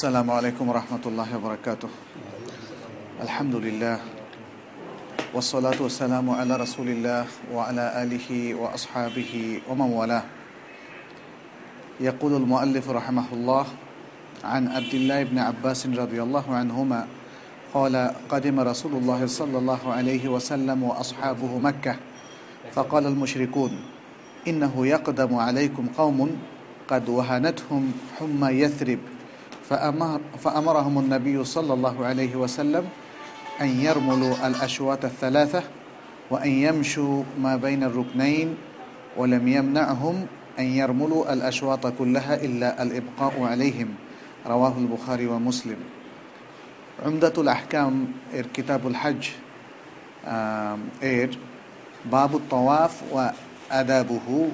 السلام عليكم ورحمة الله وبركاته. الحمد لله والصلاة والسلام على رسول الله وعلى آله وأصحابه ومن والاه. يقول المؤلف رحمه الله عن عبد الله بن عباس رضي الله عنهما قال قدم رسول الله صلى الله عليه وسلم وأصحابه مكة فقال المشركون إنه يقدم عليكم قوم قد وهنتهم حمى يثرب. فأمر فأمرهم النبي صلى الله عليه وسلم أن يرملوا الأشواط الثلاثة وأن يمشوا ما بين الركنين ولم يمنعهم أن يرملوا الأشواط كلها إلا الإبقاء عليهم رواه البخاري ومسلم عمدة الأحكام إر كتاب الحج إر باب الطواف وأدابه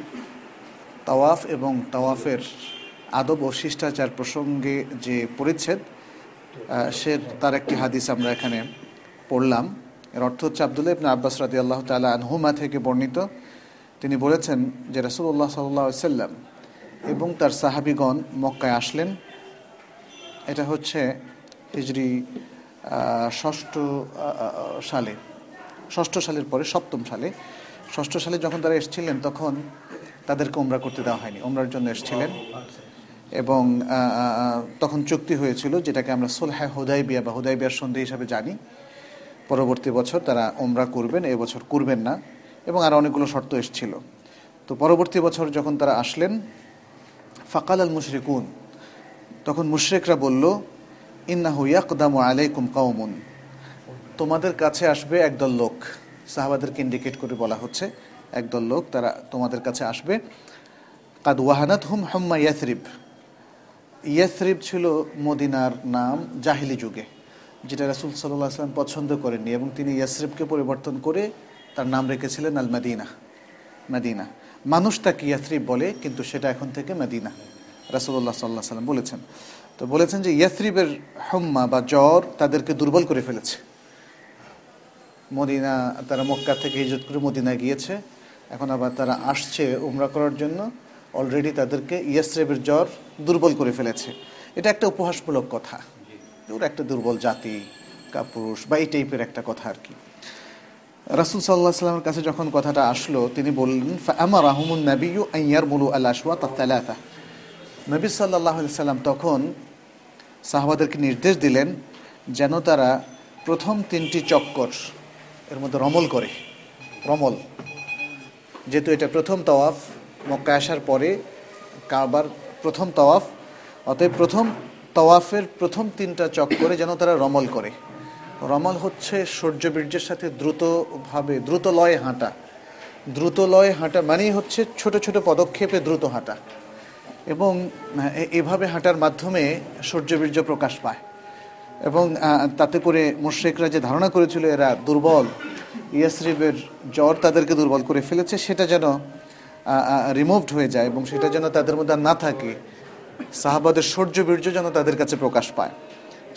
তাওয়াফ এবং তাওয়াফের আদব ও শিষ্টাচার প্রসঙ্গে যে পরিচ্ছেদ সে তার একটি হাদিস আমরা এখানে পড়লাম। এর অর্থ হচ্ছে আবদুল্লাহ ইবনা আব্বাস রাদি আল্লাহ তালা আনহুমা থেকে বর্ণিত। তিনি বলেছেন যে রসুল্লাহ সাল্লাহ সাল্লাম এবং তার সাহাবিগণ মক্কায় আসলেন। এটা হচ্ছে হিজরি ষষ্ঠ সালে, ষষ্ঠ সালের পরে, সপ্তম সালে। ষষ্ঠ সালে যখন তারা এসেছিলেন, তখন তাদেরকে ওমরা করতে দেওয়া হয়নি। ওমরার জন্য এসেছিলেন। এবং তখন চুক্তি হয়েছিল যেটাকে আমরা সোলহা হুদাইবিয়া বা হুদাইবিয়ার সন্ধি হিসাবে জানি। পরবর্তী বছর তারা ওমরা করবেন এবছর করবেন না এবং আর অনেকগুলো শর্ত এসেছিল। তো পরবর্তী বছর যখন তারা আসলেন ফাকাল আল মুশরিকুন, তখন মুশরেকরা বলল, ইন্নাহু ইয়াকদামু আলাইকুম কাউমুন তোমাদের কাছে আসবে একদল লোক। সাহাবাদেরকে ইন্ডিকেট করে বলা হচ্ছে, একদল লোক তারা তোমাদের কাছে আসবে। কাদ ওয়াহানাত হুম হম্মা ইয়াসরিব। ইয়াসরিব ছিল মদিনার নাম জাহিলি যুগে, যেটা রাসুল সাল্লাহ আসলাম পছন্দ করেননি এবং তিনি ইয়াসরিবকে পরিবর্তন করে তার নাম রেখেছিলেন আল মাদিনা মাদিনা। মানুষ তাকে ইয়াসরিব বলে, কিন্তু সেটা এখন থেকে মাদিনা রাসুল্লাহ সাল্লাহ সাল্লাম বলেছেন। তো বলেছেন যে ইয়াসরিবের হম্মা বা জ্বর তাদেরকে দুর্বল করে ফেলেছে। মদিনা, তারা মক্কা থেকে হিজত করে মদিনা গিয়েছে, এখন আবার তারা আসছে উমরা করার জন্য। অলরেডি তাদেরকে ইয়াসরেবের জ্বর দুর্বল করে ফেলেছে। এটা একটা উপহাসমূলক কথা। ওরা একটা দুর্বল জাতি, কাপুরুষ বা এই টাইপের একটা কথা আর কি। রাসুল সাল্লাহ সাল্লামের কাছে যখন কথাটা আসলো, তিনি বললেন আমার আহমুন নবীউ আইয়ার মুলু আল্লাহা তালাতা নবী সাল্লাহ সাল্লাম তখন সাহবাদেরকে নির্দেশ দিলেন, যেন তারা প্রথম তিনটি চক্কর এর মধ্যে রমল করে। রমল। যেহেতু এটা প্রথম তওয়াফ মক্কা আসার পরে কাবার প্রথম তওয়াফ, অতএব প্রথম তওয়াফের প্রথম তিনটা চক্করে যেন তারা রমল করে। রমল হচ্ছে সূর্যবীর্যের সাথে দ্রুতভাবে, দ্রুত লয়ে হাঁটা। দ্রুত লয়ে হাঁটা মানেই হচ্ছে ছোট ছোট পদক্ষেপে দ্রুত হাঁটা। এবং এভাবে হাঁটার মাধ্যমে সূর্যবীর্য প্রকাশ পায়। এবং তাতে করে মুশ্রেকরা যে ধারণা করেছিল এরা দুর্বল, ইয়াসরিবের জ্বর তাদেরকে দুর্বল করে ফেলেছে, সেটা যেন রিমুভড হয়ে যায় এবং সেটা যেন তাদের মধ্যে না থাকে। সাহাবাদের সৌর্য বীর্য যেন তাদের কাছে প্রকাশ পায়।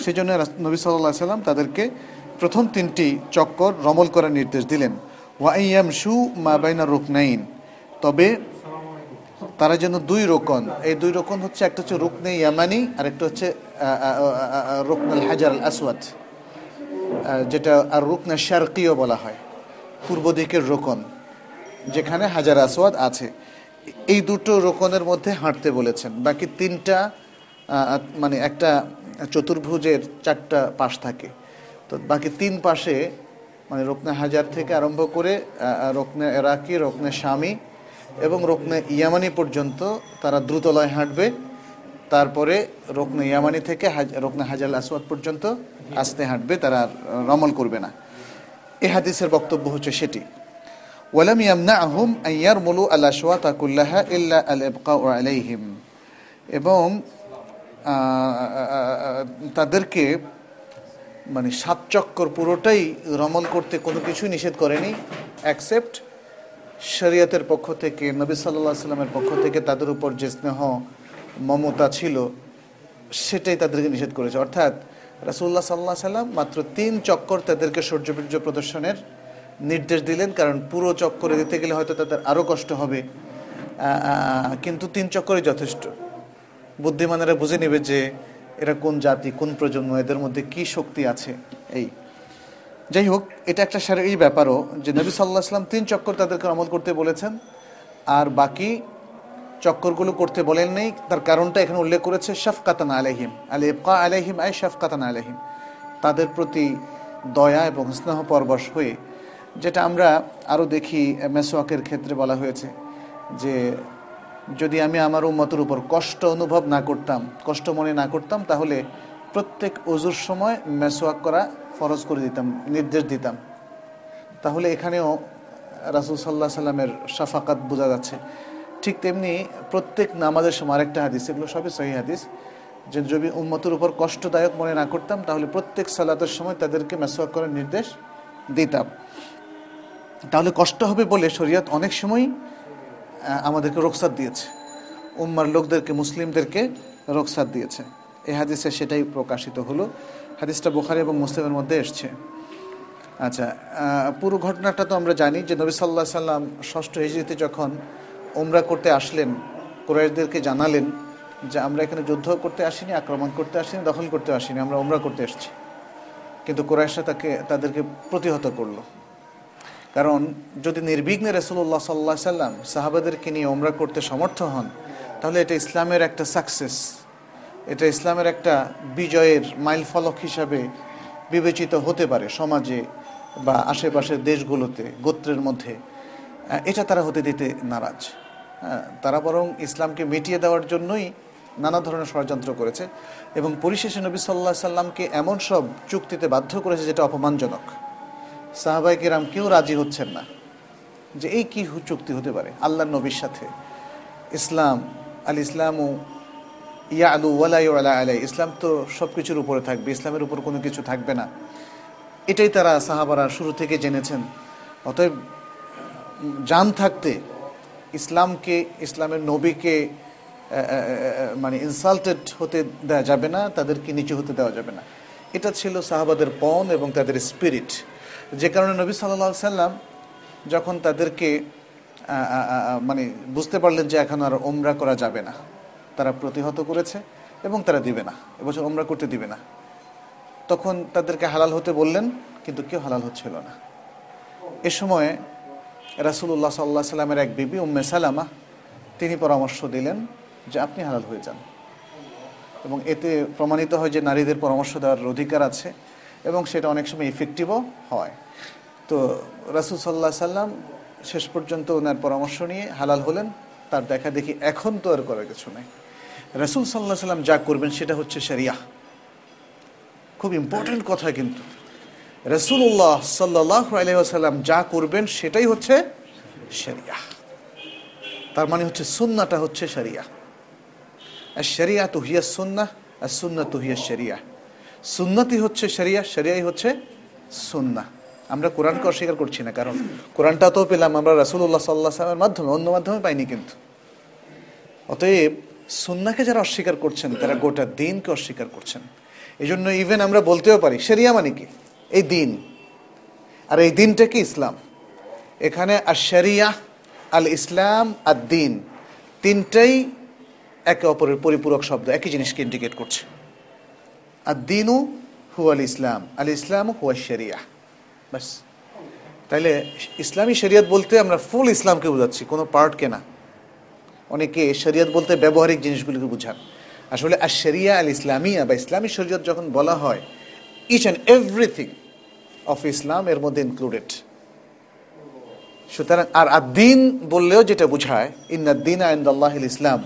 সেই জন্য নবী সাল্লাহ সাল্লাম তাদেরকে প্রথম তিনটি চক্কর রমল করার নির্দেশ দিলেন। ওয়াইয়াম শু মা বাইনা রুকনাইন। তবে তারা যেন দুই রোকন, এই দুই রোকন হচ্ছে একটা হচ্ছে রুকনে ইয়ামানি আর একটা হচ্ছে রুকনুল হাজার আল আসওয়াদ। যেটা আর রুকনা শারকিও বলা হয়। পূর্ব দিকের রোকন। যেখানে হাজার আসওয়াদ আছে। এই দুটো রোকনের মধ্যে হাঁটতে বলেছেন। বাকি তিনটা মানে একটা চতুর্ভুজের চারটা পাশ থাকে। তো বাকি তিন পাশে মানে রোকনে হাজার থেকে আরম্ভ করে রোকনে এরাকি, রোকনে স্বামী এবং রোকনে ইয়ামানি পর্যন্ত তারা দ্রুতলয় হাঁটবে। তারপরে রোকনে ইয়ামানি থেকে রোকনে হাজার আসওয়াদ পর্যন্ত আস্তে হাঁটবে, তারা রমল করবে না। এ হাদিসের বক্তব্য হচ্ছে সেটি। ওয়ালাম ইয়ামনাহুম আইয়ার মুলু আল্লাহ সোয়াতা কুল্লাহা ইল্লা আল ইবকা আলাইহিম। এবং তাদেরকে মানে সাত চক্কর পুরোটাই রমল করতে কোনো কিছুই নিষেধ করেনি অ্যাকসেপ্ট শরিয়তের পক্ষ থেকে, নবী সাল্লাহ সাল্লামের পক্ষ থেকে তাদের উপর যে স্নেহ, মমতা ছিল, সেটাই তাদেরকে নিষেধ করেছে। অর্থাৎ রাসুল্লাহ সাল্লাহ সাল্লাম মাত্র তিন চক্কর তাদেরকে সূর্যবীর্য প্রদর্শনের নির্দেশ দিলেন, কারণ পুরো চক্করে দিতে গেলে হয়তো তাদের আরও কষ্ট হবে। কিন্তু তিন চক্করই যথেষ্ট। বুদ্ধিমানেরা বুঝে নেবে যে এরা কোন জাতি, কোন প্রজন্ম, এদের মধ্যে কি শক্তি আছে এই। যাই হোক, এটা একটা এই ব্যাপারও যে নবী সাল্লাহ আসলাম তিন চক্কর তাদেরকে আমল করতে বলেছেন, আর বাকি চক্করগুলো করতে বলেন নেই, তার কারণটা এখানে উল্লেখ করেছে শফকাতান আলহিম আল ইবকা আলহিম আই শফকাতান আলহিম তাদের প্রতি দয়া এবং স্নেহ পরবশ হয়ে যেটা আমরা আরও দেখি মেসোয়াকের ক্ষেত্রে বলা হয়েছে যে যদি আমি আমার উম্মতের উপর কষ্ট অনুভব না করতাম, কষ্ট মনে না করতাম, তাহলে প্রত্যেক অজুর সময় মেসোয়াক করা ফরজ করে দিতাম, নির্দেশ দিতাম। তাহলে এখানেও রাসুল সাল্লাহ সাল্লামের সাফাকাত বোঝা যাচ্ছে। ঠিক তেমনি প্রত্যেক নামাজের সময় আরেকটা হাদিস, এগুলো সবই সহি হাদিস। যে যদি উম্মতের উপর কষ্টদায়ক মনে না করতাম, তাহলে প্রত্যেক সালাতের সময় তাদেরকে মেসোয়াক করার নির্দেশ দিতাম। তাহলে কষ্ট হবে বলে শরীয়ত অনেক সময় আমাদেরকে রোকসাত দিয়েছে। উম্মার লোকদেরকে, মুসলিমদেরকে রোকসাত দিয়েছে। এই হাদিসে সেটাই প্রকাশিত হলো। হাদিসটা বোখারি এবং মুসলিমের মধ্যে এসছে। আচ্ছা পুরো ঘটনাটা তো আমরা জানি যে নবী সাল্লাহ সাল্লাম ষষ্ঠ হিজড়িতে যখন ওমরা করতে আসলেন কোরআশদেরকে জানালেন যে আমরা এখানে যুদ্ধ করতে আসিনি, আক্রমণ করতে আসিনি, দখল করতে আসিনি, আমরা ওমরা করতে এসেছি। কিন্তু কোরআশা তাকে, তাদেরকে প্রতিহত করল। কারণ যদি নির্বিঘ্নে রসুল্লাহ সাল্লাহ সাল্লাম সাহাবাদেরকে নিয়ে ওমরা করতে সমর্থ হন, তাহলে এটা ইসলামের একটা সাকসেস এটা ইসলামের একটা বিজয়ের মাইল ফলক হিসাবে বিবেচিত হতে পারে সমাজে বা আশেপাশের দেশগুলোতে, গোত্রের মধ্যে। এটা তারা হতে দিতে নারাজ। হ্যাঁ তারা বরং ইসলামকে মিটিয়ে দেওয়ার জন্যই নানা ধরনের ষড়যন্ত্র করেছে এবং পরিশেষে নবী সাল্লাহ সাল্লামকে এমন সব চুক্তিতে বাধ্য করেছে যেটা অপমানজনক। সাহাবাই কিরাম কেউ রাজি হচ্ছেন না যে এই কি চুক্তি হতে পারে আল্লাহ নবীর সাথে। ইসলাম, আল ইসলামু ইয়া আলু ওয়ালাই ওয়ালা আলাই ইসলাম তো সব কিছুর উপরে থাকবে, ইসলামের উপর কোনো কিছু থাকবে না। এটাই তারা সাহাবারা শুরু থেকে জেনেছেন। অতএব, জান থাকতে ইসলামকে, ইসলামের নবীকে মানে ইনসাল্টেড হতে দেওয়া যাবে না, তাদেরকে নিচু হতে দেওয়া যাবে না। এটা ছিল সাহাবাদের পণ এবং তাদের স্পিরিট যে কারণে নবী সাল্লা সাল্লাম যখন তাদেরকে মানে বুঝতে পারলেন যে এখন আর ওমরা করা যাবে না, তারা প্রতিহত করেছে এবং তারা দিবে না, এবছর ওমরা করতে দিবে না। তখন তাদেরকে হালাল হতে বললেন, কিন্তু কেউ হালাল হচ্ছিল না। এ সময়ে রাসুল্লাহ সাল্লাহ সাল্লামের এক বিবি, উম্মে সালামা, তিনি পরামর্শ দিলেন যে আপনি হালাল হয়ে যান। এবং এতে প্রমাণিত হয় যে নারীদের পরামর্শ দেওয়ার অধিকার আছে। এবং সেটা অনেক সময় ইফেক্টিভও হয়। তো রাসুল সাল্লাহ সাল্লাম শেষ পর্যন্ত ওনার পরামর্শ নিয়ে হালাল হলেন, তার দেখা দেখি এখন তো আর করার কিছু নেই। রাসুল সাল্লাহ সাল্লাম যা করবেন সেটা হচ্ছে সেরিয়া খুব ইম্পর্টেন্ট কথা কিন্তু। রসুল্লাহ সাল্লাহ আলহাম যা করবেন সেটাই হচ্ছে সেরিয়া তার মানে হচ্ছে সুন্নাটা হচ্ছে সেরিয়া আর সেরিয়া তো হিয়া সুন্না আর সুন্না তো হিয়া সেরিয়া সুন্নতি হচ্ছে শরিয়া, শরিয়াই হচ্ছে সুন্না আমরা কোরআনকে অস্বীকার করছি না, কারণ কোরআনটা তো পেলাম আমরা রাসুল্লাহ সাল্লাহ সাল্লামের মাধ্যমে, অন্য মাধ্যমে পাইনি কিন্তু। অতএব সুন্নাকে যারা অস্বীকার করছেন, তারা গোটা দিনকে অস্বীকার করছেন। এই জন্য ইভেন আমরা বলতেও পারি সেরিয়া মানে কি? এই দিন। আর এই দিনটা কি? ইসলাম। এখানে আর শরিয়া আল ইসলাম আর দিন তিনটাই একে অপরের পরিপূরক শব্দ, একই জিনিসকে ইন্ডিকেট করছে। আর দিনু হু আল ইসলাম আল ইসলাম হুয়া শরিয়া বাস তাইলে ইসলামী শরিয়ত বলতে আমরা ফুল ইসলামকে বোঝাচ্ছি, কোনো পার্টকে না। অনেকে শরিয়ত বলতে ব্যবহারিক জিনিসগুলিকে বোঝান। আসলে আর শরিয়া আল ইসলামিয়া বা ইসলামী শরীয়ত যখন বলা হয় each and everything of Islam এর মধ্যে ইনক্লুডেড সুতরাং, আর আদিন বললেও যেটা বোঝায় ইন্নাদ্দিন আইন্দাল্লাহ ইসলাম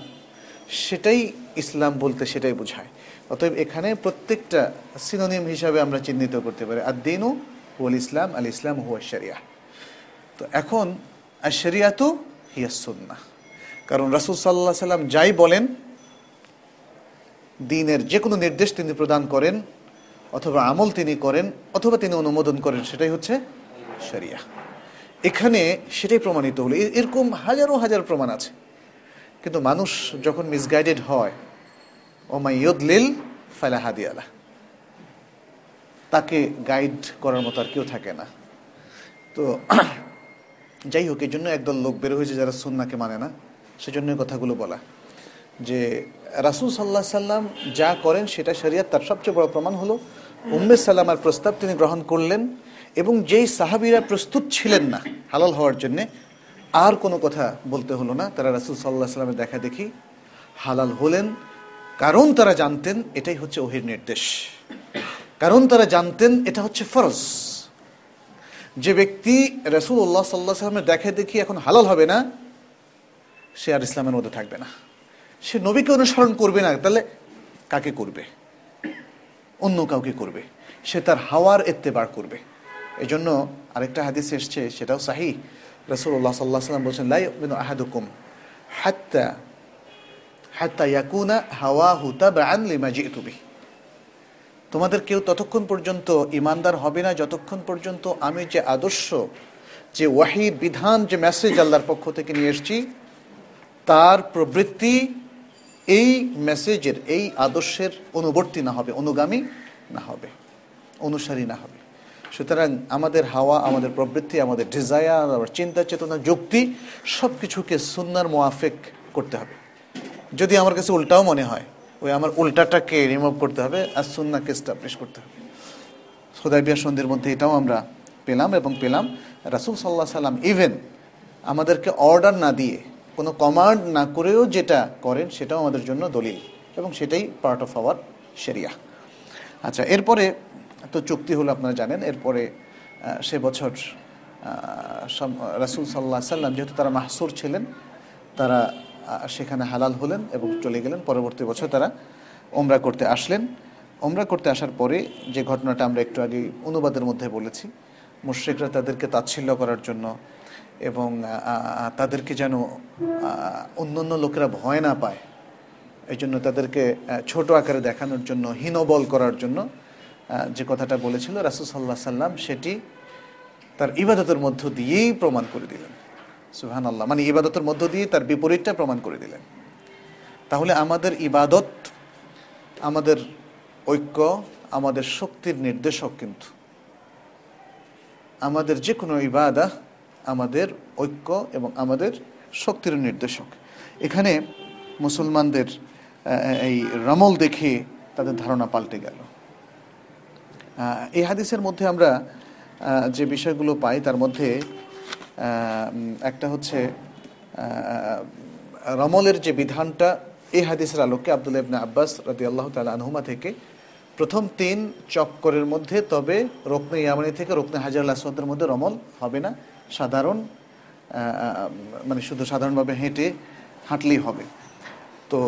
সেটাই ইসলাম বলতে সেটাই বোঝায়। অতএব এখানে প্রত্যেকটা সিনোনিম হিসাবে আমরা চিহ্নিত করতে পারি। আদিনু হুয়াল ইসলাম, আল ইসলাম হুয়া শরিয়া। তো এখন আর শরিয়াতু হিয়াসুন্না কারণ রাসুল সাল্লাহ সাল্লাম যাই বলেন, দিনের যে কোনো নির্দেশ তিনি প্রদান করেন, অথবা আমল তিনি করেন, অথবা তিনি অনুমোদন করেন, সেটাই হচ্ছে শরিয়া। এখানে সেটাই প্রমাণিত হলো। এরকম হাজারো হাজার প্রমাণ আছে। কিন্তু মানুষ যখন মিসগাইডেড হয় ওমাই ইয়দলিল, ফালা হাদিয়ালা তাকে গাইড করার মতো আর কেউ থাকে না। তো যাই হোক এই জন্য একদল লোক বের হয়েছে যারা সুন্নাকে মানে না। সেজন্য কথাগুলো বলা। যে রাসুল সাল্লাহ সাল্লাম যা করেন, সেটা শরিয়াত তার সবচেয়ে বড় প্রমাণ হলো, উম্মে সাল্লামার প্রস্তাব তিনি গ্রহণ করলেন এবং যেই সাহাবিরা প্রস্তুত ছিলেন না হালাল হওয়ার জন্যে, আর কোনো কথা বলতে হলো না। তারা রাসুল সাল্লাহ সাল্লামের দেখা দেখি হালাল হলেন। কারণ তারা জানতেন এটাই হচ্ছে ওহির নির্দেশ। কারণ তারা জানতেন এটা হচ্ছে ফরজ। যে ব্যক্তি রসুল উল্লাহ সাল্লাহ সাল্লামের দেখা দেখি এখন হালাল হবে না, সে আর ইসলামের মধ্যে থাকবে না। সে নবীকে অনুসরণ করবে না, তাহলে কাকে করবে? অন্য কাউকে করবে। সে তার হাওয়ার এত্তেবার করবে। এই জন্য আরেকটা হাদিস এসছে, সেটাও সাহি। রসুল্লাহ সাল্লাহ সাল্লাম বলছেন লাই আহাদুকুম হাত্তা হাওয়া তোমাদের কেউ ততক্ষণ পর্যন্ত ইমানদার হবে না, যতক্ষণ পর্যন্ত আমি যে আদর্শ, যে ওয়াহিদ বিধান, যে মেসেজ আল্লাহর পক্ষ থেকে নিয়ে এসেছি, তার প্রবৃত্তি এই মেসেজের, এই আদর্শের অনুবর্তী না হবে, অনুগামী না হবে, অনুসারী না হবে। সুতরাং আমাদের হাওয়া, আমাদের প্রবৃত্তি, আমাদের ডিজায়ার আমার চিন্তা, চেতনা, যুক্তি সব কিছুকে সুন্নার মোয়াফেক করতে হবে। যদি আমার কাছে উল্টাও মনে হয়, ওই আমার উল্টাটাকে রিমুভ করতে হবে আর সুন্নাকে এস্টাবলিশ করতে হবে। বিয়া সন্ধির মধ্যে এটাও আমরা পেলাম এবং পেলাম। রাসুল সাল্লাহ সাল্লাম ইভেন আমাদেরকে অর্ডার না দিয়ে, কোনো কমান্ড না করেও যেটা করেন সেটাও আমাদের জন্য দলিল এবং সেটাই পার্ট অফ আওয়ার সেরিয়া আচ্ছা এরপরে তো চুক্তি হলো আপনারা জানেন, এরপরে সে বছর রাসুল সাল্লাহ সাল্লাম যেহেতু তারা মাহসুর ছিলেন, তারা সেখানে হালাল হলেন এবং চলে গেলেন। পরবর্তী বছর তারা ওমরা করতে আসলেন। ওমরা করতে আসার পরে যে ঘটনাটা আমরা একটু আগে অনুবাদের মধ্যে বলেছি, মুশ্রিকরা তাদেরকে তাচ্ছিল্য করার জন্য এবং তাদেরকে যেন অন্য অন্য লোকেরা ভয় না পায়, এই জন্য তাদেরকে ছোট আকারে দেখানোর জন্য, হীনবল করার জন্য যে কথাটা বলেছিল রাসুল সাল্লাহ সাল্লাম সেটি তার ইবাদতের মধ্য দিয়েই প্রমাণ করে দিলেন। সুহান আল্লাহ মানে ইবাদতের মধ্য দিয়ে তার বিপরীতটা প্রমাণ করে দিলেন। তাহলে আমাদের ইবাদত, আমাদের ঐক্য, আমাদের শক্তির নির্দেশক কিন্তু। আমাদের যে কোনো ইবাদা আমাদের ঐক্য এবং আমাদের শক্তির নির্দেশক। এখানে মুসলমানদের এই রমল দেখে তাদের ধারণা পাল্টে গেল। এই হাদিসের মধ্যে আমরা যে বিষয়গুলো পাই তার মধ্যে একটা হচ্ছে রমলের যে বিধানটা, এই হাদিসের আলোকে আবদুল্লাহ ইবনা আব্বাস রাদি আল্লাহ তালা আনহুমা থেকে প্রথম তিন চক্করের মধ্যে, তবে রোকনে ইয়ামানি থেকে রোকনে হাজার আসওয়াদের মধ্যে রমল হবে না। সাধারণ মানে শুধু সাধারণভাবে হেঁটে হাঁটলেই হবে। তো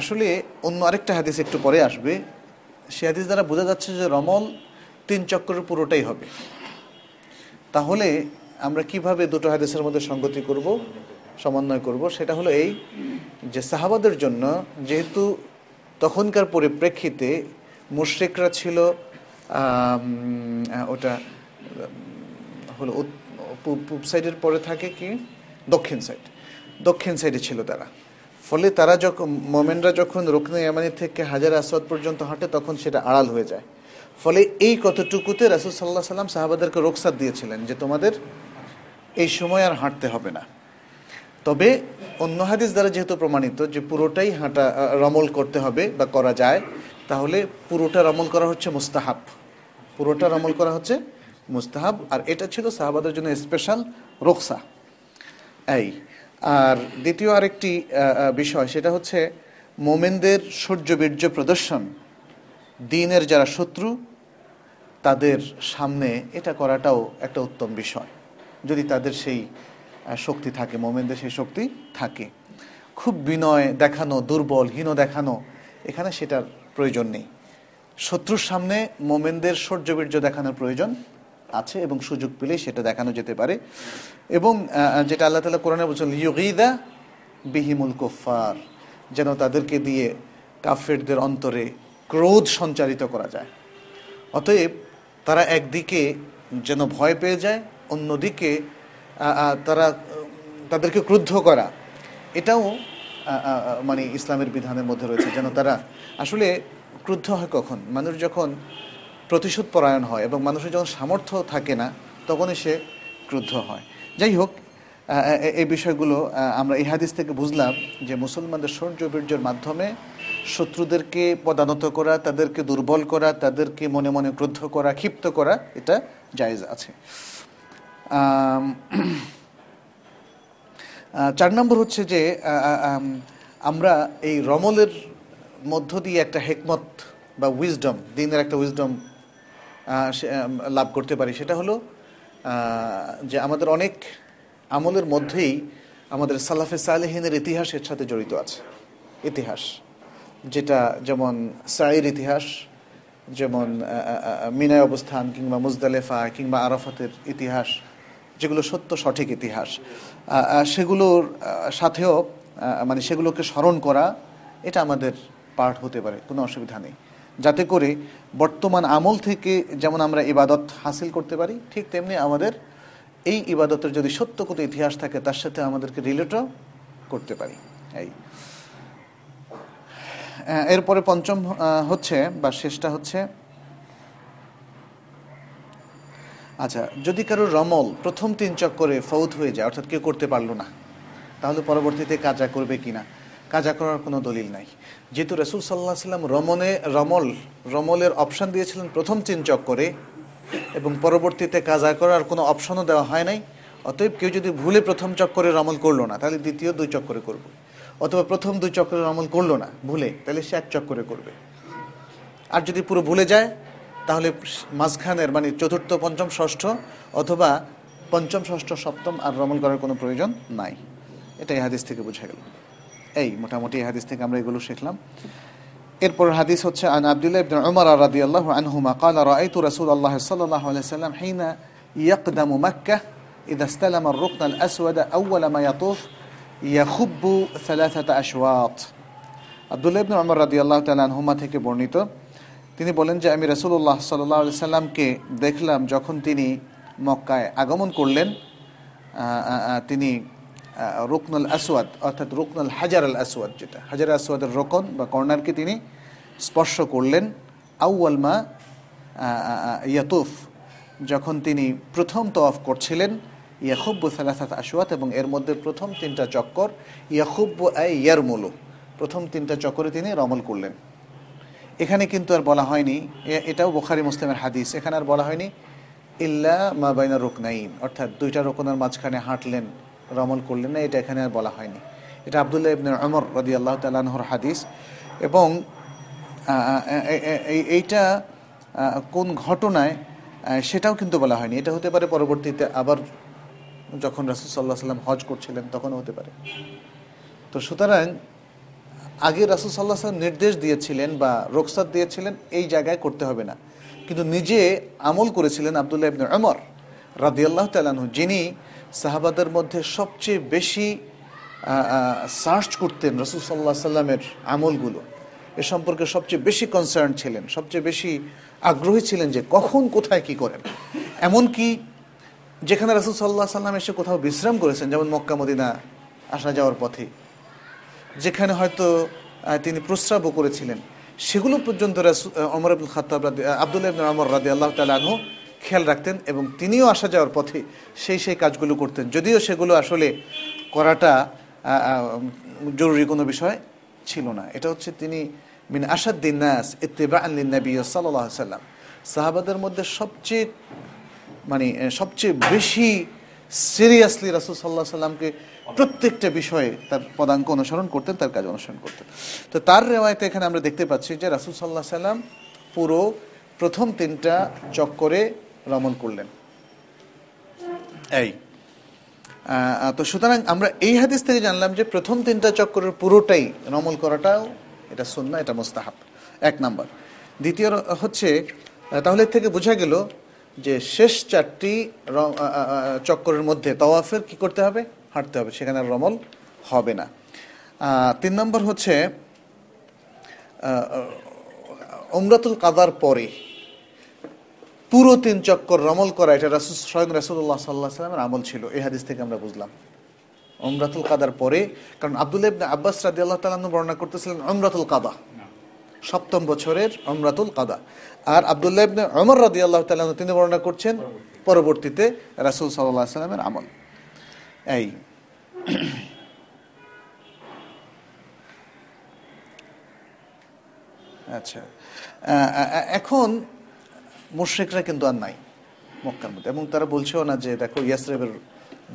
আসলে অন্য আরেকটা হাদিস একটু পরে আসবে। সে হাদিস দ্বারা বোঝা যাচ্ছে যে রমল তিন চক্করের পুরোটাই হবে। তাহলে আমরা কীভাবে দুটো হাদিসের মধ্যে সঙ্গতি করব, সমন্বয় করব, সেটা হলো এই যে সাহাবাদের জন্য যেহেতু তখনকার পরিপ্রেক্ষিতে মুশ্রিকরা ছিল ওটা, হলো পূব সাইডের পরে থাকে কি? দক্ষিণ সাইড। দক্ষিণ সাইডে ছিল তারা। ফলে তারা যখন, মোমেনরা যখন রুকনে ইয়ামানি থেকে হাজার আসাদ পর্যন্ত হাঁটে, তখন সেটা আড়াল হয়ে যায়। ফলে এই কতটুকুতে রাসুল সাল্লাহ সাল্লাম সাহাবাদেরকে রোকসাদ দিয়েছিলেন যে তোমাদের এই সময় আর হাঁটতে হবে না। তবে অন্য হাদিস দ্বারা যেহেতু প্রমাণিত যে পুরোটাই হাঁটা রমল করতে হবে বা করা যায়, তাহলে পুরোটা রমল করা হচ্ছে মুস্তাহাব। পুরোটা রমল করা হচ্ছে মুস্তাহাব। আর এটা ছিল সাহাবাদের জন্য স্পেশাল রোকসা এই, আর দ্বিতীয় আরেকটি বিষয়, সেটা হচ্ছে মোমেনদের সূর্য বীর্য প্রদর্শন। দিনের যারা শত্রু, তাদের সামনে এটা করাটাও একটা উত্তম বিষয়। যদি তাদের সেই শক্তি থাকে, মোমেনদের সেই শক্তি থাকে। খুব বিনয় দেখানো, দুর্বল, হীন দেখানো, এখানে সেটার প্রয়োজন নেই। শত্রুর সামনে মোমেনদের সৌর্যবীর্য দেখানোর প্রয়োজন আছে এবং সুযোগ পেলে সেটা দেখানো যেতে পারে। এবং যেটা আল্লাহ তালা কোরআনে বলছেন ইউগিদা বিহিমুল কোফার যেন তাদেরকে দিয়ে কাফেরদের অন্তরে ক্রোধ সঞ্চারিত করা যায়। অতএব তারা একদিকে যেন ভয় পেয়ে যায় অন্যদিকে তারা, তাদেরকে ক্রুদ্ধ করা। এটাও মানে ইসলামের বিধানের মধ্যে রয়েছে, যেন তারা আসলে ক্রুদ্ধ হয় কখন? মানুষ যখন প্রতিশোধ পরায়ণ হয় এবং মানুষের যখন সামর্থ্য থাকে না, তখনই সে ক্রুদ্ধ হয়। যাই হোক এই বিষয়গুলো আমরা এই হাদিস থেকে বুঝলাম যে মুসলমানদের শৌর্য বীর্যের মাধ্যমে শত্রুদেরকে পদানত করা, তাদেরকে দুর্বল করা, তাদেরকে মনে মনে ক্রুদ্ধ করা, ক্ষিপ্ত করা, এটা জায়েজ আছে। চার নম্বর হচ্ছে যে আমরা এই রমলের মধ্য দিয়ে একটা হেকমত বা উইজডম দিনের একটা উইজডম লাভ করতে পারি। সেটা হলো যে আমাদের অনেক আমলের মধ্যেই আমাদের সালাফে সালেহিনের ইতিহাসের সাথে জড়িত আছে। ইতিহাস, যেটা যেমন সাইর ইতিহাস, যেমন মিনায় অবস্থান কিংবা মুজদালেফা কিংবা আরাফাতের ইতিহাস যেগুলো সত্য, সঠিক ইতিহাস সেগুলোর সাথেও মানে সেগুলোকে স্মরণ করা, এটা আমাদের পার্ট হতে পারে, কোনো অসুবিধা নেই। যাতে করে বর্তমান আমল থেকে যেমন আমরা ইবাদত হাসিল করতে পারি, ঠিক তেমনি আমাদের এই ইবাদতের যদি সত্য কোনো ইতিহাস থাকে, তার সাথে আমাদেরকে রিলেটও করতে পারি, এই। এরপরে পঞ্চম হচ্ছে বা শেষটা হচ্ছে আচ্ছা যদি কারও রমল প্রথম তিন চক্করে ফৌত হয়ে যায়, অর্থাৎ কেউ করতে পারল না, তাহলে পরবর্তীতে কাজা করবে কিনা? কাজা করার কোনো দলিল নাই। যেহেতু রসুল সাল্লাহ সাল্লাম রমনে, রমল, রমলের অপশান দিয়েছিলেন প্রথম তিন চক্করে, এবং পরবর্তীতে কাজা করার কোনো অপশনও দেওয়া হয় নাই, অতএব কেউ যদি ভুলে প্রথম চক্করে রমল করল না, তাহলে দ্বিতীয় দুই চক্করে করবে। অথবা প্রথম দুই চক্করে রমল করল না, ভুলে, তাহলে সে এক চক্করে করবে। আর যদি পুরো ভুলে যায় তাহলে মাঝখানের মানে চতুর্থ পঞ্চম ষষ্ঠ অথবা পঞ্চম ষষ্ঠ সপ্তম আর রমল করার কোনো প্রয়োজন নাই এটা এই হাদিস থেকে বোঝা গেল এই মোটামুটি এই হাদিস থেকে আমরা এগুলো শিখলাম এরপর হাদিস হচ্ছে আন আব্দুল্লাহ ইবনে উমর রাদিয়াল্লাহু আনহুমা قال رأيت رسول الله صلى الله عليه وسلم حين يقدم مكة إذا استلم الركن الأسود أول ما يطوف يخب ثلاثة أشواط আব্দুল্লাহ ইবনে উমর রাদিয়াল্লাহু তাআলা আনহুমা থেকে বর্ণিত তিনি বলেন যে আমি রাসূলুল্লাহ সাল্লাল্লাহু আলাইহি সাল্লামকে দেখলাম যখন তিনি মক্কায় আগমন করলেন তিনি রুকনুল আসওয়াদ অর্থাৎ রুকনুল হাজার আল আসওয়াদ যেটা হাজার আসওয়াদের রোকন বা কর্নারকে তিনি স্পর্শ করলেন। আউয়াল মা আহ, আহ, আহ, ইয়াতুফ যখন তিনি প্রথম তওয়াফ করছিলেন ইয়াকুব্বু সালাসাত আসওয়াত এবং এর মধ্যে প্রথম তিনটা চক্কর ইয়াকুব্বু আই ইয়ারমুলু প্রথম তিনটা চক্করে তিনি রমল করলেন। এখানে কিন্তু আর বলা হয়নি এটাও বোখারি মুসলিমের হাদিস, এখানে আর বলা হয়নি, ইল্লা মা বাইনা রুকনাইন, অর্থাৎ দুইটা রোকনের মাঝখানে হাঁটলেন, রমল করলেন না, এটা এখানে আর বলা হয়নি। এটা আবদুল্লাহ ইবনে অমর রদি আল্লাহ তালাহর হাদিস এবং এইটা কোন ঘটনায় সেটাও কিন্তু বলা হয়নি। এটা হতে পারে পরবর্তীতে আবার যখন রাসুল সাল্লাহ সাল্লাম হজ করছিলেন, তখনও হতে পারে। তো সুতরাং আগে রাসুল সাল্লাহ সাল্লাম নির্দেশ দিয়েছিলেন বা রোকসাত দিয়েছিলেন, এই জায়গায় করতে হবে না। কিন্তু নিজে আমল করেছিলেন আবদুল্লাহ ইবনে অমর রাদিয়াল্লাহ তালানহু যিনি সাহাবাদের মধ্যে সবচেয়ে বেশি সার্চ করতেন রসুল সাল্লাহ সাল্লামের আমলগুলো। এ সম্পর্কে সবচেয়ে বেশি কনসার্ন ছিলেন, সবচেয়ে বেশি আগ্রহী ছিলেন যে কখন, কোথায়, কি করেন। এমনকি যেখানে রাসুল সাল্লাহ সাল্লাম এসে কোথাও বিশ্রাম করেছেন, যেমন মক্কা, মদিনা আসা যাওয়ার পথে যেখানে হয়তো তিনি প্রস্রাবও করেছিলেন। সেগুলো পর্যন্ত অমর আব্দুল খাতাব আবদুল্লাহ আমর রাদি আল্লাহ তালু খেয়াল রাখতেন এবং তিনিও আসা যাওয়ার পথে সেই সেই কাজগুলো করতেন। যদিও সেগুলো আসলে করাটা জরুরি কোনো বিষয় ছিল না। এটা হচ্ছে তিনি মিন আসাদ্দিন নাস ইত্তেবা আল্লিন নবী সাল্লাহ সাল্লাম সাহাবাদের মধ্যে সবচেয়ে মানে সবচেয়ে বেশি সিরিয়াসলি রাসুল সাল্লাহ সাল্লামকে প্রত্যেকটা বিষয়ে তার পদাঙ্ক অনুসরণ করতেন, তার কাজ অনুসরণ করতেন। তো তার রেওয়ায়তে এখানে আমরা দেখতে পাচ্ছি যে রাসুল সাল্লাহ সাল্লাম পুরো প্রথম তিনটা চক্করে রমন করলেন। এই তো সুতরাং আমরা এই হাদিস থেকে জানলাম যে প্রথম তিনটা চক্করের পুরোটাই রমল করাটাও এটা সুন্না এটা মোস্তাহাব। এক নাম্বার। দ্বিতীয় হচ্ছে তাহলে থেকে বোঝা গেল যে শেষ চারটি চক্করের মধ্যে তওয়াফের কি করতে হবে? হাঁটতে হবে, সেখানে আর রমল হবে না। তিন নম্বর হচ্ছে অমরাতুল কাদার পরে পুরো তিন চক্কর রমল করা, এটা রাসুল, স্বয়ং রাসুল্লাহ সাল্লাহ সাল্লামের আমল ছিল, এই হাদিস থেকে আমরা বুঝলাম। অমরাতুল কাদার পরে, কারণ আব্দুল্লাহ ইবনে আব্বাস রাদি আল্লাহ তালান্ন বর্ণনা করতেছিলেন অমরাতুল কাদা। সপ্তম বছরের অমরাতুল কাদা। আর আবদুল্লাহ ইবনে অমর রাদি আল্লাহ তালান্ন তিনি বর্ণনা করছেন পরবর্তীতে রাসুল সাল্লাহ সাল্লামের আমল। এই। আচ্ছা। এখন মুশ্রিকরা কিন্তু আর নাই মক্কার মধ্যে এবং তারা বলছেও না যে, দেখো, ইয়াসরেবের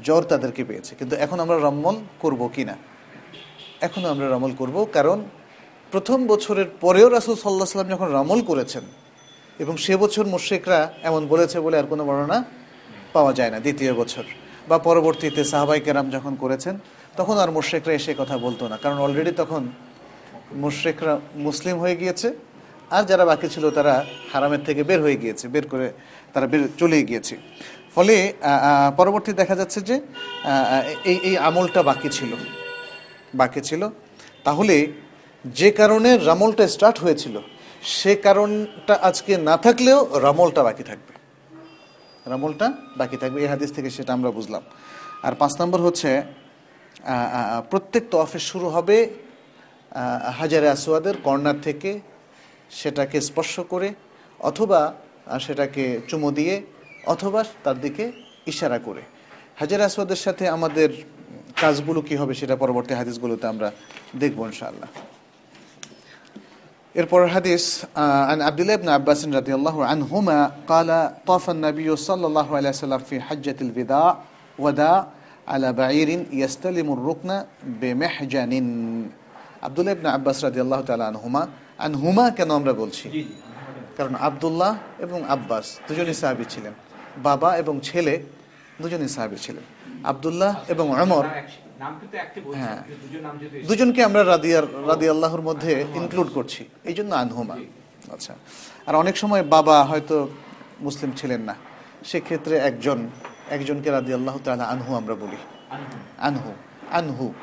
জ্বর তাদেরকে পেয়েছে। কিন্তু এখন আমরা রম্মল করব কি না? এখনও আমরা রমল করব কারণ প্রথম বছরের পরেও রাসুল সাল্লাহ সাল্লাম যখন রমল করেছেন এবং সে বছর মুশ্রিকরা এমন বলেছে বলে আর কোনো বর্ণনা পাওয়া যায় না, দ্বিতীয় বছর। বা পরবর্তীতে সাহাবাই কেরাম যখন করেছেন, তখন আর মুশ্রিকরা এসে কথা বলতো না। কারণ অলরেডি তখন মুশ্রিকরা মুসলিম হয়ে গিয়েছে, আর যারা বাকি ছিল তারা হারামের থেকে বের হয়ে গিয়েছে, বের করে তারা বের চলে গিয়েছে। ফলে পরবর্তী দেখা যাচ্ছে যে এই এই আমলটা বাকি ছিল। বাকি ছিল। তাহলে যে কারণে রামলটা স্টার্ট হয়েছিল, সে কারণটা আজকে না থাকলেও রামলটা বাকি থাকবে। রামলটা বাকি থাকবে এই হাদিস থেকে সেটা আমরা বুঝলাম। আর পাঁচ নম্বর হচ্ছে প্রত্যেক তফে শুরু হবে হাজারে আসওয়াদের কর্নার থেকে সেটাকে স্পর্শ করে, অথবা সেটাকে চুমো দিয়ে, অথবা তার দিকে ইশারা করে। হাজার আসওয়াদের সাথে আমাদের কাজগুলো কি হবে সেটা পরবর্তী হাদিসগুলোতে আমরা দেখব ইনশাআল্লাহ। এরপর হাদিস আহ, عن عبد الله بن عباس رضي الله عنهما قال طاف النبي صلى الله عليه وسلم في حجة الوداع وداع على بعير يستلم الركن بمحجن আব্দুল্লাহ ইবনে আব্বাস রাদিয়াল্লাহু তাআলা আনহুমা আনহুমা কেন আমরা বলছি জি জি কারণ আব্দুল্লাহ এবং আব্বাস দুজনই সাহাবী ছিলেন বাবা এবং ছেলে দুজনই সাহাবী ছিলেন আব্দুল্লাহ এবং ওমর হ্যাঁ। দুজনকে আমরা রাদিয়ার রাদি আল্লাহর মধ্যে ইনক্লুড করছি। এই জন্য আনহুমা। আচ্ছা। আর অনেক সময় বাবা হয়তো মুসলিম ছিলেন না। সেক্ষেত্রে একজন একজনকে রাদি আল্লাহ তালা আনহু আমরা বলি। আনহু। আনহু।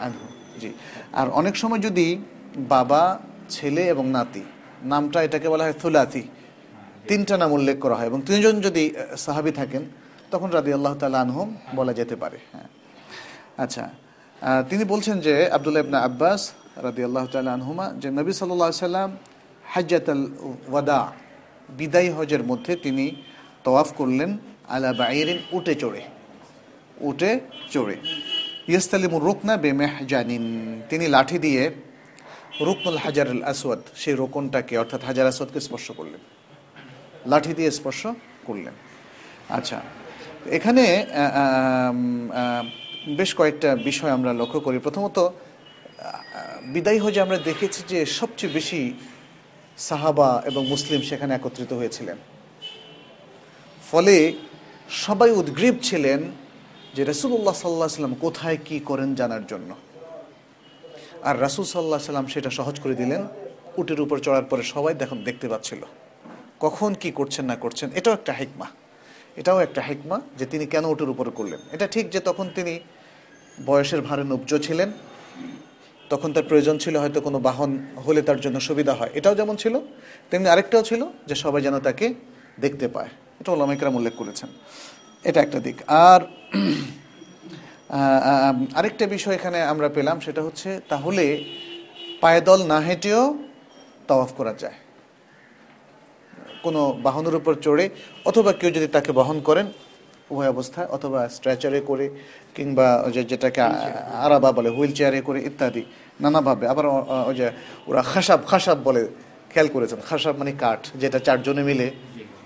আনহু। জি। আর অনেক সময় যদি বাবা ছেলে এবং নাতি নামটা এটাকে বলা হয় থুলাতি তিনটা নাম উল্লেখ করা হয় এবং তিনজন যদি সাহাবী থাকেন তখন রাদি আল্লাহ তালা আনহুম বলা যেতে পারে। হ্যাঁ। আচ্ছা তিনি বলছেন যে আবদুল্লাহ ইবনা আব্বাস রাদি আল্লাহ আনহুমা যে নবী সাল্লাহ সাল্লাম হাজ্জাত ওয়াদা, বিদায়ী হজের মধ্যে তিনি তওয়াফ করলেন আলা বাইরিন উটে চড়ে উটে চড়ে। ইয়েস্তালিমুর রুকনা বেমেহ জানিন তিনি লাঠি দিয়ে রুকনুল হাজার আসওয়াদ, সেই রোকনটাকে, অর্থাৎ হাজার আসওয়াদকে স্পর্শ করলেন। লাঠি দিয়ে স্পর্শ করলেন। আচ্ছা এখানে বেশ কয়েকটা বিষয় আমরা লক্ষ্য করি। প্রথমত বিদায়ী হজে আমরা দেখেছি যে সবচেয়ে বেশি সাহাবা এবং মুসলিম সেখানে একত্রিত হয়েছিলেন। ফলে সবাই উদ্গ্রীব ছিলেন যে রসুল্লাহ সাল্লাহ সাল্লাম কোথায় কি করেন জানার জন্য। আর রাসুল সাল্লাহ সাল্লাম সেটা সহজ করে দিলেন, উটের উপর চড়ার পরে সবাই দেখুন, দেখতে পাচ্ছিল। কখন কি করছেন না করছেন, এটাও একটা হেকমা। এটাও একটা হেকমা যে তিনি কেন উটের উপর করলেন। এটা ঠিক যে তখন তিনি বয়সের ভারে নব্জ ছিলেন। তখন তার প্রয়োজন ছিল হয়তো কোনো বাহন হলে তার জন্য সুবিধা হয়। এটাও যেমন ছিল, তেমনি আরেকটাও ছিল যে সবাই যেন তাকে দেখতে পায়। এটা ওলামাইকরাম উল্লেখ করেছেন। এটা একটা দিক। আর আরেকটা বিষয় এখানে আমরা পেলাম, সেটা হচ্ছে তাহলে পায়দল না হেঁটেও তাওয়াফ করা যায়। কোনো বাহনের উপর চড়ে অথবা কেউ যদি তাকে বহন করেন উভয় অবস্থায় অথবা স্ট্রেচারে করে কিংবা যে যেটাকে আরাবা বলে হুইল চেয়ারে করে ইত্যাদি, নানাভাবে। আবার ওই যে ওরা খাসাব খাসাব বলে খেয়াল করেছেন। খাসাব মানে কাঠ, যেটা চারজনে মিলে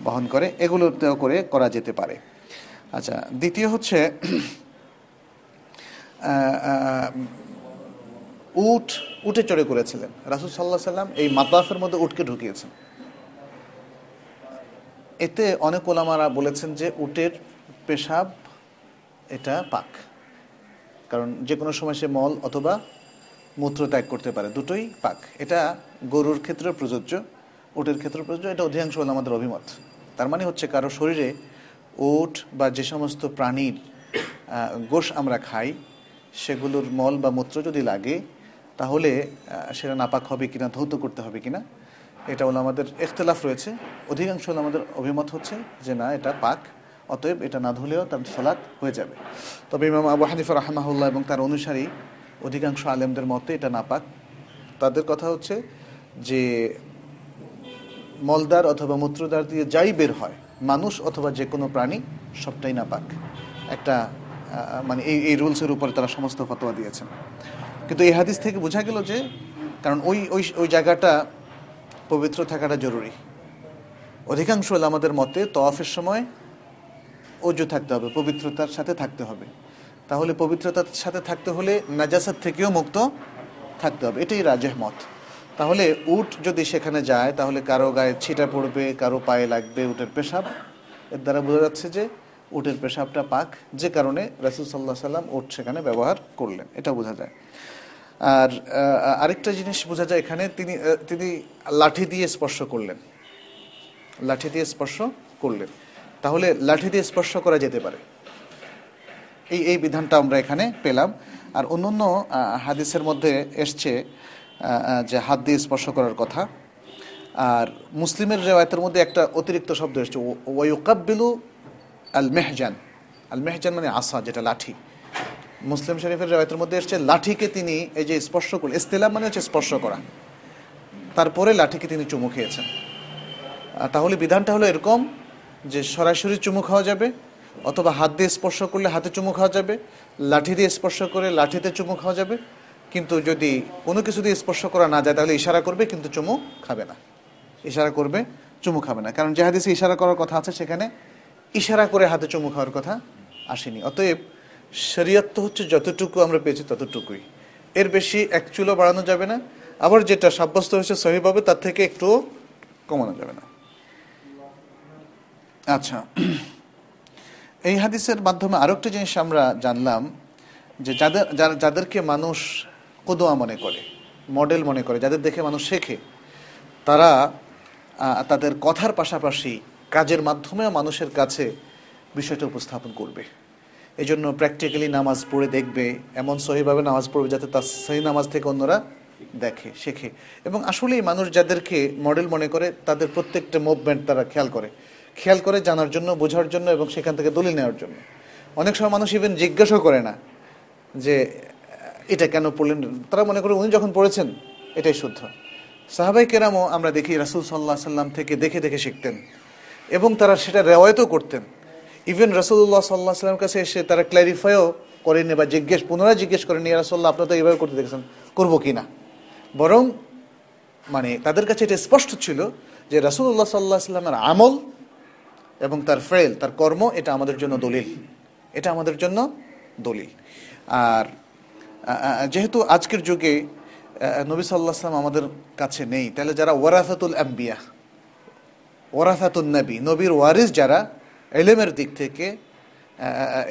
বহন করে, এগুলোতেও করে করা যেতে পারে। আচ্ছা দ্বিতীয় হচ্ছে উট, উটে চড়ে করেছিলেন। রাসুল সাল্লাহ সাল্লাম এই মাতাফের মধ্যে উটকে ঢুকিয়েছেন। এতে অনেক ওলামারা বলেছেন যে উটের পেশাব, এটা পাক। কারণ যে কোনো সময় সে মল অথবা মূত্র ত্যাগ করতে পারে, দুটোই পাক। এটা গরুর ক্ষেত্রে প্রযোজ্য উটের ক্ষেত্রে প্রযোজ্য, এটা অধিকাংশ হলো আমাদের অভিমত। তার মানে হচ্ছে কারও শরীরে ওট বা যে সমস্ত প্রাণীর গোশ আমরা খাই, সেগুলোর মল বা মূত্র যদি লাগে, তাহলে সেটা নাপাক হবে কিনা, ধৌত করতে হবে কিনা, এটা হলো আমাদের ইখতলাফ রয়েছে। অধিকাংশ হলো আমাদের অভিমত হচ্ছে যে না, এটা পাক। অতএব এটা না ধুলেও তার সলাৎ হয়ে যাবে। তবে ইমাম আবু হানিফা রাহমাহুল্লাহ এবং তার অনুসারী অধিকাংশ আলেমদের মতে এটা নাপাক। তাদের কথা হচ্ছে যে মলদার অথবা মূত্রদার দিয়ে যাই বের হয়, মানুষ অথবা যে কোনো প্রাণী সবটাই নাপাক। একটা মানে এই এই রুলসের উপরে তারা সমস্ত ফতোয়া দিয়েছেন। কিন্তু এই হাদিস থেকে বোঝা গেল যে, কারণ ওই ওই ওই জায়গাটা পবিত্র থাকাটা জরুরি। অধিকাংশ আমাদের মতে তওয়াফের সময় অজু থাকতে হবে, পবিত্রতার সাথে থাকতে হবে। তাহলে পবিত্রতার সাথে থাকতে হলে নাজাসাত থেকেও মুক্ত থাকতে হবে, এটাই রাজেহ মত। তাহলে উট যদি সেখানে যায়, তাহলে কারও গায়ে ছিটা পড়বে, কারও পায়ে লাগবে উটের পেশাব। এর দ্বারা বোঝা যাচ্ছে যে উটের পেশাবটা পাক, যে কারণে রাসুল সাল্লাহ সাল্লাম উট সেখানে ব্যবহার করলেন, এটা বোঝা যায়। আর আরেকটা জিনিস বোঝা যায় এখানে, তিনি তিনি লাঠি দিয়ে স্পর্শ করলেন। লাঠি দিয়ে স্পর্শ করলেন। তাহলে লাঠি দিয়ে স্পর্শ করা যেতে পারে। এই এই বিধানটা আমরা এখানে পেলাম। আর অন্য আহ, হাদিসের মধ্যে এসছে যে হাত দিয়ে স্পর্শ করার কথা। আর মুসলিমের রেওয়ায়তের মধ্যে একটা অতিরিক্ত শব্দ এসছে ওয়ুকাব্বিলু আল মেহজান আল মেহজান মানে আসা যেটা লাঠি। মুসলিম শরীফের রেওয়ায়তের মধ্যে এসছে লাঠিকে তিনি এই যে স্পর্শ করলেন ইস্তেলাম মানে হচ্ছে স্পর্শ করা। তারপরে লাঠিকে তিনি চুমু খেয়েছেন। তাহলে বিধানটা হলো এরকম যে সরাসরি চুমু খাওয়া যাবে, অথবা হাত দিয়ে স্পর্শ করলে হাতে চুমু খাওয়া যাবে, লাঠি দিয়ে স্পর্শ করে লাঠিতে চুমু খাওয়া যাবে, কিন্তু যদি কোনো কিছু দিয়ে স্পর্শ করা না যায়, তাহলে ইশারা করবে, কিন্তু চুমু খাবে না। ইশারা করবে, চুমু খাবে না। কারণ যে হাদিসে ইশারা করার কথা আছে, সেখানে ইশারা করে হাতে চুমু খাওয়ার কথা আসেনি। অতএব শরীয়ত তো হচ্ছে যতটুকু আমরা পেয়েছি ততটুকুই। এর বেশি এক চুলো বাড়ানো যাবে না। আবার যেটা সাব্যস্ত হয়েছে সহিভাবে, তার থেকে একটুও কমানো যাবে না। আচ্ছা। এই হাদিসের মাধ্যমে আরও একটা জিনিস আমরা জানলাম যে যাদের যাদেরকে মানুষ কদোয়া মনে করে, মডেল মনে করে, যাদের দেখে মানুষ শেখে, তারা তাদের কথার পাশাপাশি কাজের মাধ্যমেও মানুষের কাছে বিষয়টা উপস্থাপন করবে। এই জন্য প্র্যাকটিক্যালি নামাজ পড়ে দেখবে, এমন সহিভাবে নামাজ পড়বে যাতে তার সহি নামাজ থেকে অন্যরা দেখে, শেখে। এবং আসলেই মানুষ যাদেরকে মডেল মনে করে, তাদের প্রত্যেকটা মুভমেন্ট তারা খেয়াল করে। খেয়াল করে জানার জন্য, বোঝার জন্য এবং সেখান থেকে দলিল নেওয়ার জন্য। অনেক সময় মানুষ ইভেন জিজ্ঞাসাও করে না যে, এটা কেন পড়লেন? তারা মনে করে উনি যখন পড়েছেন, এটাই শুদ্ধ। সাহাবাই কেরামও আমরা দেখি রাসুল সাল্লাহ সাল্লাম থেকে দেখে দেখে শিখতেন এবং তারা সেটা রেওয়ায়তও করতেন। ইভেন রাসুল্লাহ সাল্লাহ সাল্লামের কাছে এসে তারা ক্ল্যারিফাইও করেনি বা জিজ্ঞেস, পুনরায় জিজ্ঞেস করেনি রাসুল্লাহ আপনার তো এইভাবে করতে দেখেছেন, করব কি না? বরং মানে তাদের কাছে এটা স্পষ্ট ছিল যে রাসুল্লাহ সাল্লাহ সাল্লামের আমল এবং তার ফেল, তার কর্ম, এটা আমাদের জন্য দলিল। এটা আমাদের জন্য দলিল। আর যেহেতু আজকের যুগে নবী সাল্লাহ সাল্লাম আমাদের কাছে নেই, তাহলে যারা ওয়ারাফাতুল আম্বিয়া ওয়ারাফাতুল নবী, নবীর ওয়ারিস যারা, এলেমের দিক থেকে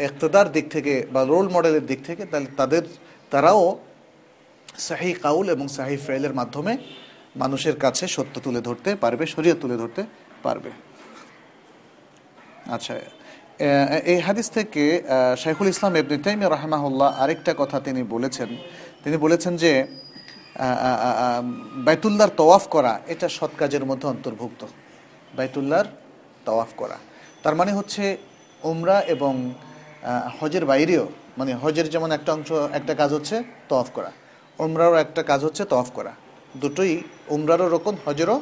ইকতদার দিক থেকে বা রোল মডেলের দিক থেকে, তাহলে তাদের, তারাও সাহি কাউল এবং সাহি ফেলের মাধ্যমে মানুষের কাছে সত্য তুলে ধরতে পারবে, শরীয়ত তুলে ধরতে পারবে। আচ্ছা এই হাদিস থেকে শাইখুল ইসলাম ইবনে তাইমিয়া রাহমাহুল্লাহ আরেকটা কথা তিনি বলেছেন। তিনি বলেছেন যে আহ, তওয়াফ করা এটা সৎ কাজের মধ্যে অন্তর্ভুক্ত। বাইতুল্লাহর তওয়াফ করা। তার মানে হচ্ছে উমরা এবং হজের বাইরেও মানে হজের যেমন একটা অংশ একটা কাজ হচ্ছে তওয়াফ করা। উমরারও একটা কাজ হচ্ছে তওয়াফ করা। দুটোই উমরারও রোকন হজেরও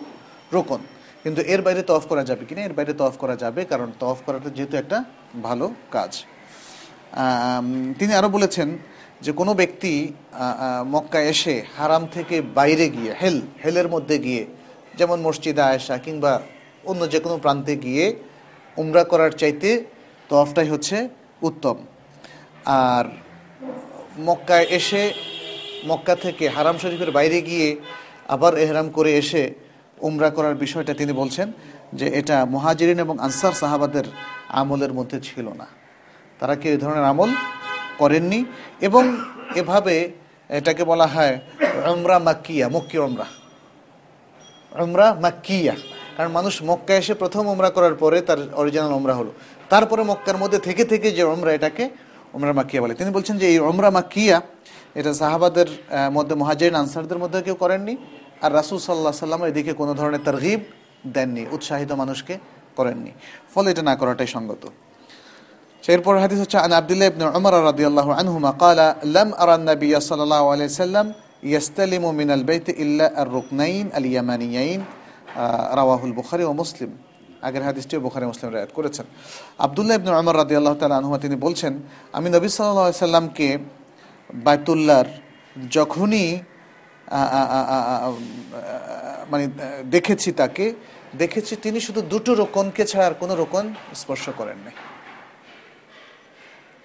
রোকন। কিন্তু এর বাইরে তফ করা যাবে কিনা? এর বাইরে তফ করা যাবে, কারণ তফ করাটা যেহেতু একটা ভালো কাজ। তিনি আরও বলেছেন যে কোনো ব্যক্তি মক্কা এসে হারাম থেকে বাইরে গিয়ে, হেল, হেলের মধ্যে গিয়ে, যেমন মসজিদে আয়েশা কিংবা অন্য যে কোনো প্রান্তে গিয়ে উমরা করার চাইতে তফটাই হচ্ছে উত্তম। আর মক্কায় এসে মক্কা থেকে হারাম শরীফের বাইরে গিয়ে আবার এহরাম করে এসে উমরা করার বিষয়টা তিনি বলছেন যে এটা মুহাজিরিন এবং আনসার সাহাবাদের আমলের মধ্যে ছিল না। তারা কি এই ধরনের আমল করেননি? এবং এভাবে এটাকে বলা হয় উমরা মাক্কিয়া, মক্কি উমরা। উমরা মাক্কিয়া। কারণ মানুষ মক্কা এসে প্রথম উমরা করার পরে তার অরিজিনাল উমরা হলো। তারপরে মক্কার মধ্যে থেকে থেকে যে উমরা এটাকে উমরা মাকিয়া বলে। তিনি বলছেন যে এই উমরা মাক্কিয়া এটা সাহাবাদের মধ্যে মহাজির আনসারদের মধ্যে কেউ করেননি। আর রাসুল সাল্লাহ সাল্লাম এদিকে কোনো ধরনের তারগিব দেননি, উৎসাহিত মানুষকে করেননি। ফলে এটা না করাটাই সঙ্গত। এরপর হাদিস হচ্ছে, আন আব্দুল্লাহ ইবনে উমর রাদিয়াল্লাহু আনহুমা ক্বালা, লাম আরা আন-নাবিy সাল্লাল্লাহু আলাইহি সাল্লাম ইয়াসতালিমু মিনাল বাইত ইল্লা আর-রুকনাইন আল-ইয়ামানিয়াইন। রাওয়াহুল বুখারী ও মুসলিম। আগের হাদিসটিও বুখারী মুসলিম রায়াত করেছেন। আব্দুল্লাহ ইবনে উমর রাদিয়াল্লাহু তাআলা আনহুমা তিনি বলছেন, আমি নবী সাল্লাল্লাহু আলাইহি সাল্লামকে বাইতুল্লাহর যখনই মানে দেখেছি তাকে। দেখেছি তিনি শুধু দুটো রোকনকে ছাড়া আর কোনো রোকন স্পর্শ করেন নাই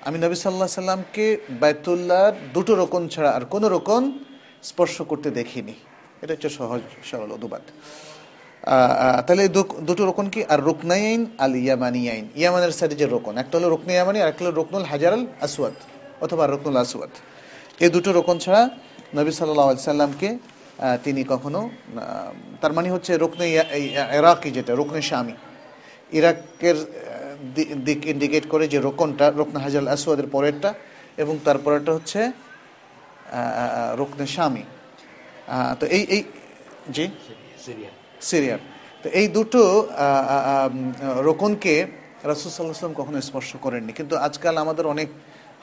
আমি নবী সাল্লাহ সাল্লামকে বায়তুল্লাহর দুটো রোকন ছাড়া আর কোনো রোকন স্পর্শ করতে দেখিনি। এটা হচ্ছে সহজ, সরল অনুবাদ। তাহলে দুটো রোকন কি? আর রুকনাইন আল ইয়ামানি আইন ইয়ামানের সাইডে যে রোকন, একটা হলো রুকন ইয়ামানি আর একটা হলো রুকনুল হাজার আল আসওয়াদ অথবা রুকনুল আসওয়াদ। এই দুটো রোকন ছাড়া নবী সাল্লাহ সাল্লামকে তিনি কখনো তার মানে হচ্ছে রুকনে এরাকি যেটা রুকনে স্বামী ইরাকের দিক ইন্ডিকেট করে যে রোকনটা রুকন হাজাল আসওয়াদের পরেরটা এবং তারপরেরটা হচ্ছে রুকনে স্বামী তো এই এই জি? সিরিয়ার তো এই দুটো রোকনকে রাসুল সাল্লাহ কখনো স্পর্শ করেননি। কিন্তু আজকাল আমাদের অনেক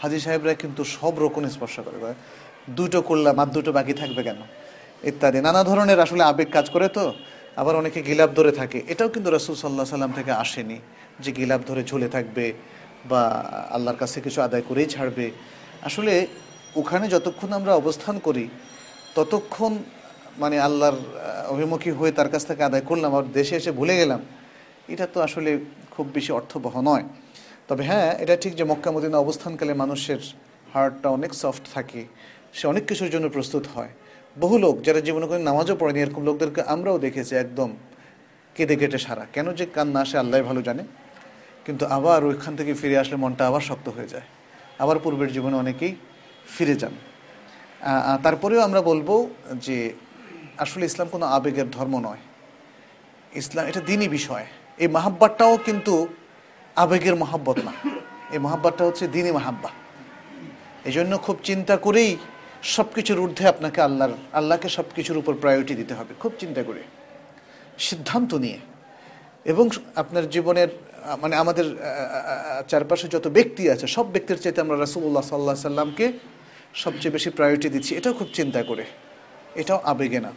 হাজি সাহেবরা কিন্তু সব রোকন স্পর্শ করে। দুটো করলাম, আর দুটো বাকি থাকবে কেন? ইত্যাদি। নানা ধরনের আসলে আবেগ কাজ করে তো, আবার অনেকে গিলাপ ধরে থাকে। এটাও কিন্তু রাসুল সাল্লাহ সাল্লাম থেকে আসেনি যে গিলাপ ধরে ঝুলে থাকবে বা আল্লাহর কাছে কিছু আদায় করেই ছাড়বে। আসলে ওখানে যতক্ষণ আমরা অবস্থান করি, ততক্ষণ মানে আল্লাহর অভিমুখী হয়ে তার কাছ থেকে আদায় করলাম, আর দেশে এসে ভুলে গেলাম, এটা তো আসলে খুব বেশি অর্থবহ নয়। তবে হ্যাঁ এটা ঠিক যে মক্কা অবস্থানকালে মানুষের হার্টটা অনেক সফট থাকে। সে অনেক কিছুর জন্য প্রস্তুত হয়। বহু লোক যারা জীবনে কোনো নামাজও পড়েনি, এরকম লোকদেরকে আমরাও দেখেছি একদম কেঁদে কেটে সারা। কেন যে কান্না আসে আল্লাহ ভালো জানে। কিন্তু আবার ওইখান থেকে ফিরে আসলে মনটা আবার শক্ত হয়ে যায়। আবার পূর্বের জীবনে অনেকেই ফিরে যান। তারপরেও আমরা বলব যে আসলে ইসলাম কোনো আবেগের ধর্ম নয়। ইসলাম এটা দিনই বিষয়। এই মাহাব্বাতটাও কিন্তু আবেগের মহাব্বত না। এই মহাব্বাতটা হচ্ছে দিনই মাহাব্বা এই জন্য খুব চিন্তা করেই সব কিছুর ঊর্ধ্বে আপনাকে আল্লাহর, আল্লাহকে সব কিছুর উপর প্রায়োরিটি দিতে হবে। খুব চিন্তা করে। সিদ্ধান্ত নিয়ে। এবং আপনার জীবনের মানে আমাদের চারপাশে যত ব্যক্তি আছে, সব ব্যক্তির চাইতে আমরা রাসুল্লাহ সাল্লাহ সাল্লামকে সবচেয়ে বেশি প্রায়োরিটি দিচ্ছি। এটাও খুব চিন্তা করে। এটাও আবেগে না।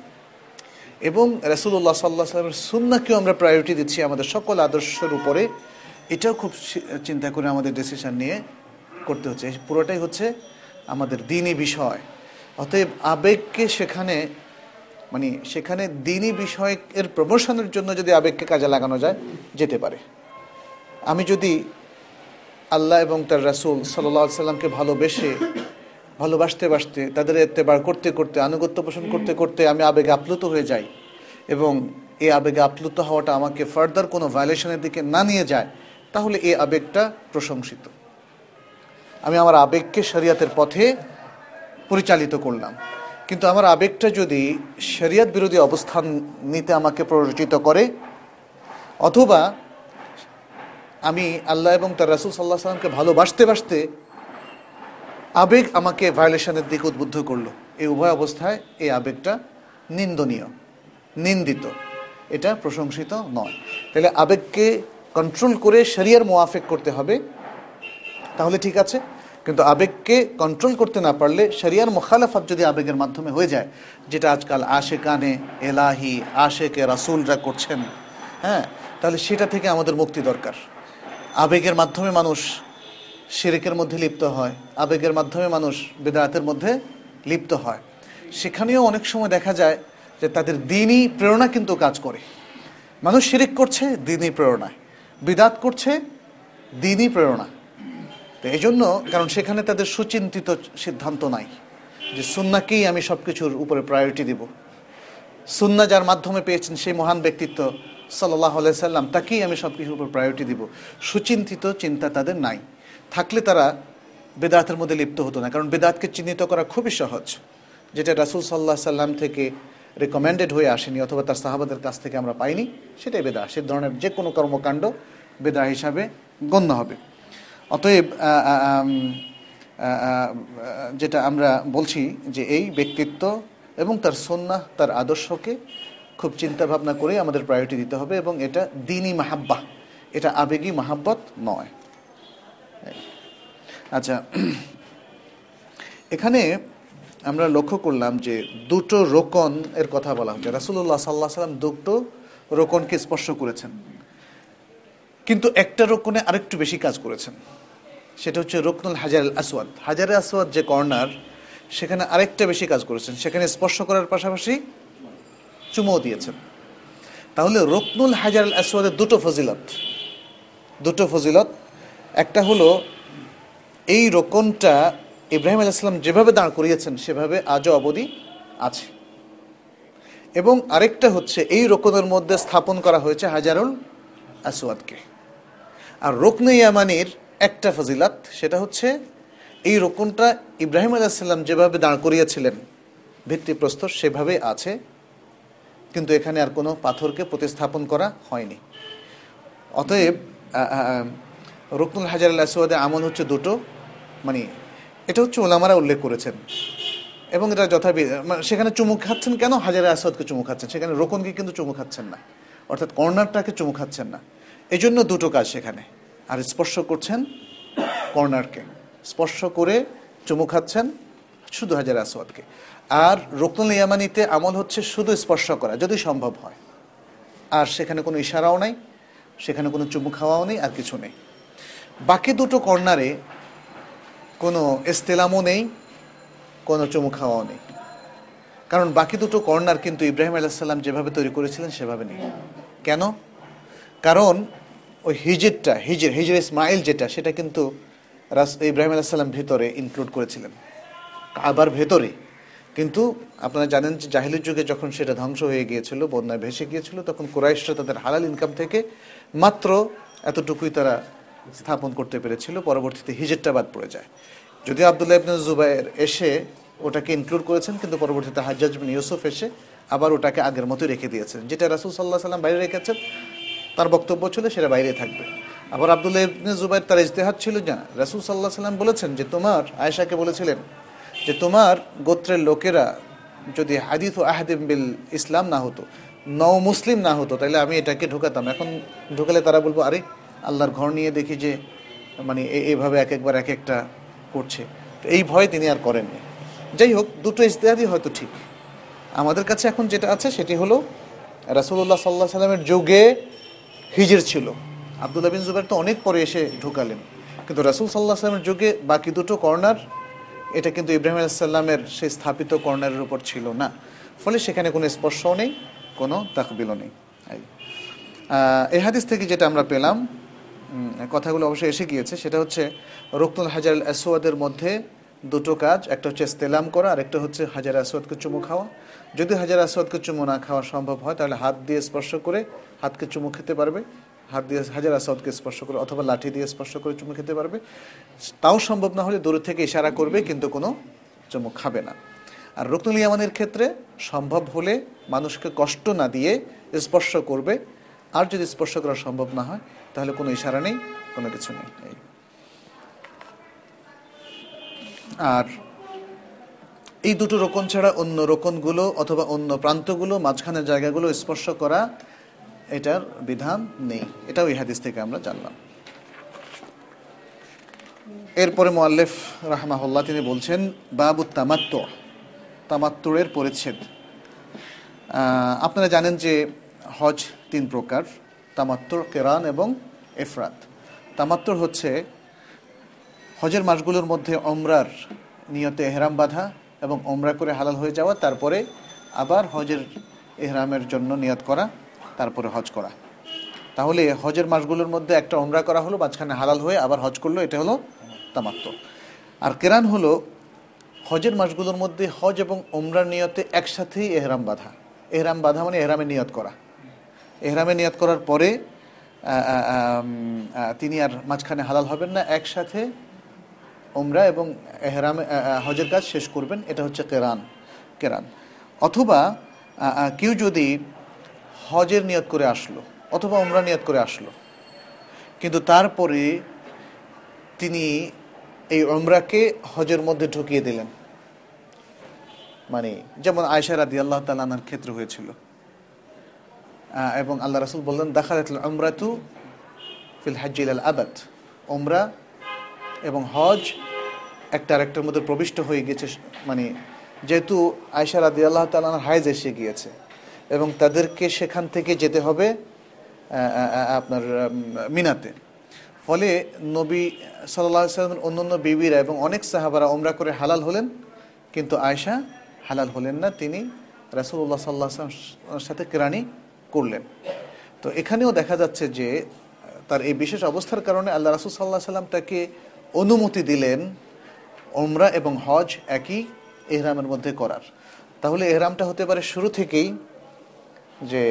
এবং রাসুল্লাহ সাল্লাহ সাল্লামের সুন্নাকেও আমরা প্রায়োরিটি দিচ্ছি আমাদের সকল আদর্শের উপরে। এটাও খুব চিন্তা করে আমাদের ডিসিশন নিয়ে করতে হচ্ছে। পুরোটাই হচ্ছে আমাদের দিনই বিষয়। অতএব আবেগকে সেখানে মানে সেখানে দিনই বিষয়ের প্রমোশনের জন্য যদি আবেগকে কাজে লাগানো যায়, যেতে পারে। আমি যদি আল্লাহ এবং তার রাসূল সাল্লাহ সাল্লামকে ভালোবেসে, ভালোবাসতে বাসতে, তাদের এত্তেবার করতে করতে, আনুগত্য পোষণ করতে করতে আমি আবেগে আপ্লুত হয়ে যাই এবং এই আবেগে আপ্লুত হওয়াটা আমাকে ফার্দার কোনো ভায়োলেশনের দিকে না নিয়ে যায়, তাহলে এই আবেগটা প্রশংসিত। আমি আমার আবেগকে শরিয়াতের পথে পরিচালিত করলাম। কিন্তু আমার আবেগটা যদি শরিয়াত বিরোধী অবস্থান নিতে আমাকে প্ররোচিত করে, অথবা আমি আল্লাহ এবং তার রাসুল সাল্লাহ সাল্লামকে ভালোবাসতে বাসতে আবেগ আমাকে ভায়োলেশনের দিকে উদ্বুদ্ধ করল। এই উভয় অবস্থায় এই আবেগটা নিন্দনীয়, নিন্দিত। এটা প্রশংসিত নয়। তাহলে আবেগকে কন্ট্রোল করে শরিয়ার মোয়াফেক করতে হবে। তাহলে ঠিক আছে। কিন্তু আবেগকে কন্ট্রোল করতে না পারলে শরিয়ার মোখালাফাত যদি আবেগের মাধ্যমে হয়ে যায়, যেটা আজকাল আশে কানে এলাহি, আশেকে রাসুলরা করছেন হ্যাঁ তাহলে সেটা থেকে আমাদের মুক্তি দরকার। আবেগের মাধ্যমে মানুষ শিরিকের মধ্যে লিপ্ত হয়, আবেগের মাধ্যমে মানুষ বেদায়াতের মধ্যে লিপ্ত হয়। সেখানেও অনেক সময় দেখা যায় যে তাদের দিনই প্রেরণা কিন্তু কাজ করে। মানুষ শিরিক করছে, দিনই প্রেরণায়। বিদাত করছে, দিনই প্রেরণা। তো এই জন্য কারণ সেখানে তাদের সুচিন্তিত সিদ্ধান্ত নাই যে সুন্নাকেই আমি সব কিছুর উপরে প্রায়োরিটি দিব। সুন্না যার মাধ্যমে পেয়েছেন সেই মহান ব্যক্তিত্ব সাল্লাহ সাল্লাম, তাকেই আমি সব কিছুর উপর প্রায়োরিটি দিব। সুচিন্তিত চিন্তা তাদের নাই। থাকলে তারা বেদাতের মধ্যে লিপ্ত হতো না, কারণ বেদাতকে চিহ্নিত করা খুবই সহজ, যেটা রাসুল সাল্লাহ সাল্লাম থেকে রেকমেন্ডেড হয়ে আসেনি অথবা তার সাহাবাদের কাছ থেকে আমরা পাইনি, সেটাই বেদা সে ধরনের যে কোনো কর্মকাণ্ড বেদা হিসাবে গণ্য হবে। অতএব যেটা আমরা বলছি যে এই ব্যক্তিত্ব এবং তার সন্না তার আদর্শকে খুব চিন্তা ভাবনা করে আমাদের প্রায়োরিটি দিতে হবে এবং এটা দিনই মাহাব্বা এটা আবেগী মাহাব্বত নয়। আচ্ছা এখানে আমরা লক্ষ্য করলাম যে দুটো রোকন এর কথা বলা হচ্ছে। রাসুল্লাহ সাল্লাহ সাল্লাম দুটো রোকনকে স্পর্শ করেছেন। কিন্তু একটা রোকনে আরেকটু বেশি কাজ করেছেন। সেটা হচ্ছে রোকনুল হাজার আসওয়াদ। হাজার আসওয়াদ যে কর্নার, সেখানে আরেকটা বেশি কাজ করেছেন। সেখানে স্পর্শ করার পাশাপাশি চুমো দিয়েছেন। তাহলে রোকনুল হাজার আসওয়াদের দুটো ফজিলত। দুটো ফজিলত। একটা হলো, এই রোকনটা ইব্রাহিম আলাইসাল্লাম যেভাবে দাঁড় করিয়েছেন, সেভাবে আজও অবধি আছে। এবং আরেকটা হচ্ছে, এই রোকনের মধ্যে স্থাপন করা হয়েছে হাজারুল আসওয়াদকে। আর রোকনে ইয়ামানির একটা ফজিলাত, সেটা হচ্ছে এই রোকনটা ইব্রাহিম আলাইসাল্লাম যেভাবে দাঁড় করিয়েছিলেন, ভিত্তিপ্রস্তর সেভাবে আছে, কিন্তু এখানে আর কোনো পাথরকে প্রতিস্থাপন করা হয়নি। অতএব রুকনুল হাজার আল আসওয়াদের আমল হচ্ছে দুটো মানে এটা হচ্ছে ওলামারা উল্লেখ করেছেন। এবং এটা যথাবি সেখানে চুমু খাচ্ছেন কেন? হাজার আসওয়াদকে চুমু খাচ্ছেন। সেখানে রোকনকে কিন্তু চুমু খাচ্ছেন না। অর্থাৎ কর্নারটাকে চুমু খাচ্ছেন না। এই জন্য দুটো কাজ সেখানে। আর স্পর্শ করছেন কর্নারকে স্পর্শ করে চুমু খাচ্ছেন শুধু হাজার আসওয়াদকে। আর রুকনুল ইয়ামানিতে আমল হচ্ছে শুধু স্পর্শ করা, যদি সম্ভব হয়। আর সেখানে কোনো ইশারাও নাই, সেখানে কোনো চুমু খাওয়াও নেই, আর কিছু নেই। বাকি দুটো কর্নারে কোনো এস্তেলামও নেই, কোনো চুমু খাওয়াও নেই। কারণ বাকি দুটো কর্নার কিন্তু ইব্রাহিম আলাইসাল্লাম যেভাবে তৈরি করেছিলেন সেভাবে নেই। কেন? কারণ ওই হিজিরটা, হিজির হিজির ইসমাইল যেটা, সেটা কিন্তু রাস ইব্রাহিম আলাইসাল্লাম ভেতরে ইনক্লুড করেছিলেন। আবার ভেতরে। কিন্তু আপনারা জানেন যে জাহিলির যুগে যখন সেটা ধ্বংস হয়ে গিয়েছিল, বন্যায় ভেসে গিয়েছিল, তখন কুরাইশরা তাদের হালাল ইনকাম থেকে মাত্র এতটুকুই তারা স্থাপন করতে পেরেছিল। পরবর্তীতে হিজেরটা বাদ পড়ে যায়। যদিও আবদুল্লাহ ইবনে জুবাইর এসে ওটাকে ইনক্লুড করেছেন, কিন্তু পরবর্তীতে হাজ্জাজ বিন ইউসুফ এসে আবার ওটাকে আগের মতোই রেখে দিয়েছেন, যেটা রাসুল সাল্লাহ সাল্লাম বাইরে রেখেছেন। তার বক্তব্য ছিল সেটা বাইরে থাকবে। আবার আবদুল্লাহ ইবনে জুবাইর তার ইজতেহাদ ছিল না রাসুল সাল্লাহ সাল্লাম বলেছেন যে তোমার, আয়েশাকে বলেছিলেন যে তোমার গোত্রের লোকেরা যদি হাদিস ও আহাদিম বিল ইসলাম না হতো, নও মুসলিম না হতো তাহলে আমি এটাকে ঢুকাতাম। এখন ঢুকালে তারা বলব, আরে, আল্লাহর ঘর নিয়ে দেখি যে মানে এইভাবে এক একবার এক একটা করছে। তো এই ভয় তিনি আর করেননি যাই হোক, দুটো ইজতেহাদি হয়তো ঠিক। আমাদের কাছে এখন যেটা আছে সেটি হলো রাসুল্লাহ সাল্লাহ সাল্লামের যুগে হিজির ছিল। আবদুল্লাহ বিন জুবাইর তো অনেক পরে এসে ঢুকালেন। কিন্তু রাসুল সাল্লাহ সাল্লামের যুগে বাকি দুটো কর্নার, এটা কিন্তু ইব্রাহিম আলাইসাল্লামের সেই স্থাপিত কর্নারের উপর ছিল না। ফলে সেখানে কোনো স্পর্শও নেই, কোনো তাকবিলও নেই। এই হাদিস থেকে যেটা আমরা পেলাম কথাগুলো অবশ্যই এসে গিয়েছে, সেটা হচ্ছে রুকনুল হাজার আসওয়াদের মধ্যে দুটো কাজ, একটা হচ্ছে ইস্তেলাম করা আর একটা হচ্ছে হাজার আসওয়াদকে চুমু খাওয়া। যদি হাজার আসওয়াদকে চুমু না খাওয়া সম্ভব হয়, তাহলে হাত দিয়ে স্পর্শ করে হাতকে চুমু খেতে পারবে। হাত দিয়ে হাজার আসওয়াদকে স্পর্শ করে অথবা লাঠি দিয়ে স্পর্শ করে চুমু খেতে পারবে। তাও সম্ভব না হলে দূর থেকে ইশারা করবে, কিন্তু কোনো চুমু খাবে না। আর রুকনুল ইয়ামানের ক্ষেত্রে সম্ভব হলে মানুষকে কষ্ট না দিয়ে স্পর্শ করবে। আর যদি স্পর্শ করা সম্ভব না হয়, তাহলে কোনো ইশারা নেই, কোনো কিছু নেই। আর এই দুটো রোকন ছাড়া অন্য রোকনগুলো অথবা অন্য প্রান্তগুলো, মাঝখানের জায়গাগুলো স্পর্শ করা এটার বিধান নেই। এটাও এই হাদিস থেকে আমরা জানলাম। এরপরে মোয়াল্লেফ রাহমাহুল্লাহ তিনি বলছেন বাবু তামাত্ম তামাত্তুরের পরিচ্ছেদ। আপনারা জানেন যে হজ তিন প্রকার, তামাত্তুর, কেরান এবং এফরাত। তামাত্তুর হচ্ছে হজের মাসগুলোর মধ্যে অমরার নিয়তে এহরাম বাঁধা এবং ওমরা করে হালাল হয়ে যাওয়া, তারপরে আবার হজের এহরামের জন্য নিয়ত করা, তারপরে হজ করা। তাহলে হজের মাসগুলোর মধ্যে একটা ওমরা করা হলো, মাঝখানে হালাল হয়ে আবার হজ করল, এটা হলো তামাত্ম আর কেরান হলো, হজের মাসগুলোর মধ্যে হজ এবং ওমরার নিয়তে একসাথেই এহরাম বাঁধা। এহরাম বাঁধা মানে এহরামে নিয়ত করা। এহরামে নিয়ত করার পরে তিনি আর মাঝখানে হালাল হবেন না, একসাথে ওমরা এবং এহরামে হজের কাজ শেষ করবেন। এটা হচ্ছে কেরান কেরান। অথবা কেউ যদি হজের নিয়ত করে আসলো অথবা ওমরা নিয়ত করে আসলো, কিন্তু তারপরে তিনি এই ওমরাকে হজের মধ্যে ঢুকিয়ে দিলেন। মানে যেমন আয়সা রাদি আল্লাহ তালানার ক্ষেত্রে হয়েছিল। এবং আল্লাহ রাসুল বললেন দেখাত ওমরাতু ফিল হাজিল আল আবাদ। ওমরা এবং হজ একটা আরেকটার মধ্যে প্রবিষ্ট হয়ে গেছে মানে যেহেতু আয়সা রাদি আল্লাহ তালানার হায়জ এসে গিয়েছে এবং তাদেরকে সেখান থেকে যেতে হবে আপনার মিনাতে। ফলে নবী সাল্লাহ সাল্লামের অন্যান্য বিবিরা এবং অনেক সাহাবারা ওমরা করে হালাল হলেন, কিন্তু আয়সা হালাল হলেন না, তিনি রাসুল্লাহ সাল্লাহ সাথে কেরানি করলেন। তো এখানেও দেখা যাচ্ছে যে, তার এই বিশেষ অবস্থার কারণে আল্লাহ রাসুল সাল্লাহ সাল্লাম তাকে অনুমতি দিলেন ওমরা এবং হজ একই এহরামের মধ্যে করার। তাহলে এহরামটা হতে পারে শুরু থেকেই যে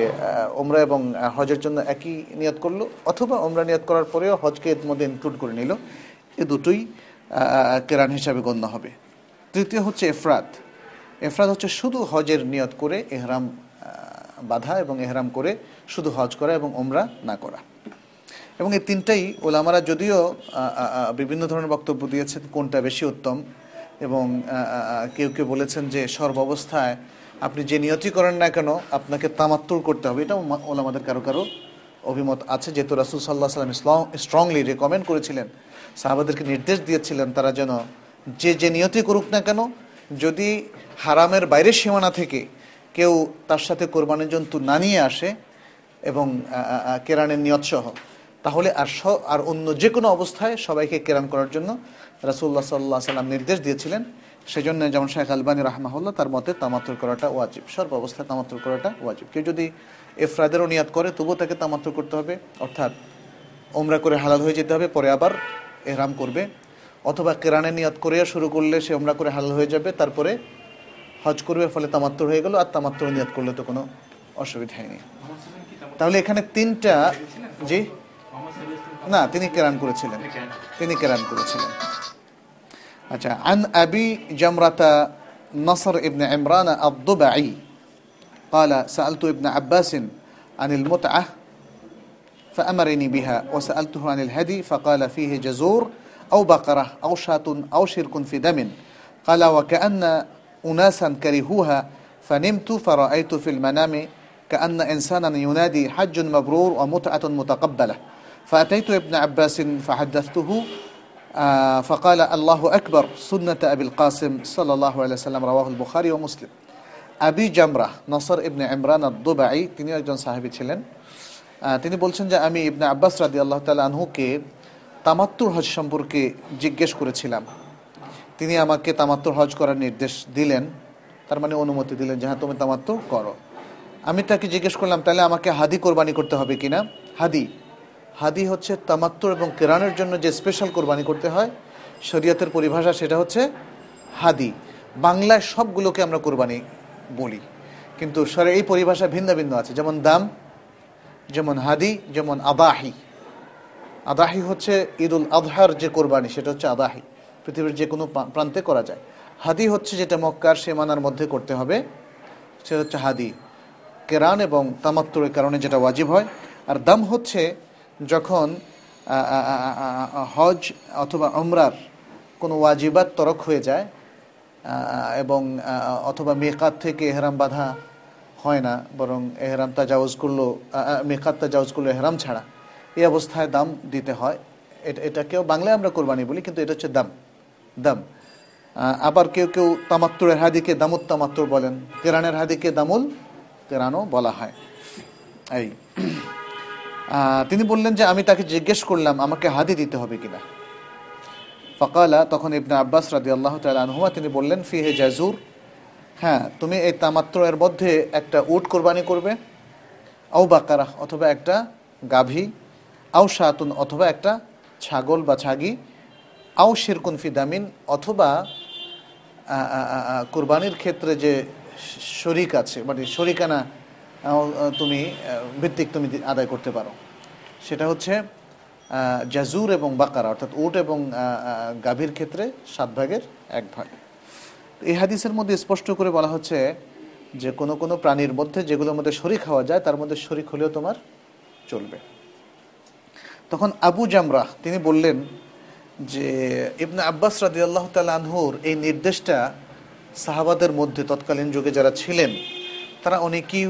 ওমরা এবং হজের জন্য একই নিয়ত করল, অথবা ওমরা নিয়ত করার পরেও হজকে এর মধ্যে ইনক্লুড করে নিল। এ দুটোই কেরান হিসাবে গণ্য হবে। তৃতীয় হচ্ছে এফরাত। এফরাত হচ্ছে শুধু হজের নিয়ত করে এহরাম বাধা এবং এহরাম করে শুধু হজ করা এবং ওমরা না করা। এবং এই তিনটাই ওলামারা যদিও বিভিন্ন ধরনের বক্তব্য দিয়েছেন কোনটা বেশি উত্তম এবং কেউ কেউ বলেছেন যে সর্বাবস্থায় আপনি যে নিয়তি করেন না কেন, আপনাকে তামাত্তুর করতে হবে। এটা ওলামাদের কারও কারও অভিমত আছে। যেহেতু রাসুল সাল্লাহ সাল্লাম ইসলাম স্ট্রংলি রেকমেন্ড করেছিলেন, সাহাবাদেরকে নির্দেশ দিয়েছিলেন তারা যেন যে যে নিয়তি করুক না কেন, যদি হারামের বাইরের সীমানা থেকে কেউ তার সাথে কোরবানির জন্তু না নিয়ে আসে এবং কেরানের নিয়ত সহ তাহলে আর আর অন্য যে কোনো অবস্থায় সবাইকে কেরাম করার জন্য রাসুল্লাহ সাল্লাহ সাল্লাম নির্দেশ দিয়েছিলেন। সেজন্য যেমন শেখ আলবানী রাহমাহুল্লাহ তার মতে তামাত্র করাটা ওয়াজিব, সর্ব অবস্থায় তামাত্র করাটা ওয়াজিব। কেউ যদি এফরাদেরও নিয়াত করে, তবুও তাকে তামাত্র করতে হবে। অর্থাৎ ওমরা করে হালাল হয়ে যেতে হবে, পরে আবার এহরাম করবে। অথবা কেরানের নিয়াত করেও শুরু করলে সে ওমরা করে হালাল হয়ে যাবে, তারপরে হজ করবে, ফলে তামাত্র হয়ে গেল। আর তামাত্র নিয়াত করলে তো কোনো অসুবিধাই নেই। তাহলে এখানে তিনটা জি? না তিনি কেরান করেছিলেন তিনি কেরান করেছিলেন আচ্ছা عن أبي جمرة نصر ابن عمران الضبعي قال سألت ابن عباس عن المتعة فأمرني بها وسألته عن الهدي فقال فيه جزور أو بقرة أو شاة أو شرك في دم قال وكأن أناسا كرهوها فنمت فرأيت في المنام كأن إنسانا ينادي حج مبرور ومتعة متقبلة فأتيت ابن عباس فحدثته آه، فقال الله أكبر سنة أبي القاسم صلى الله عليه وسلم رواه البخاري ومسلم আবি জামরা নসর ইবনে ইমরান আদ-দুবাই তিনি একজন সাহাবী ছিলেন আহ, তিনি বলছেন যে আমি ইবনে আব্বাস রাদি আল্লাহ তালা আনহুকে তামাত্তুর হজ সম্পর্কে জিজ্ঞেস করেছিলাম তিনি আমাকে তামাত্তুর হজ করার নির্দেশ দিলেন তার মানে অনুমতি দিলেন যে হ্যাঁ তুমি তামাত্তুর করো আমি তাকে জিজ্ঞেস করলাম তাহলে আমাকে হাদি কোরবানি করতে হবে কিনা হাদি হাদি হচ্ছে তামাত্তুর এবং কেরানের জন্য যে স্পেশাল কোরবানি করতে হয়, শরীয়তের পরিভাষা সেটা হচ্ছে হাদি। বাংলায় সবগুলোকে আমরা কোরবানি বলি। কিন্তু সরে এই পরিভাষা ভিন্ন ভিন্ন আছে। যেমন দাম, যেমন হাদি, যেমন আদাহি। আদাহি হচ্ছে ঈদ উল আজহার যে কোরবানি, সেটা হচ্ছে আদাহি। পৃথিবীর যে কোনো প্রান্তে করা যায়। হাদি হচ্ছে যেটা মক্কার সীমানার মধ্যে করতে হবে, সেটা হচ্ছে হাদি। কেরান এবং তামাত্তরের কারণে যেটা ওয়াজিব হয়। আর দাম হচ্ছে যখন হজ অথবা উমরার কোনো ওয়াজিবাত তরক হয়ে যায় এবং অথবা মেকাত থেকে এহরাম বাঁধা হয় না, বরং এহরাম তাজাউজ করল মেকাত তাজাউজ করল এহরাম ছাড়া, এই অবস্থায় দাম দিতে হয়। এটা, এটাকেও বাংলায় আমরা কোরবানি বলি, কিন্তু এটা হচ্ছে দাম দাম। আবার কেউ কেউ তামাত্তুরের হাদিকে দামুত তামাত্তুর বলেন, কেরানের হাদিকে দামুল কেরানও বলা হয়। এই তিনি বললেন যে আমি তাকে জিজ্ঞেস করলাম, আমাকে হাদি দিতে হবে কিনা। ফকালা, তখন ইবনে আব্বাস রাদি আল্লাহ আনহুমা তিনি বললেন, ফিহে জাজুর হ্যাঁ তুমি এই তামাত্র এর মধ্যে একটা উট কোরবানি করবে, আও বাকারা, অথবা একটা গাভী, আও শাতুন, অথবা একটা ছাগল বা ছাগি, আও শিরকুন ফিদামিন অথবা কোরবানির ক্ষেত্রে যে শরিক আছে মানে শরিকানা তুমি ভিত্তিক তুমি আদায় করতে পারো। সেটা হচ্ছে জাজুর এবং বাকারা, অর্থাৎ উট এবং গাভীর ক্ষেত্রে সাত ভাগের এক ভাগ। এই হাদিসের মধ্যে স্পষ্ট করে বলা হচ্ছে যে, কোনো কোনো প্রাণীর মধ্যে যেগুলোর মধ্যে শরিক হওয়া যায়, তার মধ্যে শরিক হলেও তোমার চলবে। তখন আবু জামরাহ, তিনি বললেন যে, ইবনে আব্বাস রাদি আল্লাহ আনহুর এই নির্দেশটা সাহাবাদের মধ্যে তৎকালীন যুগে যারা ছিলেন, তারা অনেকেই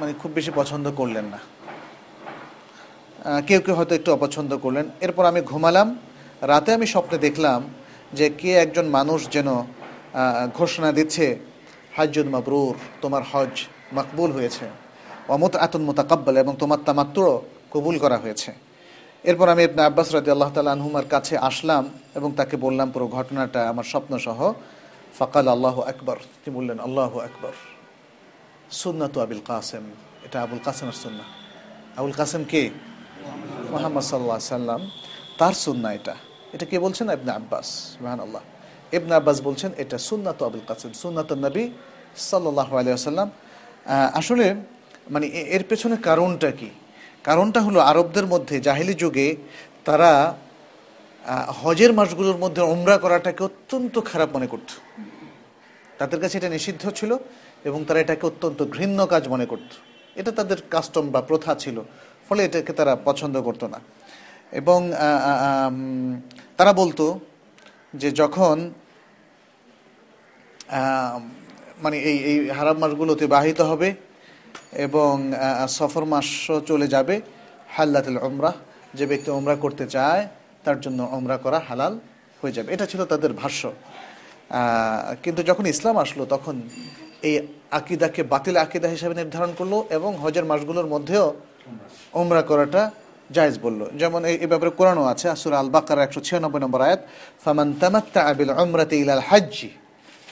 মানে খুব বেশি পছন্দ করলেন না। কেউ কেউ হয়তো একটু অপছন্দ করলেন। এরপর আমি ঘুমালাম। রাতে আমি স্বপ্নে দেখলাম যে কে একজন মানুষ যেন ঘোষণা দিচ্ছে হাজুদ মাবরুর, তোমার হজ মকবুল হয়েছে। অমত আতুন মোতাকাব্বাল এবং তোমার তামাত্র কবুল করা হয়েছে। এরপর আমি ইবনে আব্বাস রাজি আল্লাহ তালা আনহুমার কাছে আসলাম এবং তাকে বললাম, পুরো ঘটনাটা আমার স্বপ্ন সহ ফকাল আল্লাহ আকবর। তিনি বললেন, আল্লাহ আকবর। সুন্নাত আবুল কাসেম। এটা আবুল কাসেমের সুন্না। আবুল কাসেম কে? মোহাম্মদ সাল্লাহ সাল্লাম। তার সুন্না এটা। এটা কে বলছেন? ইবনে আব্বাস। রাহান আল্লাহ ইবনে আব্বাস বলছেন, এটা সুন্নাত আবুল কাসেম, সুন্নাত নবী সাল্লাহ আলিয়াল্লাম আসলে মানে এর পেছনে কারণটা কি? কারণটা হলো আরবদের মধ্যে জাহিলি যুগে তারা হজের মাসগুলোর মধ্যে ওমরা করাটাকে অত্যন্ত খারাপ মনে করত। তাদের কাছে এটা নিষিদ্ধ ছিল। এবং তারা এটাকে অত্যন্ত ঘৃণ্য কাজ মনে করত। এটা তাদের কাস্টম বা প্রথা ছিল, ফলে এটাকে তারা পছন্দ করতো না। এবং তারা বলতো যে যখন মানে এই এই হারাম মাসগুলো অতিবাহিত হবে এবং সফর মাসও চলে যাবে, হাল্লাতুল ওমরা যে ব্যক্তি ওমরা করতে চায়, তার জন্য ওমরা করা হালাল হয়ে যাবে। এটা ছিল তাদের ভাষ্য। কিন্তু যখন ইসলাম আসলো, তখন এই আকিদাকে বাতিল আকিদা হিসাবে নির্ধারণ করল এবং হজের মাসগুলোর মধ্যেও ওমরা করাটা জায়েজ বলল। যেমন এই ব্যাপারে কোরআনও আছে আসুর আল বাকার একশো ছিয়ানব্বই নম্বর আয়াত, ফামান তামাত্তা আবিল ওমরাতে ইলাল হাজ্জি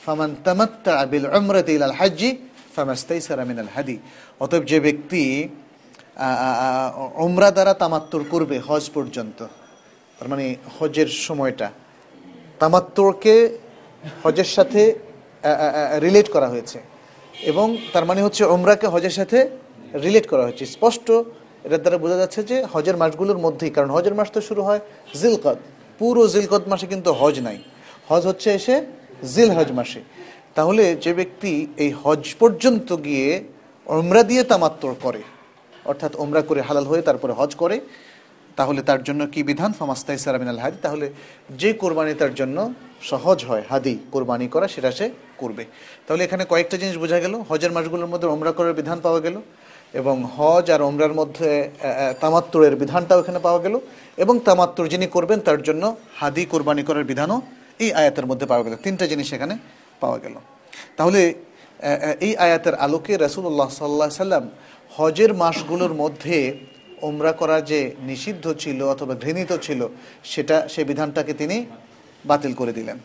ফামান তামাত্তা আবিল উমরাতি ইলাল হাজ্জি ফামাস্তাইসারা মিনাল হাদি অতএব যে ব্যক্তি উমরা দ্বারা তামাত্তুর করবে হজ পর্যন্ত, তার মানে হজের সময়টা, তামাত্তুরকে হজের সাথে রিলেট করা হয়েছে। এবং তার মানে হচ্ছে ওমরাকে হজের সাথে রিলেট করা হয়েছে। স্পষ্ট, এটার দ্বারা বোঝা যাচ্ছে যে হজের মাসগুলোর মধ্যেই, কারণ হজের মাস তো শুরু হয় জিলকদ। পুরো জিলকদ মাসে কিন্তু হজ নাই। হজ হচ্ছে এসে জিল হজ মাসে। তাহলে যে ব্যক্তি এই হজ পর্যন্ত গিয়ে ওমরা দিয়ে তামাত্তর করে, অর্থাৎ ওমরা করে হালাল হয়ে তারপরে হজ করে তাহলে তার জন্য কি বিধান? ফামাস্তাই সারামিনাল হাদি। তাহলে যে কোরবানি তার জন্য সহজ হয়, হাদি কোরবানি করা, সেটা সে করবে। তাহলে এখানে কয়েকটা জিনিস বোঝা গেল। হজের মাসগুলোর মধ্যে ওমরা করার বিধান পাওয়া গেল এবং হজ আর ওমরার মধ্যে তামাত্তুরের বিধানটাও এখানে পাওয়া গেল এবং তামাত্তুর যিনি করবেন তার জন্য হাদি কোরবানি করার বিধানও এই আয়াতের মধ্যে পাওয়া গেল। তিনটা জিনিস এখানে পাওয়া গেল। তাহলে এই আয়াতের আলোকে রাসূলুল্লাহ সাল্লাহ সাল্লাম হজের মাসগুলোর মধ্যে ওমরা করা যে নিষিদ্ধ ছিল অথবা ঘৃণিত ছিল, সেটা, সে বিধানটাকে তিনি বাতিল করে দিলেন।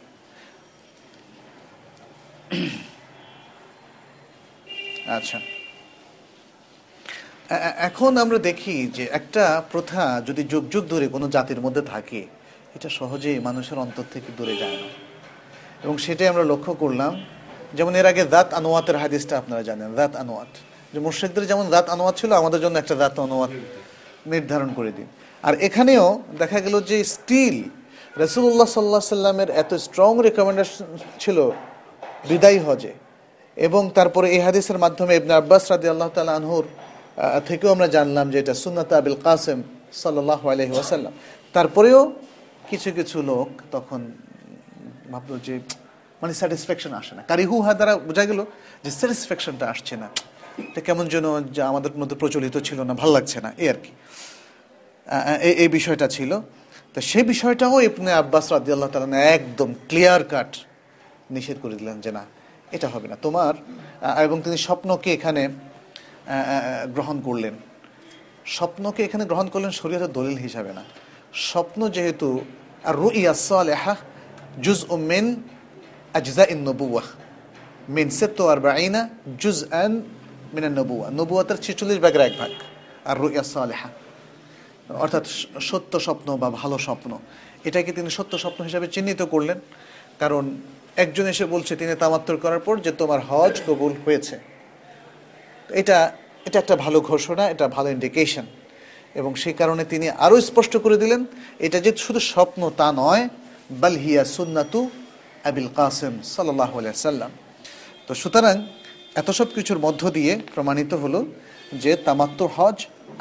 আচ্ছা। এখন আমরা দেখি যে একটা প্রথা যদি যুগ যুগ ধরে কোনো জাতির মধ্যে থাকে, এটা সহজেই মানুষের অন্তর থেকে দূরে যায় না। এবং সেটাই আমরা লক্ষ্য করলাম, যেমন এর আগে দাঁত আনোয়াতের হাদিসটা আপনারা জানেন দাঁত আনোয়াত। যে মুর্শিকদের যেমন দাঁত আনোয়াত ছিল, আমাদের জন্য একটা দাঁত আনোয়াত নির্ধারণ করে দিন। আর এখানেও দেখা গেল যে স্টিল রসুল্লাহ সাল্লাহ সাল্লামের এত স্ট্রং রেকমেন্ডেশন ছিল বিদায়ী হজে। এবং তারপরে এই হাদিসের মাধ্যমে ইবনে আব্বাস রাদি আল্লাহ তালা আনহুর থেকেও আমরা জানলাম যে এটা সুন্নাত আবিল কাসেম সাল্লাহ আলহি ওয়াসাল্লাম। তারপরেও কিছু কিছু লোক তখন ভাবলো যে মানে স্যাটিসফ্যাকশন আসে না। কারিহু হা দ্বারা বোঝা গেল যে স্যাটিসফ্যাকশনটা আসছে না। এটা কেমন যেন যা আমাদের মধ্যে প্রচলিত ছিল না, ভালো লাগছে না, এই আর কি। এই বিষয়টা ছিল। তো সেই বিষয়টাও ইবনে আব্বাস রাদি আল্লাহ তালা একদম ক্লিয়ার কাট নিষেধ করে দিলেন যে না, এটা হবে না। তোমার এবং তিনি স্বপ্নকে এখানে গ্রহণ করলেন। স্বপ্নকে এখানে গ্রহণ করলেন শরীয়তের দলিল হিসাবে না। স্বপ্ন যেহেতু আর রুইয়া সালেহা জুজ ও মেন আজজা ইন নবুয়া মিন সেত্তো আর বাইনা জুজ আন মিনান নবুয়া নবুয়াতের ছেচল্লিশ ভাগের এক ভাগ। আর রুইয়া সালেহা। অর্থাৎ সত্য স্বপ্ন বা ভালো স্বপ্ন। এটাকে তিনি সত্য স্বপ্ন হিসাবে চিহ্নিত করলেন। কারণ একজন এসে বলছে, তিনি তামাত্তর করার পর যে তোমার হজ কবুল হয়েছে। এটা এটা একটা ভালো ঘোষণা, এটা ভালো ইন্ডিকেশন এবং সেই কারণে তিনি আরও স্পষ্ট করে দিলেন, এটা যে শুধু স্বপ্ন তা নয় বালহিয়া সুন্নাতু আবিল কাসেম সাল্লাহ সাল্লাম তো সুতরাং এত সব কিছুর মধ্য দিয়ে প্রমাণিত হলো যে তামাত্তুর হজ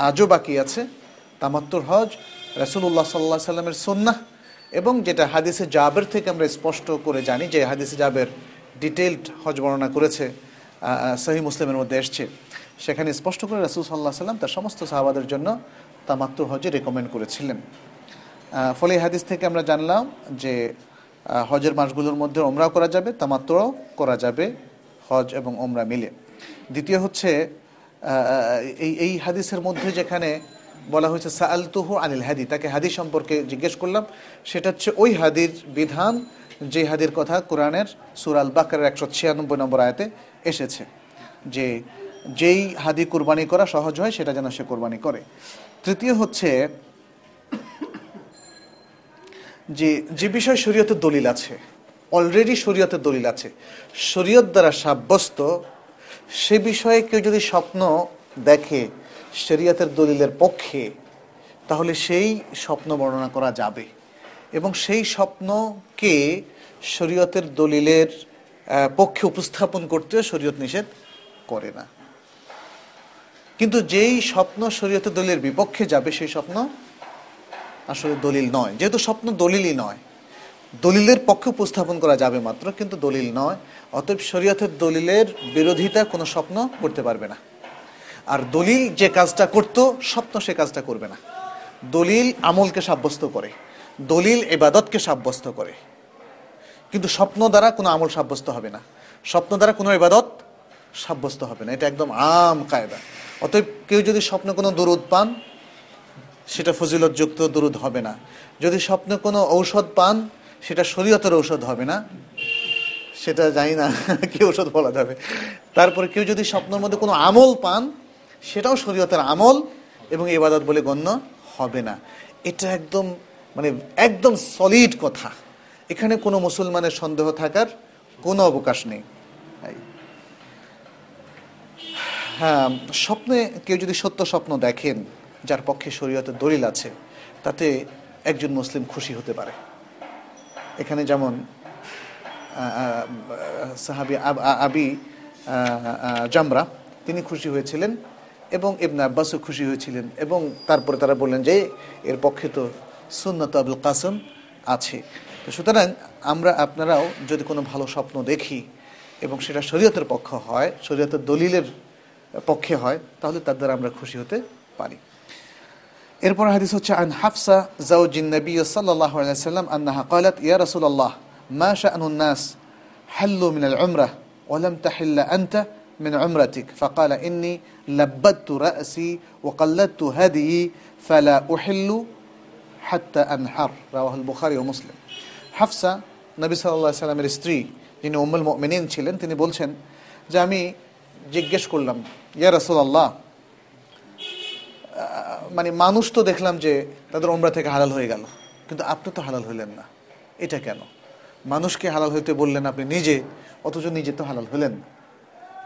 আজও বাকি আছে। তামাত্তুর হজ রাসূলুল্লাহ সাল্লাহ সাল্লামের সুন্নাহ এবং যেটা হাদিসে জাবের থেকে আমরা স্পষ্ট করে জানি যে হাদিসে জাবের ডিটেলড হজ বর্ণনা করেছে সহি মুসলিমের মধ্যে এসছে। সেখানে স্পষ্ট করে রাসূল সাল্লাহ সাল্লাম তার সমস্ত সাহাবাদের জন্য তামাত্তুর হজে রেকমেন্ড করেছিলেন। ফলে হাদিস থেকে আমরা জানলাম যে হজের মাসগুলোর মধ্যে ওমরাও করা যাবে তামাত্র করা যাবে। হজ এবং ওমরা মিলে। দ্বিতীয় হচ্ছে এই এই হাদিসের মধ্যে যেখানে বলা হয়েছে, সাআলতুহু আনিল হাদি তাকে হাদি সম্পর্কে জিজ্ঞেস করলাম। সেটা হচ্ছে ওই হাদির বিধান যে হাদির কথা কোরআনের সুরাল বাকারের একশো ছিয়ানব্বই নম্বর আয়াতে এসেছে, যে যেই হাদি কুরবানি করা সহজ হয়, সেটা যেন সে কোরবানি করে। তৃতীয় হচ্ছে যে যে বিষয় শরীয়তের দলিল আছে অলরেডি শরীয়তের দলিল আছে। শরীয়ত দ্বারা সাব্যস্ত, সে বিষয়ে কেউ যদি স্বপ্ন দেখে শরীয়তের দলিলের পক্ষে, তাহলে সেই স্বপ্ন বর্ণনা করা যাবে। এবং সেই স্বপ্নকে শরীয়তের দলিলের পক্ষে উপস্থাপন করতেও শরীয়ত নিষেধ করে না। কিন্তু যেই স্বপ্ন শরীয়তের দলিলের বিপক্ষে যাবে, সেই স্বপ্ন আসলে দলিল নয়। যেহেতু স্বপ্ন দলিলই নয় দলিলের পক্ষে উপস্থাপন করা যাবে মাত্র, কিন্তু দলিল নয়। অতএব শরীয়তের দলিলের বিরোধিতা কোনো স্বপ্ন করতে পারবে না। আর দলিল যে কাজটা করত, স্বপ্ন সে কাজটা করবে না। দলিল আমলকে সাব্যস্ত করে, দলিল এবাদতকে সাব্যস্ত করে। কিন্তু স্বপ্ন দ্বারা কোনো আমল সাব্যস্ত হবে না। স্বপ্ন দ্বারা কোনো এবাদত সাব্যস্ত হবে না। এটা একদম আম কায়দা। অতএব কেউ যদি স্বপ্নে কোনো দরুদ পান, সেটা ফজিলতযুক্ত দরুদ হবে না। যদি স্বপ্নে কোনো ঔষধ পান সেটা শরীয়তের ঔষধ হবে না। সেটা জানি না কি ঔষধ বলা যাবে। তারপরে কেউ যদি স্বপ্নের মধ্যে কোনো আমল পান, সেটাও শরীয়তের আমল এবং ইবাদত বলে গণ্য হবে না। এটা একদম মানে একদম সলিড কথা। এখানে কোনো মুসলমানের সন্দেহ থাকার কোনো অবকাশ নেই। হ্যাঁ স্বপ্নে কেউ যদি সত্য স্বপ্ন দেখেন, যার পক্ষে শরীয়তের দলিল আছে, তাতে একজন মুসলিম খুশি হতে পারে। এখানে যেমন সাহাবি আব- জামরা, তিনি খুশি হয়েছিলেন এবং ইবনে আব্বাসও খুশি হয়েছিলেন এবং তারপরে তারা বললেন যে, এর পক্ষে তো সুন্নত আবুল কাসম আছে। তো সুতরাং আমরা আপনারাও যদি কোনো ভালো স্বপ্ন দেখি এবং সেটা শরীয়তের পক্ষ হয়, শরীয়তের দলিলের পক্ষে হয়, তাহলে তার দ্বারা আমরা খুশি হতে পারি। এরপর হাদিস হচ্ছে আন হাফসা জাউজিন নবী সাল্লাল্লাহু আলাইহি ওয়াসাল্লাম আন্নাহা قالت يا رسول الله ما شأن الناس حلوا من العمرة ولم تحل أنت من عمرتك فقال إني لبدت رأسي وقلدت هدي فلا أحل حتى أنحر رواه البخاري ومسلم হাফসা নবী সাল্লাল্লাহু আলাইহি সাল্লামের স্ত্রী যিনি উম্মুল মুমিনিন ছিলেন তিনি বলছেন যে আমি জিজ্ঞেস করলাম ইয়া রাসূলুল্লাহ মানে মানুষ তো দেখলাম যে তাদের ওমরা থেকে হালাল হয়ে গেল। কিন্তু আপনি তো হালাল হইলেন না। এটা কেন? মানুষকে হালাল হইতে বললেন আপনি নিজে, অথচ নিজে তো হালাল হলেন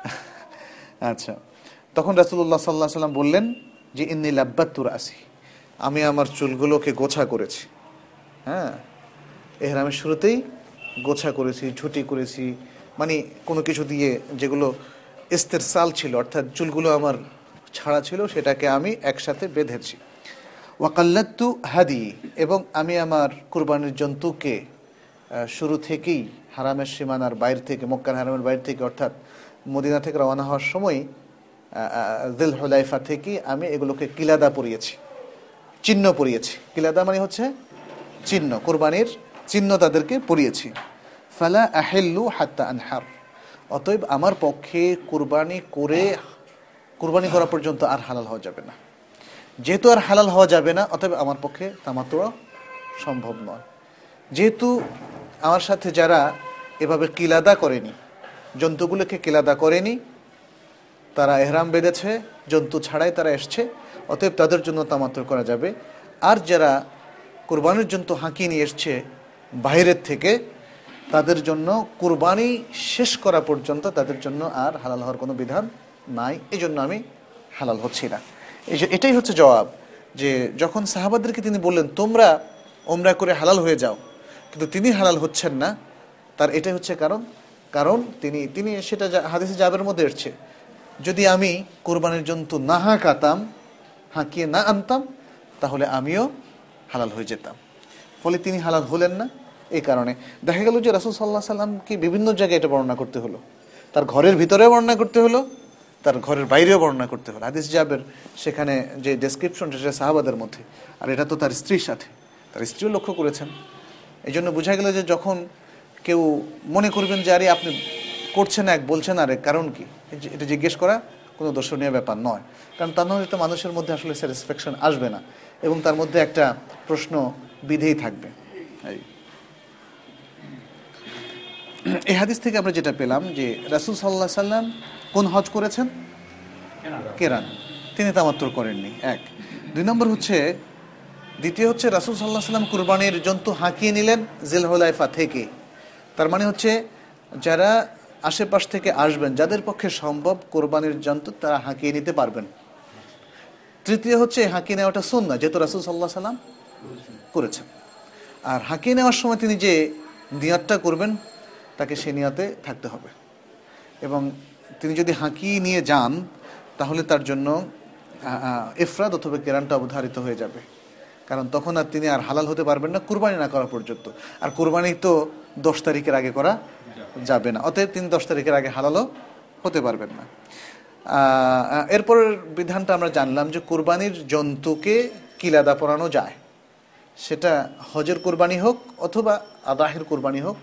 আচ্ছা তখন রাসুল্লাহ সাল্লাহ সাল্লাম বললেন যে, ইন্নি লাব্বাত্তুর আসি আমি আমার চুলগুলোকে গোছা করেছি। হ্যাঁ এহরামের শুরুতেই গোছা করেছি, ঝুটি করেছি মানে কোনো কিছু দিয়ে যেগুলো ইস্তের সাল ছিল, অর্থাৎ চুলগুলো আমার ছাড়া ছিল, সেটাকে আমি একসাথে বেঁধেছি। ওয়াকাল্লাত্তু হাদি, এবং আমি আমার কুরবানির জন্তুকে শুরু থেকেই হারামের সীমানার বাইর থেকে, মক্কার হারামের বাইর থেকে, অর্থাৎ মদিনা থেকে রওনা হওয়ার সময় দিল হুলাইফা থেকে আমি এগুলোকে কিলাদা পরিয়েছি, চিহ্ন পরিয়েছি। কিলাদা মানে হচ্ছে চিহ্ন, কোরবানির চিহ্ন তাদেরকে পরিয়েছি। ফালা আহেল্লু হাত্তা আনহার, অতএব আমার পক্ষে কুরবানি করে কুরবানি করা পর্যন্ত আর হালাল হওয়া যাবে না। যেহেতু আর হালাল হওয়া যাবে না, অতএব আমার পক্ষে তামাত্র সম্ভব নয়। যেহেতু আমার সাথে যারা এভাবে কিলাদা করেনি, জন্তুগুলোকে কিলাদা করেনি, তারা এহরাম বেঁধেছে, জন্তু ছাড়াই তারা এসছে, অতএব তাদের জন্য তামাত্র করা যাবে। আর যারা কোরবানির জন্তু হাঁকিয়ে নিয়ে এসছে বাইরের থেকে, তাদের জন্য কুরবানি শেষ করা পর্যন্ত তাদের জন্য আর হালাল হওয়ার কোনো বিধান নাই এই জন্য আমি হালাল হচ্ছি না। এই যে এটাই হচ্ছে জবাব, যে যখন সাহাবাদেরকে তিনি বললেন, তোমরা ওমরা করে হালাল হয়ে যাও কিন্তু তিনি হালাল হচ্ছেন না, তার এটাই হচ্ছে কারণ। কারণ তিনি তিনি সেটা হাদিসে জাবের মধ্যে এসছে, যদি আমি কোরবানির জন্তু না হাঁকাতাম, হাঁকিয়ে না আনতাম, তাহলে আমিও হালাল হয়ে যেতাম। ফলে তিনি হালাল হলেন না এই কারণে। দেখা গেল যে রাসুল সাল্লাহ সাল্লামকে বিভিন্ন জায়গায় এটা বর্ণনা করতে হলো। তার ঘরের ভিতরেও বর্ণনা করতে হলো তার ঘরের বাইরেও বর্ণনা করতে হলো হাদিস জাবের সেখানে যে ডেসক্রিপশন সেটা সাহাবাদের মধ্যে। আর এটা তো তার স্ত্রীর সাথে। তার স্ত্রীও লক্ষ্য করেছেন। এই জন্য বোঝা গেল যে যখন কেউ মনে করবেন যে, আরে, আপনি করছেন এক, বলছেন আরেক, কারণ কি? এটা জিজ্ঞেস করা কোনো দর্শনীয় ব্যাপার নয়। কারণ তা নাহলে তো মানুষের মধ্যে আসলে স্যাটিসফ্যাকশন আসবে না। এবং তার মধ্যে একটা প্রশ্ন বিধেই থাকবে। এই। হাদিস থেকে আমরা যেটা পেলাম যে রাসুল সাল্লাহ সাল্লাম কোন হজ করেছেন? কেরান। তিনি তামাত্তর করেননি, এক। দুই নম্বর হচ্ছে, দ্বিতীয় হচ্ছে, রাসুল সাল্লাহ সাল্লাম কুরবানির জন্তু হাঁকিয়ে নিলেন জেলহলাইফা থেকে। তার মানে হচ্ছে, যারা আশেপাশ থেকে আসবেন, যাদের পক্ষে সম্ভব কোরবানির জন্তু, তারা হাঁকিয়ে নিতে পারবেন। তৃতীয় হচ্ছে, হাঁকিয়ে নেওয়াটা সুন্না যেহেতু রাসুল সাল্লাহ সাল্লাম করেছেন। আর হাঁকিয়ে নেওয়ার সময় তিনি যে নিয়াতটা করবেন, তাকে সে নিয়াতে থাকতে হবে। এবং তিনি যদি হাঁকিয়ে নিয়ে যান, তাহলে তার জন্য এফরাদ অথবা কেরানটা অবধারিত হয়ে যাবে। কারণ তখন আর তিনি আর হালাল হতে পারবেন না, কুরবানি না করা পর্যন্ত। আর কুরবানি তো দশ তারিখের আগে করা যাবে না। অতএব তিনি দশ তারিখের আগে হালালও হতে পারবেন না। এরপরের বিধানটা আমরা জানলাম যে কুরবানির জন্তুকে কিলাদা পরানো যায়। সেটা হজের কোরবানি হোক অথবা আদাহের কোরবানি হোক,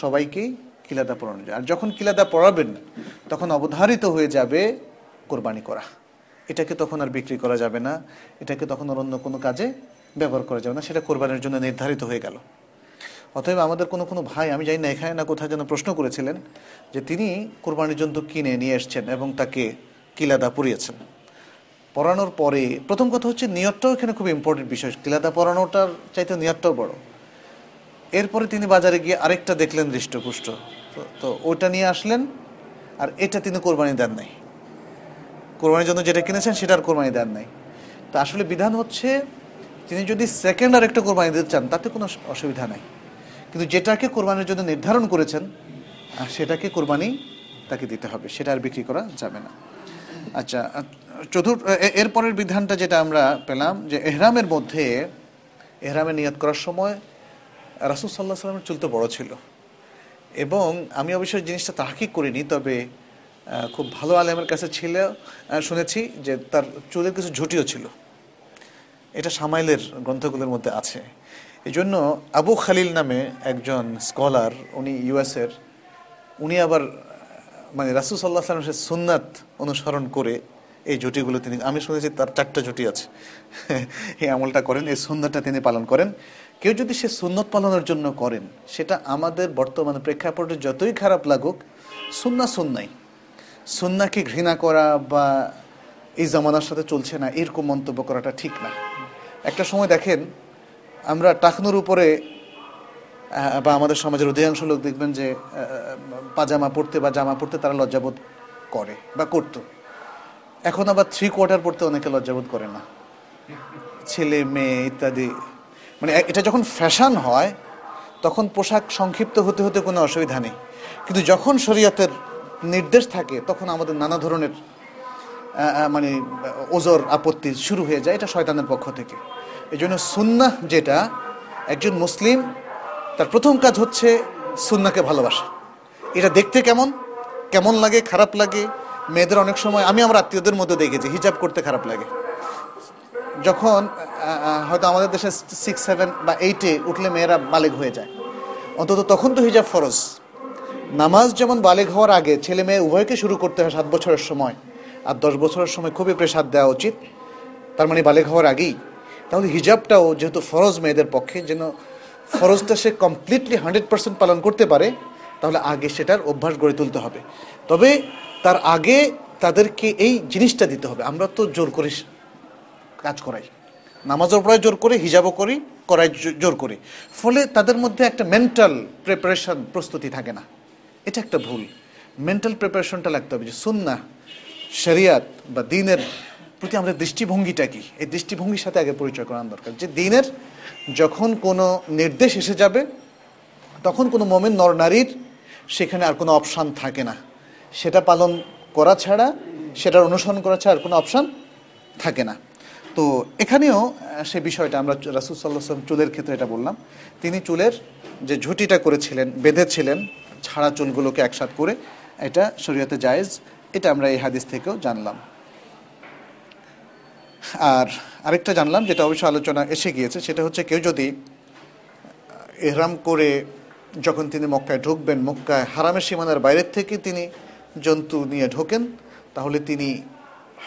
সবাইকেই কিলাদা পড়ানো যায়। আর যখন কিলাদা পড়াবেন, তখন অবধারিত হয়ে যাবে কোরবানি করা। এটাকে তখন আর বিক্রি করা যাবে না। এটাকে তখন আর অন্য কোনো কাজে ব্যবহার করা যাবে না। সেটা কোরবানির জন্য নির্ধারিত হয়ে গেল। অতএব আমাদের কোনো কোনো ভাই, আমি জানি না এখানে না কোথায় যেন প্রশ্ন করেছিলেন, যে তিনি কোরবানির জন্য কিনে নিয়ে এসছেন এবং তাকে কিলাদা পরিয়েছেন পড়ানোর পরে প্রথম কথা হচ্ছে, নিয়তটাও এখানে খুব ইম্পর্টেন্ট বিষয়। কিলাদা পড়ানোটার চাইতে নিয়তটাও বড়। এরপরে তিনি বাজারে গিয়ে আরেকটা দেখলেন হৃষ্টপুষ্ট। তো- ওটা নিয়ে আসলেন আর এটা তিনি কোরবানি দেন নাই। কোরবানির জন্য যেটা কিনেছেন সেটার কোরবানি দেন নাই। তো আসলে বিধান হচ্ছে তিনি যদি সেকেন্ড আর একটা কোরবানি দিতে চান তাতে কোনো অসুবিধা নাই। কিন্তু যেটাকে কোরবানির জন্য নির্ধারণ করেছেন আহ, সেটাকে কোরবানি তাকে দিতে হবে সেটা আর বিক্রি করা যাবে না। আচ্ছা চতুর্থ এরপরের বিধানটা যেটা আমরা পেলাম যে এহরামের মধ্যে এহরামে নিয়ত করার সময় রাসুল সাল্লাহ সাল্লামের চুল তো বড় ছিল। এবং আমি অবশ্যই জিনিসটা তাহাকিক করিনি, তবে খুব ভালো আলেমের কাছে ছিল শুনেছি যে তার চুলের কিছু ঝুটিও ছিল। এটা সামাইলের গ্রন্থগুলোর মধ্যে আছে। এই জন্য আবু খালিল নামে একজন স্কলার, উনি ইউএসের, উনি আবার মানে রাসুল সাল্লাহ সাল্লামের সুন্নাত অনুসরণ করে এই জুটিগুলো তিনি, আমি শুনেছি তার চারটা জুটি আছে। এই আমলটা করেন, এই সুন্দরটা তিনি পালন করেন। কেউ যদি সে সুন্নত পালনের জন্য করেন, সেটা আমাদের বর্তমান প্রেক্ষাপটে যতই খারাপ লাগুক সুন্না সুন্নাই। সুন্নাকে ঘৃণা করা বা এই জামানার সাথে চলছে না, এরকম মন্তব্য করাটা ঠিক না। একটা সময় দেখেন, আমরা টাকনুর উপরে বা আমাদের সমাজের অধিকাংশ লোক দেখবেন যে পাজামা পরতে বা জামা পরতে তারা লজ্জাবোধ করে বা করতো। এখন আবার থ্রি কোয়ার্টার পরতে অনেকে লজ্জাবোধ করে না। ছেলে, মেয়ে ইত্যাদি মানে এটা যখন ফ্যাশন হয়, তখন পোশাক সংক্ষিপ্ত হতে হতে কোনো অসুবিধা নেই। কিন্তু যখন শরীয়তের নির্দেশ থাকে, তখন আমাদের নানা ধরনের মানে ওজোর আপত্তি শুরু হয়ে যায় এটা শয়তানের পক্ষ থেকে। এই জন্য সুন্নাহ যেটা, একজন মুসলিম, তার প্রথম কাজ হচ্ছে সুন্নাকে ভালোবাসা। এটা দেখতে কেমন? কেমন লাগে? খারাপ লাগে? মেয়েদের অনেক সময়, আমি আমার আত্মীয়দের মধ্যে দেখেছি, হিজাব করতে খারাপ লাগে। যখন হয়তো আমাদের দেশে সিক্স সেভেন বা এইটে উঠলে মেয়েরা বালেগ হয়ে যায়। অন্তত তখন তো হিজাব ফরজ। নামাজ যেমন বালেগ হওয়ার আগে ছেলে মেয়ে উভয়কে শুরু করতে হয় সাত বছরের সময়। আর দশ বছরের সময় খুবই প্রেসার দেওয়া উচিত। তার মানে বালেগ হওয়ার আগেই। তাহলে হিজাবটাও যেহেতু ফরজ মেয়েদের পক্ষে, যেন ফরজটা সে কমপ্লিটলি হান্ড্রেড পার্সেন্ট পালন করতে পারে, তাহলে আগে সেটার অভ্যাস গড়ে তুলতে হবে। তবে তার আগে তাদেরকে এই জিনিসটা দিতে হবে। আমরা তো জোর করে কাজ করাই। নামাজও পড়ায় জোর করে, হিজাবও করি, করাই জোর করি। ফলে তাদের মধ্যে একটা মেন্টাল প্রিপারেশন প্রস্তুতি থাকে না। এটা একটা ভুল। মেন্টাল প্রিপারেশনটা লাগতে হবে যে সুন্না শরিয়াত বা দিনের প্রতি আমাদের দৃষ্টিভঙ্গিটা কি? এই দৃষ্টিভঙ্গির সাথে আগে পরিচয় করানো দরকার যে দিনের যখন কোনো নির্দেশ এসে যাবে, তখন কোনো মোমেন নর নারীর সেখানে আর কোনো অপশান থাকে না। সেটা পালন করা ছাড়া, সেটার অনুসরণ করা ছাড়া আর কোনো অপশান থাকে না। তো এখানেও সে বিষয়টা আমরা রাসুল সাল্লাম চুলের ক্ষেত্রে এটা বললাম। তিনি চুলের যে ঝুঁটিটা করেছিলেন, বেঁধেছিলেন, ছাড়া চুলগুলোকে একসাথ করে, এটা শরীয়তে জায়েজ, এটা আমরা এই হাদিস থেকেও জানলাম। আর আরেকটা জানলাম, যেটা অবশ্য আলোচনা এসে গিয়েছে, সেটা হচ্ছে কেউ যদি এহরাম করে যখন তিনি মক্কায় ঢুকবেন, মক্কায় হারামের সীমানার বাইরের থেকে তিনি জন্তু নিয়ে ঢোকেন, তাহলে তিনি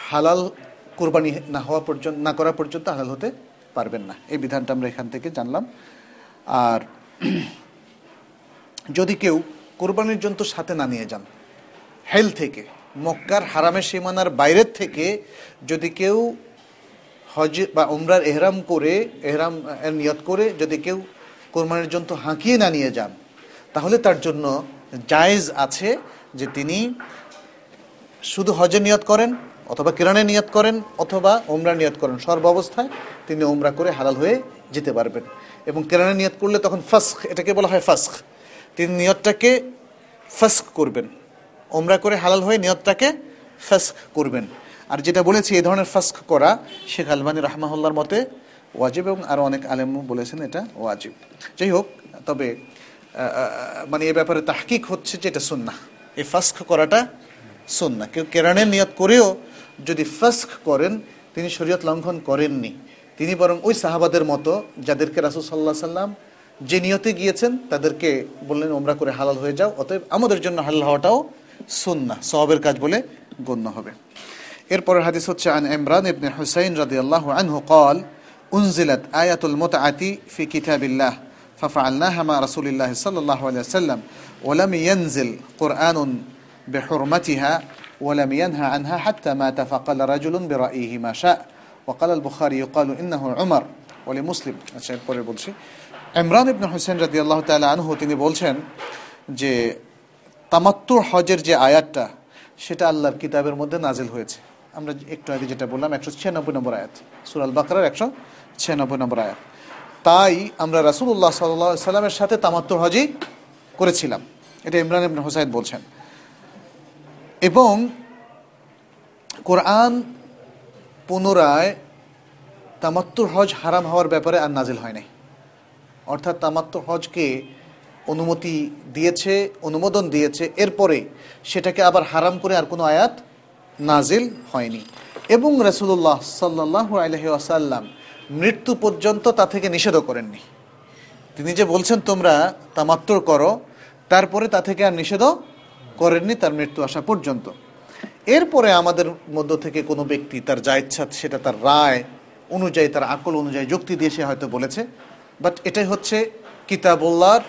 হালাল কোরবানি না হওয়া পর্যন্ত না করা পর্যন্ত হালাল হতে পারবেন না। এই বিধানটা আমরা এখান থেকে জানলাম। আর যদি কেউ কোরবানির জন্তু সাথে না নিয়ে যান, হেল থেকে, মক্কার হারামের সীমানার বাইরের থেকে যদি কেউ হজ বা উমরার এহরাম করে, এহরাম নিয়ত করে যদি কেউ কোরবানির জন্তু হাঁকিয়ে না নিয়ে যান, তাহলে তার জন্য জায়েজ আছে যে তিনি শুধু হজের নিয়ত করেন অথবা কিরানের নিয়াত করেন অথবা ওমরা নিয়াত করেন। সর্বাবস্থায় তিনি ওমরা করে হালাল হয়ে যেতে পারবেন। এবং কেরানের নিয়ত করলে তখন ফাস্ক এটাকে বলা হয় ফাস্ক তিনি নিয়তটাকে ফাস্ক করবেন। ওমরা করে হালাল হয়ে নিয়তটাকে ফাস্ক করবেন। আর যেটা বলেছি, এই ধরনের ফাস্ক করা শেখ আলমানি রহমাহুল্লার মতে ওয়াজিব এবং আরও অনেক আলেম বলেছেন এটা ওয়াজিব। যাই হোক, তবে মানে এ ব্যাপারে তাহকিক হচ্ছে যে এটা সুন্না এই ফাস্ক করাটা সুন্না কেউ কেরানের নিয়ত করেও যদি ফাস্ক করেন তিনি শরীয়ত লঙ্ঘন করেননি তিনি বরং ওই সাহাবাদের মতো যাদেরকে রাসুল সাল্লাহ সাল্লাম যে নিয়তে গিয়েছেন তাদেরকে বললেন ওমরা করে হালাল হয়ে যাও অতএব আমাদের জন্য হালাল হওয়াটাও সুন্না সওয়াবের কাজ বলে গণ্য হবে এরপরের হাদিস হচ্ছে আন ইমরান ইবনে হুসাইন রাদিয়াল্লাহু আনহু قال أنزلت آية المتعة في كتاب الله ففعلناها مع رسول الله صلى الله عليه وسلم ولم ينزل قرآن بحرمتها ولم ينهى عنها حتى مات فقال رجل برأيه ما شاء وقال البخاري يقال إنه عمر ولمسلم আচ্ছা এরপরে বলছি ইমরান ইবনে হুসাইন রাদিয়াল্লাহু তাআলা আনহু তিনি বলছেন যে তামাত্তুর হজের যে আয়াতটা সেটা আল্লাহর কিতাবের মধ্যে নাজিল হয়েছে আমরা একটু আগে যেটা বললাম একশো ছিয়ানব্বই নম্বর আয়াত সুরাল বাকরার একশো ছিয়ানব্বই নম্বর আয়াত তাই আমরা রাসুল্লাহ সাল্লাহ সাল্লামের সাথে তামাত্তুর হজই করেছিলাম এটা ইমরান ইবনে হোসাইন বলছেন এবং কোরআন পুনরায় তামাত্তুর হজ হারাম হওয়ার ব্যাপারে আর নাজিল হয় নাই। অর্থাৎ তামাত্তুর হজকে অনুমতি দিয়েছে, অনুমোদন দিয়েছে, এরপরে সেটাকে আবার হারাম করে আর কোনো আয়াত নাজিল হয়নি। এবং রসুল্লাহ সাল্লাহ আলহি আসাল্লাম মৃত্যু পর্যন্ত তা থেকে নিষেধও করেননি। তিনি যে বলছেন, তোমরা তামাত্তর করো, তারপরে তা থেকে আর নিষেধও করেননি তার মৃত্যু আসা পর্যন্ত। এরপরে আমাদের মধ্য থেকে কোনো ব্যক্তি তার যা ইচ্ছা সেটা তার রায় অনুযায়ী, তার আকল অনুযায়ী যুক্তি দিয়ে সে হয়তো বলেছে। বাট এটাই হচ্ছে কিতাবুল্লাহর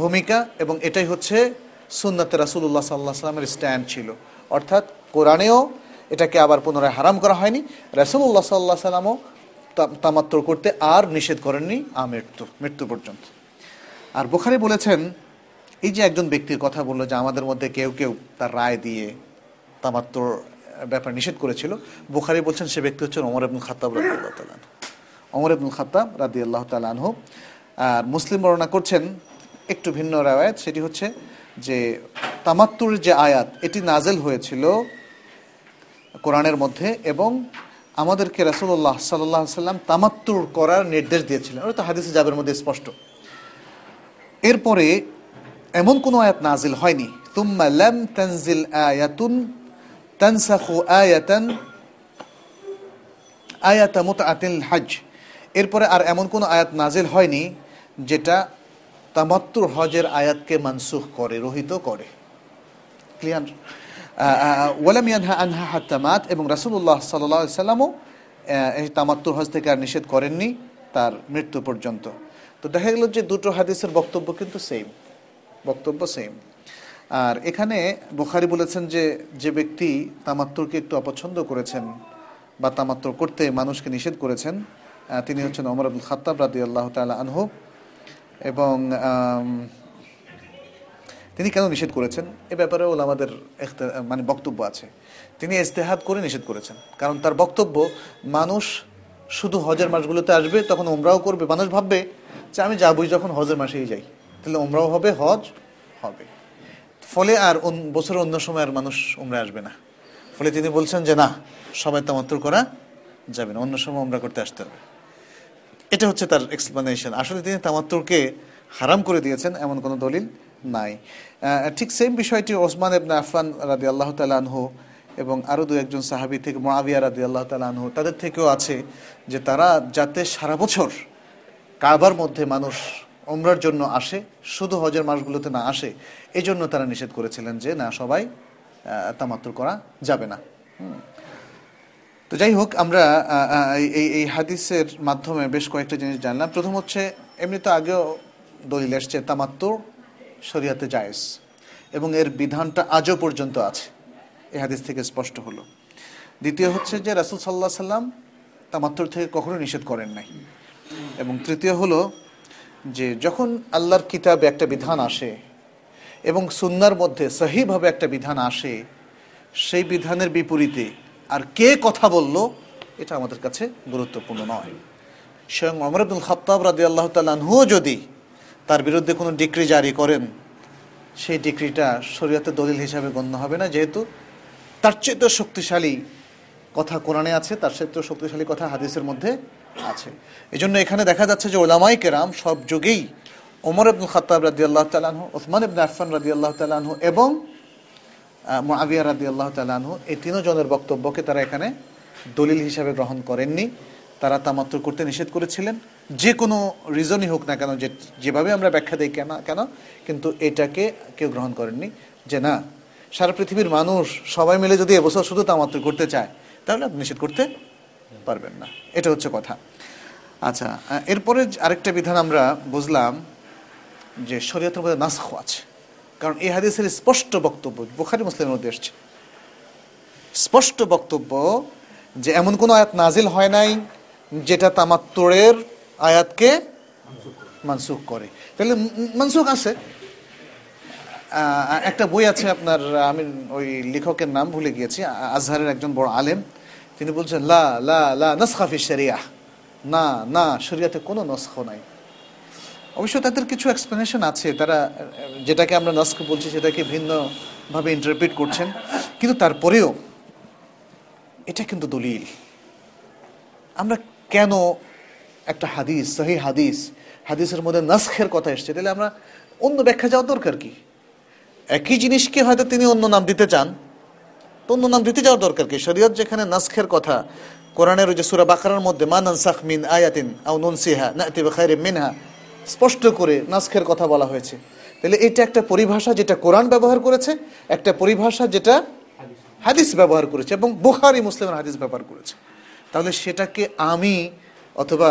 ভূমিকা এবং এটাই হচ্ছে সুন্নাতে রাসুল্লাহ সাল্লাহ সাল্লামের স্ট্যান্ড ছিল। অর্থাৎ কোরআনেও এটাকে আবার পুনরায় হারাম করা হয়নি। রাসুল্লাহ সাল্লাহ সাল্লামও তামাত্র করতে আর নিষেধ করেননি আমৃত্যু মৃত্যু পর্যন্ত। আর বোখারি বলেছেন এই যে একজন ব্যক্তির কথা বলল যে আমাদের মধ্যে কেউ কেউ তার রায় দিয়ে তামাত্তর ব্যাপার নিষেধ করেছিল, বোখারি বলছেন সে ব্যক্তি হচ্ছেন ওমর আব্দুল খাত্তাব রাদি আল্লাহ তালান ওমর আব্দুল খাত্তাব রাদি আল্লাহ তালানহ আর মুসলিম বর্ণনা করছেন একটু ভিন্ন রায়ত, সেটি হচ্ছে যে তামাত্তুর যে আয়াত, এটি নাজেল হয়েছিল কোরআনের মধ্যে এবং আমাদেরকে রাসুল্লাহ সাল্লাহ সাল্লাম তামাত্তুর করার নির্দেশ দিয়েছিলেন। ওটা তো হাদিসে যাবের মধ্যে স্পষ্ট। এরপরে এমন কোনো আয়াত নাজিল হয়নি। তুম্মা লাম তানজিল আয়াতুন তানসাখু আয়াতান আয়াতা মুতআতিল হজ এরপরে আর এমন কোনো আয়াত নাজিল হয়নি যেটা তামাত্তুর হজের আয়াতকে মানসুখ করে, রহিত করে। ক্লিয়ার ওয়ালাম ইয়ানহা আনহা হাত্তামাত এবং রাসূলুল্লাহ সাল্লাল্লাহু আলাইহি সাল্লামও এই তামাত্তুর হজ থেকে আর নিষেধ করেননি তার মৃত্যু পর্যন্ত। তো দেখা গেল যে দুটো হাদিসের বক্তব্য কিন্তু সেম বক্তব্য সেম আর এখানে বুখারি বলেছেন যে যে ব্যক্তি তামাত্তুরকে একটু অপছন্দ করেছেন বা তামাত্র করতে মানুষকে নিষেধ করেছেন তিনি হচ্ছেন ওমর আব্দুল খাত্তাব রাদি আল্লাহ তালা আনহু এবং তিনি কেন নিষেধ করেছেন? এ ব্যাপারেও আমাদের মানে বক্তব্য আছে। তিনি ইস্তেহাদ করে নিষেধ করেছেন। কারণ তার বক্তব্য, মানুষ শুধু হজের মাসগুলোতে আসবে, তখন ওমরাও করবে। মানুষ ভাববে যে, আমি যাবই যখন হজের মাসেই যাই। তাহলে ওমরাও হবে, হজ হবে। ফলে আর বছরের অন্য সময় আর মানুষ উমরা আসবে না। ফলে তিনি বলছেন যে, না, সবাই তামাত্র করা যাবে না, অন্য সময় উমরা করতে আসতে হবে। এটা হচ্ছে তার এক্সপ্লেনেশন আসলে তিনি তামাত্তুরকে হারাম করে দিয়েছেন, এমন কোনো দলিল নাই। ঠিক সেম বিষয়টি ওসমান ইবনে আফফান রাদি আল্লাহ আনহু এবং আরও দু একজন সাহাবি থেকে মোয়াবিয়া রাদি আল্লাহ আনহু, তাদের থেকেও আছে যে তারা যাতে সারা বছর কাবার মধ্যে মানুষ ওমরার জন্য আসে, শুধু হজের মাসগুলোতে না আসে এই জন্য তারা নিষেধ করেছিলেন যে না, সবাই তামাত্র করা যাবে না। তো যাই হোক, আমরা এই- এই হাদিসের মাধ্যমে বেশ কয়েকটা জিনিস জানলাম। প্রথম হচ্ছে, এমনি তো আগেও দলিল এসছে তামাত্তর শরিয়াতে জায়েজ, এবং এর বিধানটা আজও পর্যন্ত আছে। এই হাদিস থেকে স্পষ্ট হলো। দ্বিতীয় হচ্ছে যে, রাসুল সাল্লাহ সাল্লাম তামাত্তর থেকে কখনো নিষেধ করেন নাই। এবং তৃতীয় হলো যে যখন আল্লাহর কিতাবে একটা বিধান আসে এবং সুন্নার মধ্যে সহিভাবে একটা বিধান আসে, সেই বিধানের বিপরীতে আর কে কথা বলল, এটা আমাদের কাছে গুরুত্বপূর্ণ নয়। স্বয়ং অমর আব্দুল খত্তাব রাদি আল্লাহ তালহুও যদি তার বিরুদ্ধে কোনো ডিক্রি জারি করেন, সেই ডিক্রিটা শরীয়তে দলিল হিসাবে গণ্য হবে না, যেহেতু তার চেয়ে শক্তিশালী কথা কোরআনে আছে, তার চেয়ে শক্তিশালী কথা হাদিসের মধ্যে আছে। এই জন্য এখানে দেখা যাচ্ছে যে ওলামাই কেরাম সব যুগেই ওমর আব্দুল খত্তাব রাদি আল্লাহ তালাহু ওসমান ইবন আফান রাদি আল্লাহ তালাহু এবং আবিয়া রাদি আল্লাহ তালাহু এই তিনজনের বক্তব্যকে তারা এখানে দলিল হিসাবে গ্রহণ করেননি। তারা তামাত্র করতে নিষেধ করেছিলেন। যে কোনো রিজনই হোক না কেন, যে, যেভাবে আমরা ব্যাখ্যা দিই কেন কেন, কিন্তু এটাকে কেউ গ্রহণ করেননি। যে না, সারা পৃথিবীর মানুষ সবাই মিলে যদি এবছর শুধু তামাত্র করতে চায়, তাহলে আপনি নিষেধ করতে পারবেন না। এটা হচ্ছে কথা। আচ্ছা এরপরে আরেকটা বিধান আমরা বুঝলাম যে শরীয়তের মধ্যে নাসখ আছে। কারণ এই হাদিসের স্পষ্ট বক্তব্য, বুখারি, মুসলিমের মধ্যে এসছে। স্পষ্ট বক্তব্য যে এমন কোনো আয়াত নাজিল হয় নাই যেটা তামাত্তরের আয়াতকে মানসুখ করে। তাহলে মানসুখ আছে। একটা বই আছে আপনার আমি ওই লেখকের নাম ভুলে গিয়েছি। আজহারের একজন বড় আলেম। তিনি বলছেন, লা লা লা না না, শরিয়াতে কোনো নস্ক নাই। অবশ্য তাদের কিছু এক্সপ্লেনেশন আছে। তারা, যেটাকে আমরা নস্ক বলছি, সেটাকে ভিন্নভাবে ইন্টারপ্রিট করছেন। কিন্তু তারপরেও এটা কিন্তু দলিল। আমরা কেন একটা হাদিস, সহি হাদিস, হাদিসের মধ্যে নাসখের কথা এসছে? তাহলে আমরা অন্য ব্যাখ্যা যাওয়ার দরকার কি? একই জিনিসকে হয়তো তিনি অন্য নাম দিতে চান। তো নাম দিতে যাওয়ার দরকার কি? শরীয়ত যেখানে নাসখের কথা, কোরআনের যে সুরা বাকারার মধ্যে, মা মিন আয়াতিন আও নুনসিহা, নাতি খায়রে মিনহা স্পষ্ট করে নাসখের কথা বলা হয়েছে। তাহলে এটা একটা পরিভাষা যেটা কোরআন ব্যবহার করেছে, একটা পরিভাষা যেটা হাদিস ব্যবহার করেছে এবং বুখারি মুসলিমের হাদিস ব্যবহার করেছে। তাহলে সেটাকে আমি অথবা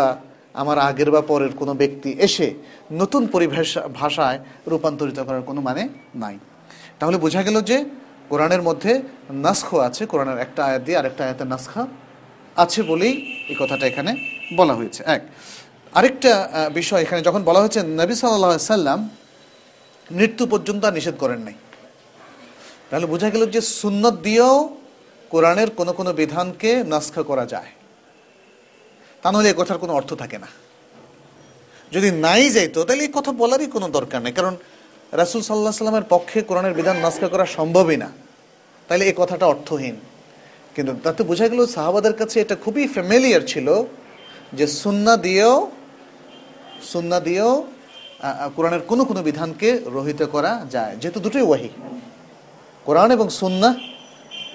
আমার আগের বা পরের কোনো ব্যক্তি এসে নতুন পরিভাষা, ভাষায় রূপান্তরিত করার কোনো মানে নাই। তাহলে বোঝা গেল যে কোরআনের মধ্যে নাস্খ আছে, কোরআনের একটা আয়াত দিয়ে আরেকটা আয়াতের নাস্খা আছে বলেই এই কথাটা এখানে বলা হয়েছে। এক, আরেকটা বিষয় এখানে যখন বলা হয়েছে, নবী সাল্লাহ সাল্লাম মৃত্যু পর্যন্ত আর নিষেধ করেন নাই। তাহলে বোঝা গেল যে সুন্নত দিয়েও কোরআনের কোনো কোনো বিধানকে নাস্খা করা যায়। তা নাহলে এ কথার কোনো অর্থ থাকে না। যদি নাই যাইতো, তাহলে এই কথা বলারই কোনো দরকার নেই। কারণ রাসুল সাল্লাহ সাল্লামের পক্ষে কোরআনের বিধান নাস্কা করা সম্ভবই না। তাহলে এই কথাটা অর্থহীন। কিন্তু তাতে বোঝা গেল সাহাবাদের কাছে এটা খুবই ফ্যামিলিয়ার ছিল যে সুন্না দিয়েও সুন্না দিয়েও কোরআনের কোনো কোনো বিধানকে রহিত করা যায়। যেহেতু দুটোই ওয়াহি। কোরআন এবং সুন্না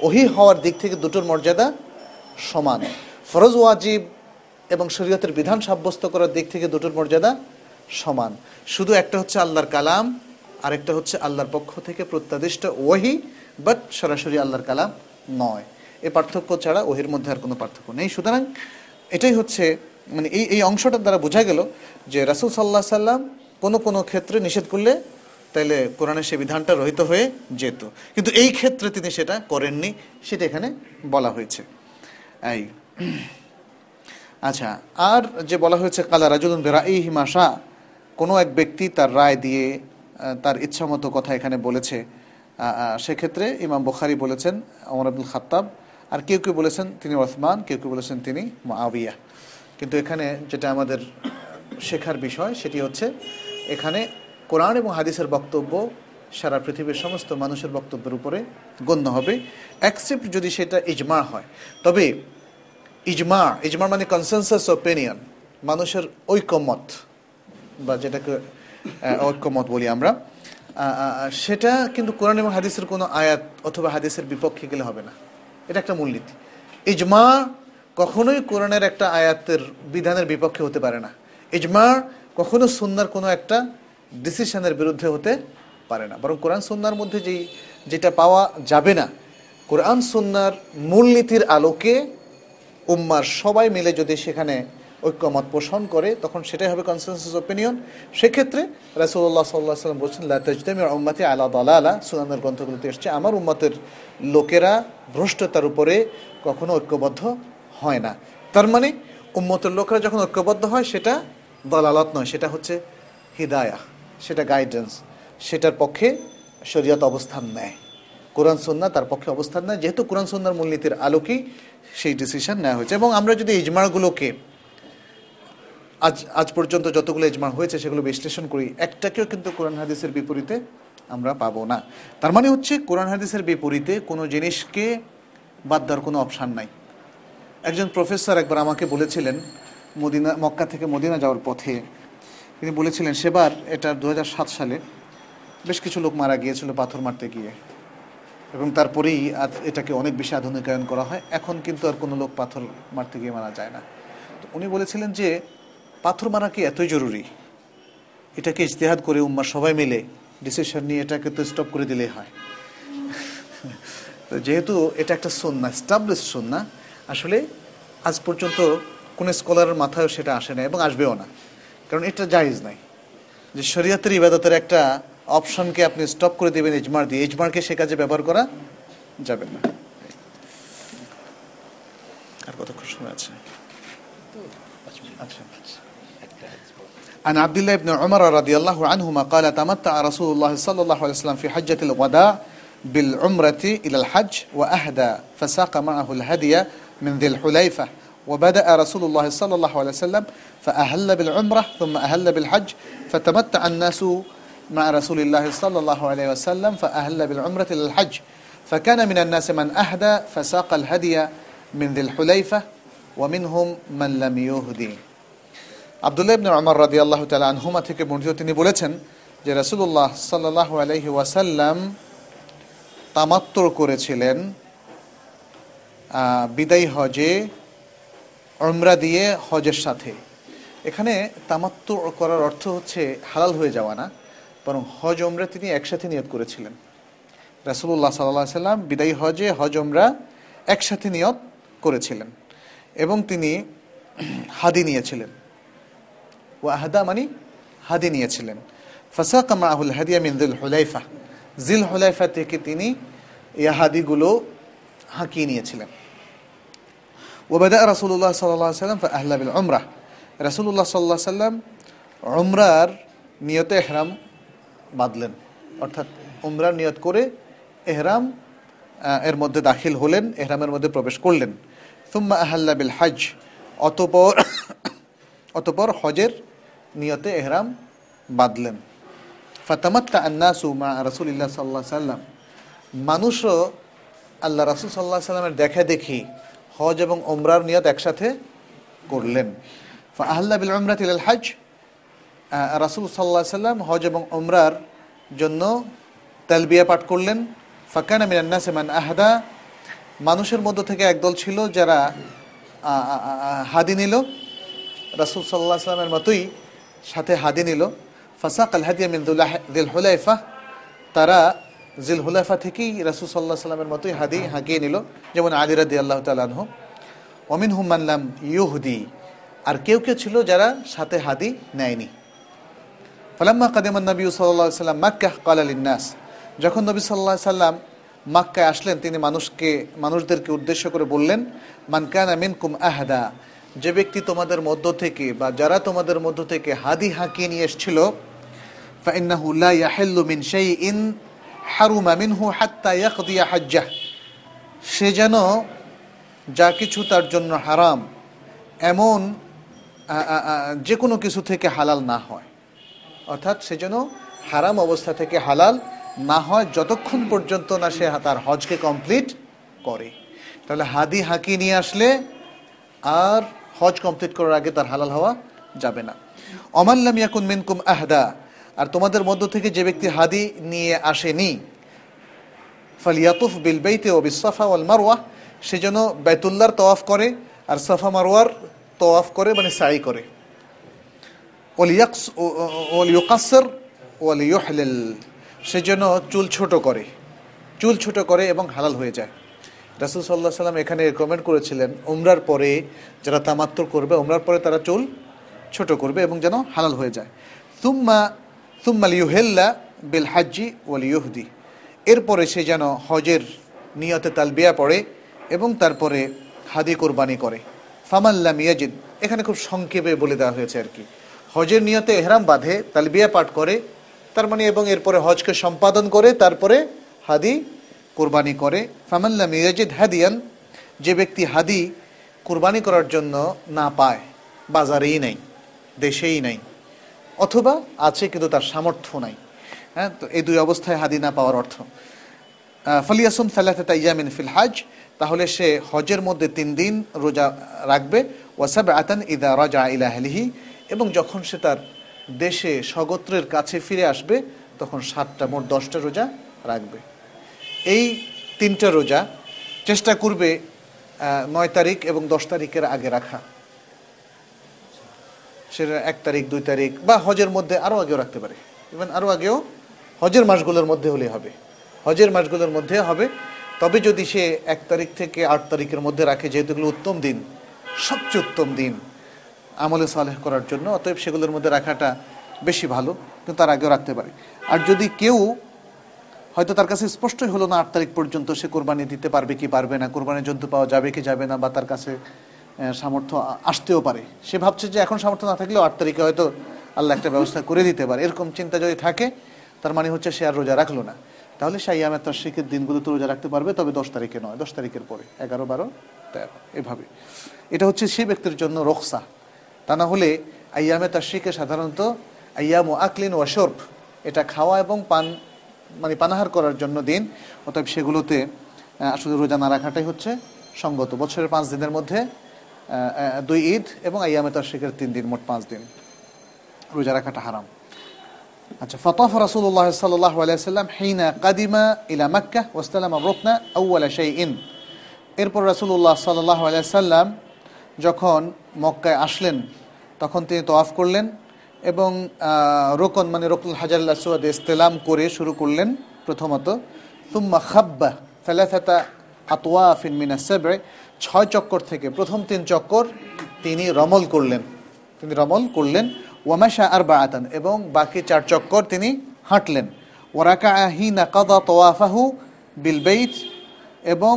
ওহি হওয়ার দিক থেকে দুটোর মর্যাদা সমান। ফরজ ওয়াজিব এবং শরীয়তের বিধান সাব্যস্ত করার দিক থেকে দুটোর মর্যাদা সমান। শুধু একটা হচ্ছে আল্লাহর কালাম আরেকটা হচ্ছে আল্লাহর পক্ষ থেকে প্রত্যাদিষ্ট ওহি বাট সরাসরি আল্লাহর কালাম নয়। এ পার্থক্য ছাড়া ওহির মধ্যে আর কোনো পার্থক্য নেই। সুতরাং এটাই হচ্ছে মানে এই এই অংশটার দ্বারা বোঝা গেল যে রাসুল সাল্লাহ সাল্লাম কোনো কোনো ক্ষেত্রে নিষেধ করলে তাইলে কোরআনের সে বিধানটা রহিত হয়ে যেত। কিন্তু এই ক্ষেত্রে তিনি সেটা করেননি, সেটা এখানে বলা হয়েছে। এই। আচ্ছা আর যে বলা হয়েছে, কালা রাজুদুন বেরা এই হিমাশা কোনো এক ব্যক্তি তার রায় দিয়ে তার ইচ্ছা মতো কথা এখানে বলেছে। সেক্ষেত্রে ইমাম বুখারি বলেছেন অমর আব্দুল খাত্তাব, আর কেউ কেউ বলেছেন তিনি ওসমান, কেউ কেউ বলেছেন তিনি আবিয়া কিন্তু এখানে যেটা আমাদের শেখার বিষয়, সেটি হচ্ছে এখানে কোরআন এবং হাদিসের বক্তব্য সারা পৃথিবীর সমস্ত মানুষের বক্তব্যের উপরে গণ্য হবে। অ্যাকসেপ্ট যদি সেটা ইজমা হয়। তবে ইজমা ইজমা মানে কনসেনসাস অপিনিয়ন মানুষের ঐকমত, বা যেটাকে ঐক্যমত বলি আমরা। সেটা কিন্তু কোরআন এবং হাদিসের কোনো আয়াত অথবা হাদিসের বিপক্ষে গেলে হবে না। এটা একটা মূলনীতি। ইজমা কখনোই কোরআনের একটা আয়াতের বিধানের বিপক্ষে হতে পারে না। ইজমা কখনো সুন্নার কোনো একটা ডিসিশনের বিরুদ্ধে হতে পারে না। বরং কোরআন সুন্নার মধ্যে যেই, যেটা পাওয়া যাবে না, কোরআন সুন্নার মূলনীতির আলোকে উম্মার সবাই মিলে যদি সেখানে ঐক্যমত পোষণ করে, তখন সেটাই হবে কনসেনসাস অপিনিয়ন সেক্ষেত্রে রাসুল্লাহ সাল্লাহ সাল্লাম বলছেন লাতাজদামি উম্মাতি আলা দালালা। সুনানের গ্রন্থগুলোতে এসছে, আমার উম্মতের লোকেরা ভ্রষ্টতার উপরে কখনো ঐক্যবদ্ধ হয় না। তার মানে উম্মতের লোকেরা যখন ঐক্যবদ্ধ হয়, সেটা দলালত নয়, সেটা হচ্ছে হিদায়া, সেটা গাইডেন্স সেটার পক্ষে শরীয়ত অবস্থান নেয়। কোরআন সন্না তার পক্ষে অবস্থান নেয়। যেহেতু কোরআন সন্ন্যার মূলনীতির আলোকেই সেই ডিসিশন নেওয়া হয়েছে। এবং আমরা যদি ইজমারগুলোকে আজ আজ পর্যন্ত যতগুলো ইজমা হয়েছে সেগুলো বিশ্লেষণ করি। একটাকেও কিন্তু কোরআন হাদিসের বিপরীতে আমরা পাবো না। তার মানে হচ্ছে কোরআন হাদিসের বিপরীতে কোনো জিনিসকে বাদ দেওয়ার কোনো অপশান নাই। একজন প্রফেসর একবার আমাকে বলেছিলেন মদিনা, মক্কা থেকে মদিনা যাওয়ার পথে। তিনি বলেছিলেন, সেবার এটা দু হাজার সাত সালে বেশ কিছু লোক মারা গিয়েছিল পাথর মারতে গিয়ে। এবং তারপরেই এটাকে অনেক বেশি আধুনিকায়ন করা হয়। এখন কিন্তু আর কোনো লোক পাথর মারতে গিয়ে মারা যায় না। তো উনি বলেছিলেন যে পাথর মারা কি এতই জরুরি? এটাকে ইজতেহাদ করে উম্মার সবাই মিলে ডিসিশন নিয়ে এটাকে তো স্টপ করে দিলেই হয়। তো যেহেতু এটা একটা সন্না স্টাবলিশ সন্না আসলে আজ পর্যন্ত কোন স্কলারের মাথায় সেটা আসে না এবং আসবেও না। কারণ এটা জায়েজ নাই। যে শরীয়তের ইবাদতের একটা অপশনকে আপনি স্টপ করে দেবেন ইজমার দিয়ে এজমারকে সে কাজে ব্যবহার করা যাবে না। আর কতক্ষণ সময় আছে? আচ্ছা। عن عبد الله بن عمر رضي الله عنهما قال تمتع رسول الله صلى الله عليه وسلم في حجة الوداع بالعمرة إلى الحج وأهدى فساق معه الهدي من ذي الحليفة وبدأ رسول الله صلى الله عليه وسلم فأهل بالعمرة ثم أهل بالحج فتمتع الناس مع رسول الله صلى الله عليه وسلم فأهل بالعمرة إلى الحج. فكان من الناس من أهدى فساق الهدي من ذي الحليفة ومنهم من لم يهدي. আবদুল্লাহ ইবনে আমর রাদি আল্লাহ তালা আনহুমা থেকে বর্ণিত তিনি বলেছেন যে রাসুল্লাহ সাল্লাহ আলহি ওয়াসাল্লাম তামাত্তর করেছিলেন বিদায়ী হজে অমরা দিয়ে হজের সাথে। এখানে তামাত্তর করার অর্থ হচ্ছে হালাল হয়ে যাওয়া না, বরং হজ ওমরা তিনি একসাথে নিয়ত করেছিলেন। রাসুল্লাহ সাল্লাহ সাল্লাম বিদায়ী হজে হজ ওমরা একসাথে নিয়ত করেছিলেন এবং তিনি হাদি নিয়েছিলেন। ও আহাদা মানে হাদি নিয়েছিলেন। ফাসাকা মাহুল হাদিয়া মিন দিল হুলাইফা। জিল হুলাইফা থেকে তিনি এই হাদিগুলো হাঁকিয়ে নিয়েছিলেন। ওবেদা রাসুল্লাহ সাল্লাহ সাল্লাম আহ্লা বিল উমরা। রাসুল্লাহ সাল্লাহ সাল্লাম উমরার নিয়তে এহরাম বাঁধলেন। অর্থাৎ উমরার নিয়ত করে এহরাম এর মধ্যে দাখিল হলেন, এহরামের মধ্যে প্রবেশ করলেন। থুম্মা আহাল্লা বিল হজ অতপর অতপর হজের নিয়তে এহরাম বাঁধলেন। ফাতামাত্তা আন্নাসু মা রসুলিল্লাহ সাল্লাহ সাল্লাম। মানুষও আল্লাহ রাসুল সাল্লাহ সাল্লামের দেখা দেখি হজ এবং ওমরার নিয়ত একসাথে করলেন। আহ্লা বিল উমরাত ইলাল হজ রাসুল সাল্লাহ সাল্লাম হজ এবং ওমরার জন্য তালবিয়া পাঠ করলেন। ফাকানা মিনান্নাসে মান আহাদা। মানুষের মধ্য থেকে একদল ছিল যারা হাদি নিল। রাসুল সাল্লাহ সাল্লামের মতোই সাথে হাদি নিল। ফাসাক আল হাদিয়া মিন দিল হুলাইফা তারা জিল হুলাইফা থেকেই রাসুল সাল্লাহ সাল্লামের মতোই হাদি হাঁকিয়ে নিল। যেমন আলী রাদি আল্লাহ তালাহ অমিন হুমান্লাম ইউহুদি। আর কেউ কেউ ছিল যারা সাথে হাদি নেয়নি। ফালাম্মা কাদিমান নবী সাল্লাহ সাল্লাম মাক্কা কাল আলিন্নাস যখন নবী সাল্লাহ সাল্লাম মাক্কায় আসলেন, তিনি মানুষকে মানুষদেরকে উদ্দেশ্য করে বললেন মানকান আমিন কুম আহাদা। যে ব্যক্তি তোমাদের মধ্য থেকে বা যারা তোমাদের মধ্য থেকে হাদি হাঁকিয়ে নিয়ে এসছিল মিন সেই ইন সে যেন যা কিছু তার জন্য হারাম, এমন যে কোনো কিছু থেকে হালাল না হয়। অর্থাৎ সে যেন হারাম অবস্থা থেকে হালাল না হয়, যতক্ষণ পর্যন্ত না সে তার হজকে কমপ্লিট করে। তাহলে হাদি হাঁকিয়ে নিয়ে আসলে আর হজ কমপ্লিট করার আগে তার হালাল হওয়া যাবে না। অমাল্লাম ইয়াকুন মিনকুম আহদা, আর তোমাদের মধ্য থেকে যে ব্যক্তি হাদি নিয়ে আসেনি, ফালিয়াতুফ বিল বেইতে ও বিসাফা ওয়াল মারওয়া, সে যেন বেতুল্লার তওয়াফ করে আর সাফা মারওয়ার তওয়াফ করে মানে সাই করে। ওলিয়াকস ওলিউহলিল সে যেন চুল ছোট করে, চুল ছোট করে এবং হালাল হয়ে যায়। রাসুল সাল্লাহ সাল্লাম এখানে রেকমেন্ড করেছিলেন, উমরার পরে যারা তামাত্ম করবে, উমরার পরে তারা চুল ছোট করবে এবং যেন হালাল হয়ে যায়। তুম্মা তুম্মা লিউহেল্লা বিল হাজ্জি ওয়াল ইউহদি এরপরে সে যেন হজের নিয়তে তালবিয়া পড়ে এবং তারপরে হাদি কোরবানি করে। ফামাল্লা মিয়াজিদ এখানে খুব সংক্ষেপে বলে দেওয়া হয়েছে আর কি। হজের নিয়তে এহরাম বাঁধে, তালবিয়া পাঠ করে, তার মানে এবং এরপরে হজকে সম্পাদন করে, তারপরে হাদি কোরবানি করে। ফামাল্লা মিয়াজিদ হাদিয়ান, যে ব্যক্তি হাদি কোরবানি করার জন্য না পায়, বাজারেই নেই, দেশেই নেই, অথবা আছে কিন্তু তার সামর্থ্য নাই। হ্যাঁ তো এই দুই অবস্থায় হাদি না পাওয়ার অর্থ। ফলিয়াসুম সাল্লাহ ইয়ামিন ফিল হাজ, তাহলে সে হজের মধ্যে তিন দিন রোজা রাখবে। ওয়াসাব আতান ইদা রাজা ইলাহলিহি এবং যখন সে তার দেশে স্বগোত্রের কাছে ফিরে আসবে, তখন সাতটা মোট দশটা রোজা রাখবে। এই তিনটা রোজা চেষ্টা করবে নয় তারিখ এবং দশ তারিখের আগে রাখা। সেটা এক তারিখ, দুই তারিখ বা হজের মধ্যে আরও আগেও রাখতে পারে। ইভেন আরও আগেও হজের মাসগুলোর মধ্যে হলে হবে। হজের মাসগুলোর মধ্যে হবে। তবে যদি সে এক তারিখ থেকে আট তারিখের মধ্যে রাখে, যেহেতু উত্তম দিন, সবচেয়ে উত্তম দিন আমলে সালেহ করার জন্য, অতএব সেগুলোর মধ্যে রাখাটা বেশি ভালো, কিন্তু তার আগেও রাখতে পারে। আর যদি কেউ হয়তো তার কাছে স্পষ্টই হলো না, আট তারিখ পর্যন্ত সে কোরবানি দিতে পারবে কি পারবে না কোরবানির জন্তু পাওয়া যাবে কি যাবে না, বা তার কাছে সামর্থ্য আসতেও পারে। সে ভাবছে যে এখন সামর্থ্য না থাকলেও আট তারিখে হয়তো আল্লাহ একটা ব্যবস্থা করে দিতে পারে। এরকম চিন্তা যদি থাকে, তার মানে হচ্ছে সে আর রোজা রাখল না। তাহলে সে আয়ামের তার শিখের দিনগুলোতে রোজা রাখতে পারবে, তবে দশ তারিখে নয়, দশ তারিখের পরে, এগারো, বারো, তেরো, এভাবে। এটা হচ্ছে সে ব্যক্তির জন্য রক্সা তা না হলে আয়ামে তার শিখে সাধারণত আয়াম ও আকলিন ওয়াশর্ফ এটা খাওয়া এবং পান মানে পানাহার করার জন্য দিন, অতএব সেগুলোতে আসলে রোজা না রাখাটাই হচ্ছে সঙ্গত। বছরের পাঁচ দিনের মধ্যে দুই ঈদ এবং তার শিখের তিন দিন, মোট পাঁচ দিন। রোজা রাখাটা হারাম। আচ্ছা ফতফ রাসূলুল্লাহ সাল্লাল্লাহু আলাইহি সাল্লাম হিনা কাদিমা ইলা মক্কা ওয়াসতালামা রুকনা আউওয়ালা শাইইন। এরপর রাসূলুল্লাহ সাল্লাল্লাহু আলাইহি সাল্লাম যখন মক্কায় আসলেন, তখন তিনি তওয়াফ করলেন। এবং রোকন মানে রকুল হাজার আসওয়াদ ইস্তেলাম করে শুরু করলেন প্রথমত। তুম্মা খাব্বা ফালাথাতা আতওয়াফিন মিনা সাবঈ ছয় চক্কর থেকে প্রথম তিন চক্কর তিনি রমল করলেন। তিনি রমল করলেন। ওয়ামাশা আর বাআতান এবং বাকি চার চক্কর তিনি হাঁটলেন। ওরাকা হিনা কাদা তোয়াফাহু বিল বেইত এবং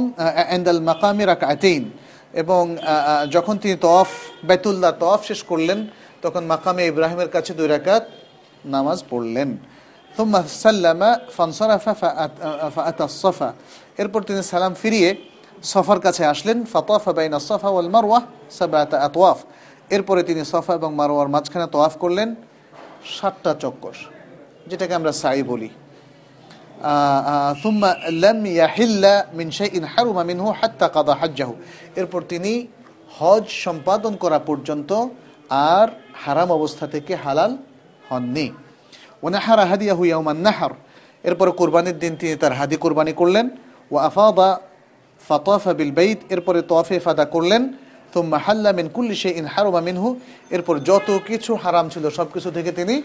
এন্দাল মাকামি রাকাতেইন এবং আহ, আহ, যখন তিনি তওয়াফ বেতুল্লাহ তওয়াফ শেষ করলেন তখন মাকামে ইব্রাহিমের কাছে দুই রাকাত নামাজ পড়লেন ثم سلم فانصرف فأت- فأتى الصفا এরপর তিনি সালাম ফিরিয়ে সফার কাছে আসলেন ফাতাফা বাইনা সফা ওয়াল মারওয়া সাবাতা আতওয়াফ এরপরে তিনি সফা এবং মারওয়ার মাঝখানে তোয়াফ করলেন সাতটা চক্কর যেটাকে আমরা সাই বলি আহ, আহ, ثم لم يحل من شيء حرم منه حتى قضى حجه এরপর তিনি হজ সম্পাদন করা পর্যন্ত আর হারাম অবস্থা থেকে হালাল হননি। ওনাহারা হাদিয়াহু ইয়াউমান নাহার। এরপর কোরবানির দিন তিনি তার হাদি কোরবানি করলেন। ও আফাদা ফাতাফা বিল বাইত। এরপরে তোয়াফে ফাদা করলেন। তুম্মা হাল্লা মিন কুল্লি শে ইন হারুমা মিনহু। এরপর যত কিছু হারাম ছিল সব কিছু থেকে তিনি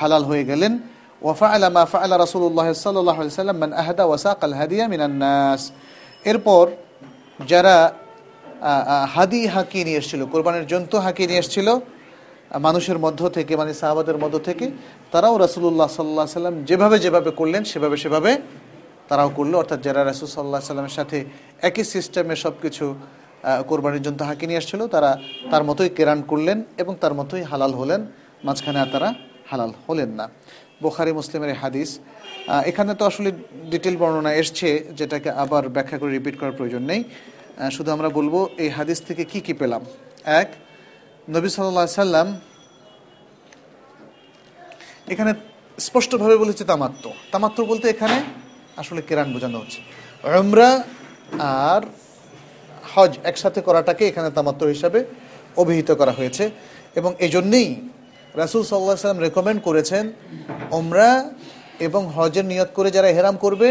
হালাল হয়ে গেলেন। ওয়াফাআলা মা ফাআলা রাসূলুল্লাহ সাল্লাল্লাহু আলাইহি সাল্লাম মান আহদা ওয়া সাকাল হাদিয়া মিনান নাস। এরপর যারা হাদি হাঁকিয়ে নিয়ে এসেছিল, কোরবানির জন্তু হাঁকিয়ে নিয়ে এসেছিল। মানুষের মধ্য থেকে মানে সাহাবাদের মধ্য থেকে, তারাও রাসূলুল্লাহ সাল্লাহ সাল্লাম যেভাবে যেভাবে করলেন, সেভাবে সেভাবে তারাও করল। অর্থাৎ যারা রাসূল সাল্লাহ সাল্লামের সাথে একই সিস্টেমে সব কিছু কোরবানির জন্য হাঁকি নিয়ে আসছিল তারা তার মতোই কেরান করলেন এবং তার মতোই হালাল হলেন। মাঝখানে আর তারা হালাল হলেন না। বোখারি, মুসলিমের হাদিস এখানে তো আসলে ডিটেল বর্ণনা এসছে, যেটাকে আবার ব্যাখ্যা করে রিপিট করার প্রয়োজন নেই। শুধু আমরা বলব, এই হাদিস থেকে কি কি পেলাম? এক, নবী সাল্লাহ সাল্লাম এখানে স্পষ্টভাবে বলেছে তামাত্ম। তামাত্ম বলতে এখানে আসলে কেরান বোঝানো হচ্ছে। উমরা আর হজ একসাথে করাটাকে এখানে তামাত্ম হিসাবে অভিহিত করা হয়েছে এবং এই জন্যেই রাসুল সাল্লাহ সাল্লাম রেকমেন্ড করেছেন ওমরা এবং হজের নিয়ত করে যারা হেরাম করবে,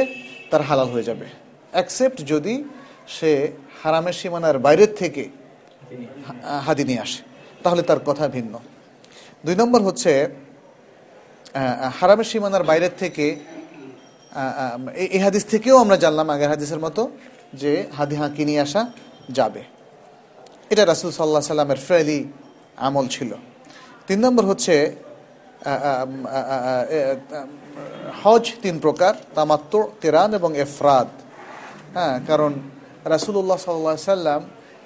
তার হালাল হয়ে যাবে। অ্যাকসেপ্ট যদি সে হারামের সীমানার বাইরের থেকে হাদি নিয়ে আসে। তাহলে তার কথা ভিন্ন। দুই নম্বর হচ্ছে হারামের সীমানার বাইরের থেকে এই- হাদিস থেকেও আমরা জানলাম আগের হাদিসের মতো যে হাদি হাঁকি নিয়ে আসা যাবে। এটা রাসুল সাল্লাহ সাল্লামের ফেলি আমল ছিল। তিন নম্বর হচ্ছে হজ তিন প্রকার তামাত্ম কেরান এবং এফরাদ। হ্যাঁ কারণ রাসুল্লাহ সাল্লাহ সাল্লাম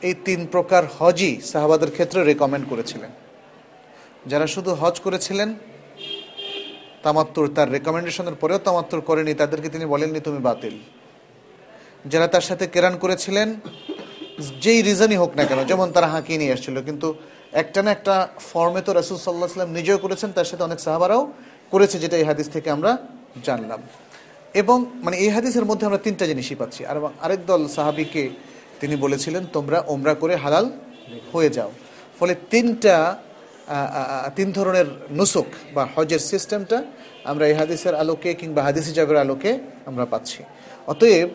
এই তিন প্রকার হজই সাহাবাদের ক্ষেত্রে রেকমেন্ড করেছিলেন। যারা শুধু হজ করেছিলেন, তামাত্তর তার রেকমেন্ডেশনের পরেও তামাত্তুর করেনি, তাদেরকে তিনি বলেননি, তুমি বাতিল। যারা তার সাথে কেরান করেছিলেন, যেই রিজনই হোক না কেন, যেমন তারা হাঁকিয়ে নিয়ে এসেছিল, কিন্তু একটা না একটা ফর্মে তো রাসুল সাল্লাহ সাল্লাম নিজেও করেছেন, তার সাথে অনেক সাহাবারাও করেছে, যেটা এই হাদিস থেকে আমরা জানলাম। এবং মানে এই হাদিসের মধ্যে আমরা তিনটা জিনিসই পাচ্ছি। আর আরেক দল সাহাবিকে তিনি বলেছিলেন, তোমরা ওমরা করে হালাল হয়ে যাও। ফলে তিনটা তিন ধরনের নুসুক বা হজের সিস্টেমটা আমরা এই হাদিসের আলোকে কিংবা হাদিস হিজাবের আলোকে আমরা পাচ্ছি। অতএব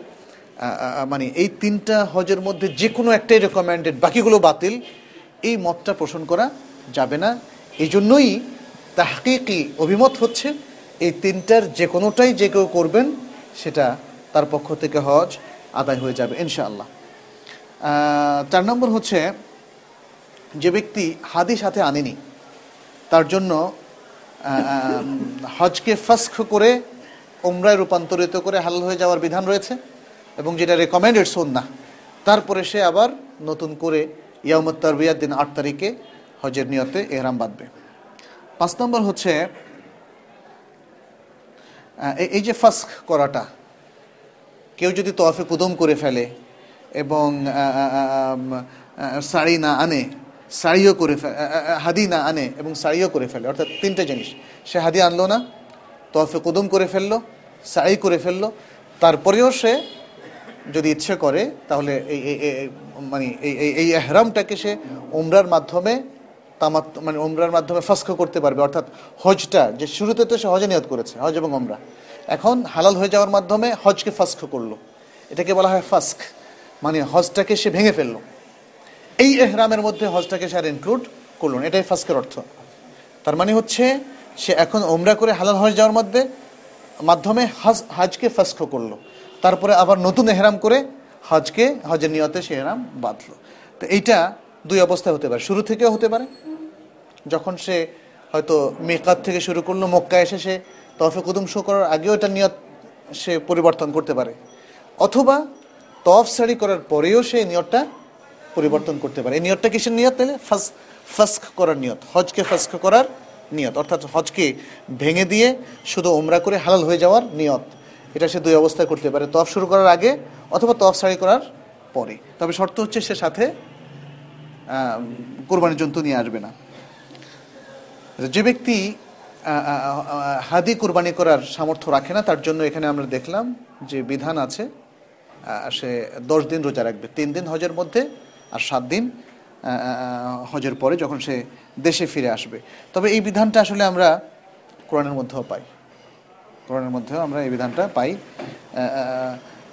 মানে এই তিনটা হজের মধ্যে যে কোনো একটাই রেকমেন্ডেড বাকিগুলো বাতিল। এই মতটা পোষণ করা যাবে না। এই জন্যই তাহকিকি অভিমত হচ্ছে এই তিনটার যে কোনোটাই যে কেউ করবেন, সেটা তার পক্ষ থেকে হজ আদায় হয়ে যাবে, ইনশাআল্লাহ। চার নম্বর হচ্ছে, যে ব্যক্তি হাদি সাথে আনেনি, তার জন্য হজকে ফাস্ক করে ওমরায় রূপান্তরিত করে হালাল হয়ে যাওয়ার বিধান রয়েছে, এবং যেটা রেকমেন্ডেড না তারপরে সে আবার নতুন করে ইয়ামত তারবিয়ার দিন আট তারিখে হজের নিয়তে এহরাম বাঁধবে। পাঁচ নম্বর হচ্ছে এই- যে ফাস্ক করাটা, কেউ যদি তফে কুদম করে ফেলে এবং শাড়ি না আনে শাড়িও করে ফেলে হাদি না আনে এবং শাড়িও করে ফেলে, অর্থাৎ তিনটে জিনিস। সে হাদি আনলো না তফে কুদম করে ফেলল শাড়ি করে ফেলল, তারপরেও সে যদি ইচ্ছে করে, তাহলে এই মানে এই এই- এহরামটাকে সে ওমরার মাধ্যমে তামাত মানে ওমরার মাধ্যমে ফাস্ক করতে পারবে। অর্থাৎ হজটা, যে শুরুতে তো সে হজে নিয়ত করেছে, হজ এবং ওমরা এখন হালাল হয়ে যাওয়ার মাধ্যমে হজকে ফাস্ক করল। এটাকে বলা হয় ফাস্ক মানে হজটাকে সে ভেঙে ফেলল। এই এহরামের মধ্যে হজটাকে সে আর ইনক্লুড করল না, এটাই ফাস্কের অর্থ। তার মানে হচ্ছে, সে এখন ওমরা করে হালাল হয়ে যাওয়ার মধ্যে, মাধ্যমে হজ, হজকে ফাস্ক করল। তারপরে আবার নতুন এহরাম করে হজকে, হজের নিয়তে সে এহরাম বাঁধলো। তো এইটা দুই অবস্থায় হতে পারে। শুরু থেকেও হতে পারে যখন সে হয়তো মেকাত থেকে শুরু করল মক্কা এসে সে তফে কুদুম শো করার আগেও এটা নিয়ত সে পরিবর্তন করতে পারে। অথবা তফ সারি করার পরেও সে নিয়তটা পরিবর্তন করতে পারে। এই নিয়তটা কিসের নিয়ত তাহলে ফাস, ফাস্ক করার নিয়ত, হজকে ফাস্ক করার নিয়ত। অর্থাৎ হজকে ভেঙে দিয়ে শুধু ওমরা করে হালাল হয়ে যাওয়ার নিয়ত। এটা সে দুই অবস্থায় করতে পারে তফ শুরু করার আগে অথবা তফ সারি করার পরে। তবে শর্ত হচ্ছে সে সাথে কোরবানির জন্তু নিয়ে আসবে না। যে ব্যক্তি হাদি কুরবানি করার সামর্থ্য রাখে না, তার জন্য এখানে আমরা দেখলাম যে বিধান আছে সে দশ দিন রোজা রাখবে। তিন দিন হজের মধ্যে আর সাত দিন হজের পরে যখন সে দেশে ফিরে আসবে। তবে এই বিধানটা আসলে আমরা কোরআনের মধ্যেও পাই। কোরআনের মধ্যেও আমরা এই বিধানটা পাই।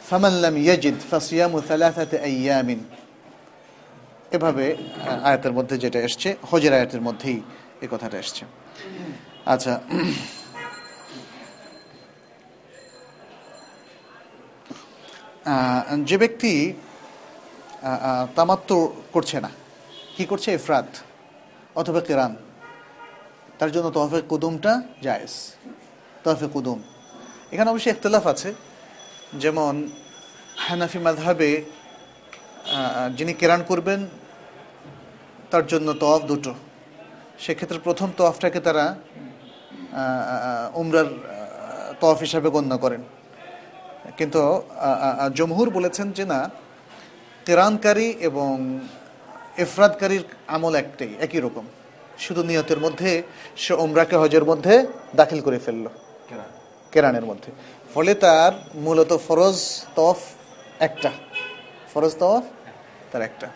ফামাল্লাম ইয়াজিদ ফাসিয়ামু সালাসাতে আইয়ামিন। এভাবে আয়াতের মধ্যে যেটা এসছে, হজের আয়াতের মধ্যেই এই কথাটা এসছে। আচ্ছা। যে ব্যক্তি তামাত্ম করছে না কি করছে? এফরাত অথবা কেরান তার জন্য তহফে কুদুমটা জায়েজ। তহফে কুদুম। এখানে অবশ্যই ইখতলাফ আছে। যেমন হানাফি আহ, যিনি কেরান করবেন তার জন্য তওয়াফ দুটো। সেক্ষেত্রে প্রথম তফটাকে তারা উমরার তফ হিসাবে গণ্য করেন। কিন্তু জমহুর বলেছেন যে না কেরানকারী এবং এফরাদকারীর আমল একটাই একই রকম। শুধু নিয়তের মধ্যে সে ওমরাকে হজের মধ্যে দাখিল করে ফেলল। কেরানের মধ্যে। ফলে তার মূলত ফরজ তফ একটা। ফরজ তফ তার একটা।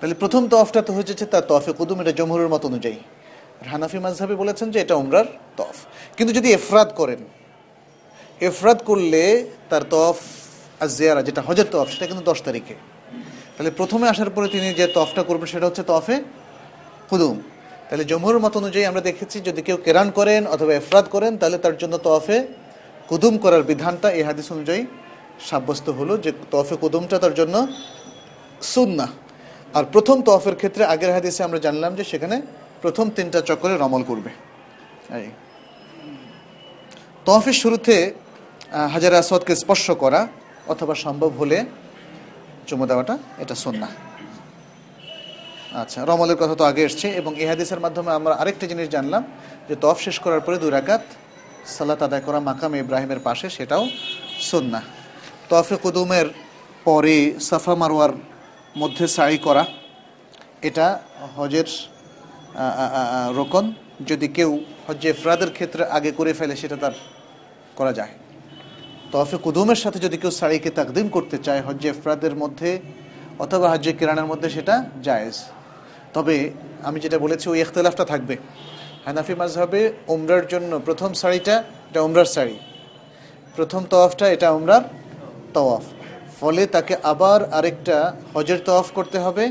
তাহলে প্রথম তফটা তো হয়েছে তার তফে কুদুম এটা জমহুরের মত অনুযায়ী। হানাফি মাঝহাবি বলেছেন যে এটা উমরার তফ। কিন্তু যদি এফরাদ করেন, এফরাদ করলে তার তফ আর জিয়ারা, যেটা হজের তফ, সেটা কিন্তু দশ তারিখে। তাহলে প্রথমে আসার পরে তিনি যে তফটা করবেন, সেটা হচ্ছে তফে কুদুম। তাহলে জমহুর মত অনুযায়ী আমরা দেখেছি, যদি কেউ কেরান করেন অথবা এফরাদ করেন, তাহলে তার জন্য তফে কুদুম করার বিধানটা এই হাদিস অনুযায়ী সাব্যস্ত হলো যে তফে কুদুমটা তার জন্য সুন্না আর প্রথম তফের ক্ষেত্রে আগের হাদিসে আমরা জানলাম যে সেখানে প্রথম তিনটা চক্করে রমল করবে। এই। তফের শুরুতে হাজার আসওয়াদকে স্পর্শ করা অথবা সম্ভব হলে চুমু দেওয়াটা এটা সুন্না আচ্ছা রমলের কথা তো আগে এসছে এবং এই হাদিসের মাধ্যমে আমরা আরেকটা জিনিস জানলাম যে তফ শেষ করার পরে দুই রাকাত সালাত আদায় করা মাকাম ইব্রাহিমের পাশে সেটাও সুন্না তফে কুদুমের পরে সাফা মারোয়ার মধ্যে সাই করা, এটা হজের রোকন, যদি কেউ হজ্জে এফরাদের ক্ষেত্রে আগে করে ফেলে, সেটা তার করা যায়। তফে কুদুমের সাথে যদি কেউ শাড়িকে তাকদিম করতে চায়, হজ্জে এফরাদের মধ্যে অথবা হজ্জে কিরানের মধ্যে, সেটা জায়েজ। তবে আমি যেটা বলেছি, ওই ইখতলাফটা থাকবে। হানাফি মাঝহাবে উমরার জন্য প্রথম শাড়িটা এটা উমরার শাড়ি প্রথম তওয়াফটা, এটা উমরার তওয়াফ। ফলে তাকে আবার আরেকটা হজের তওয়াফ করতে হবে।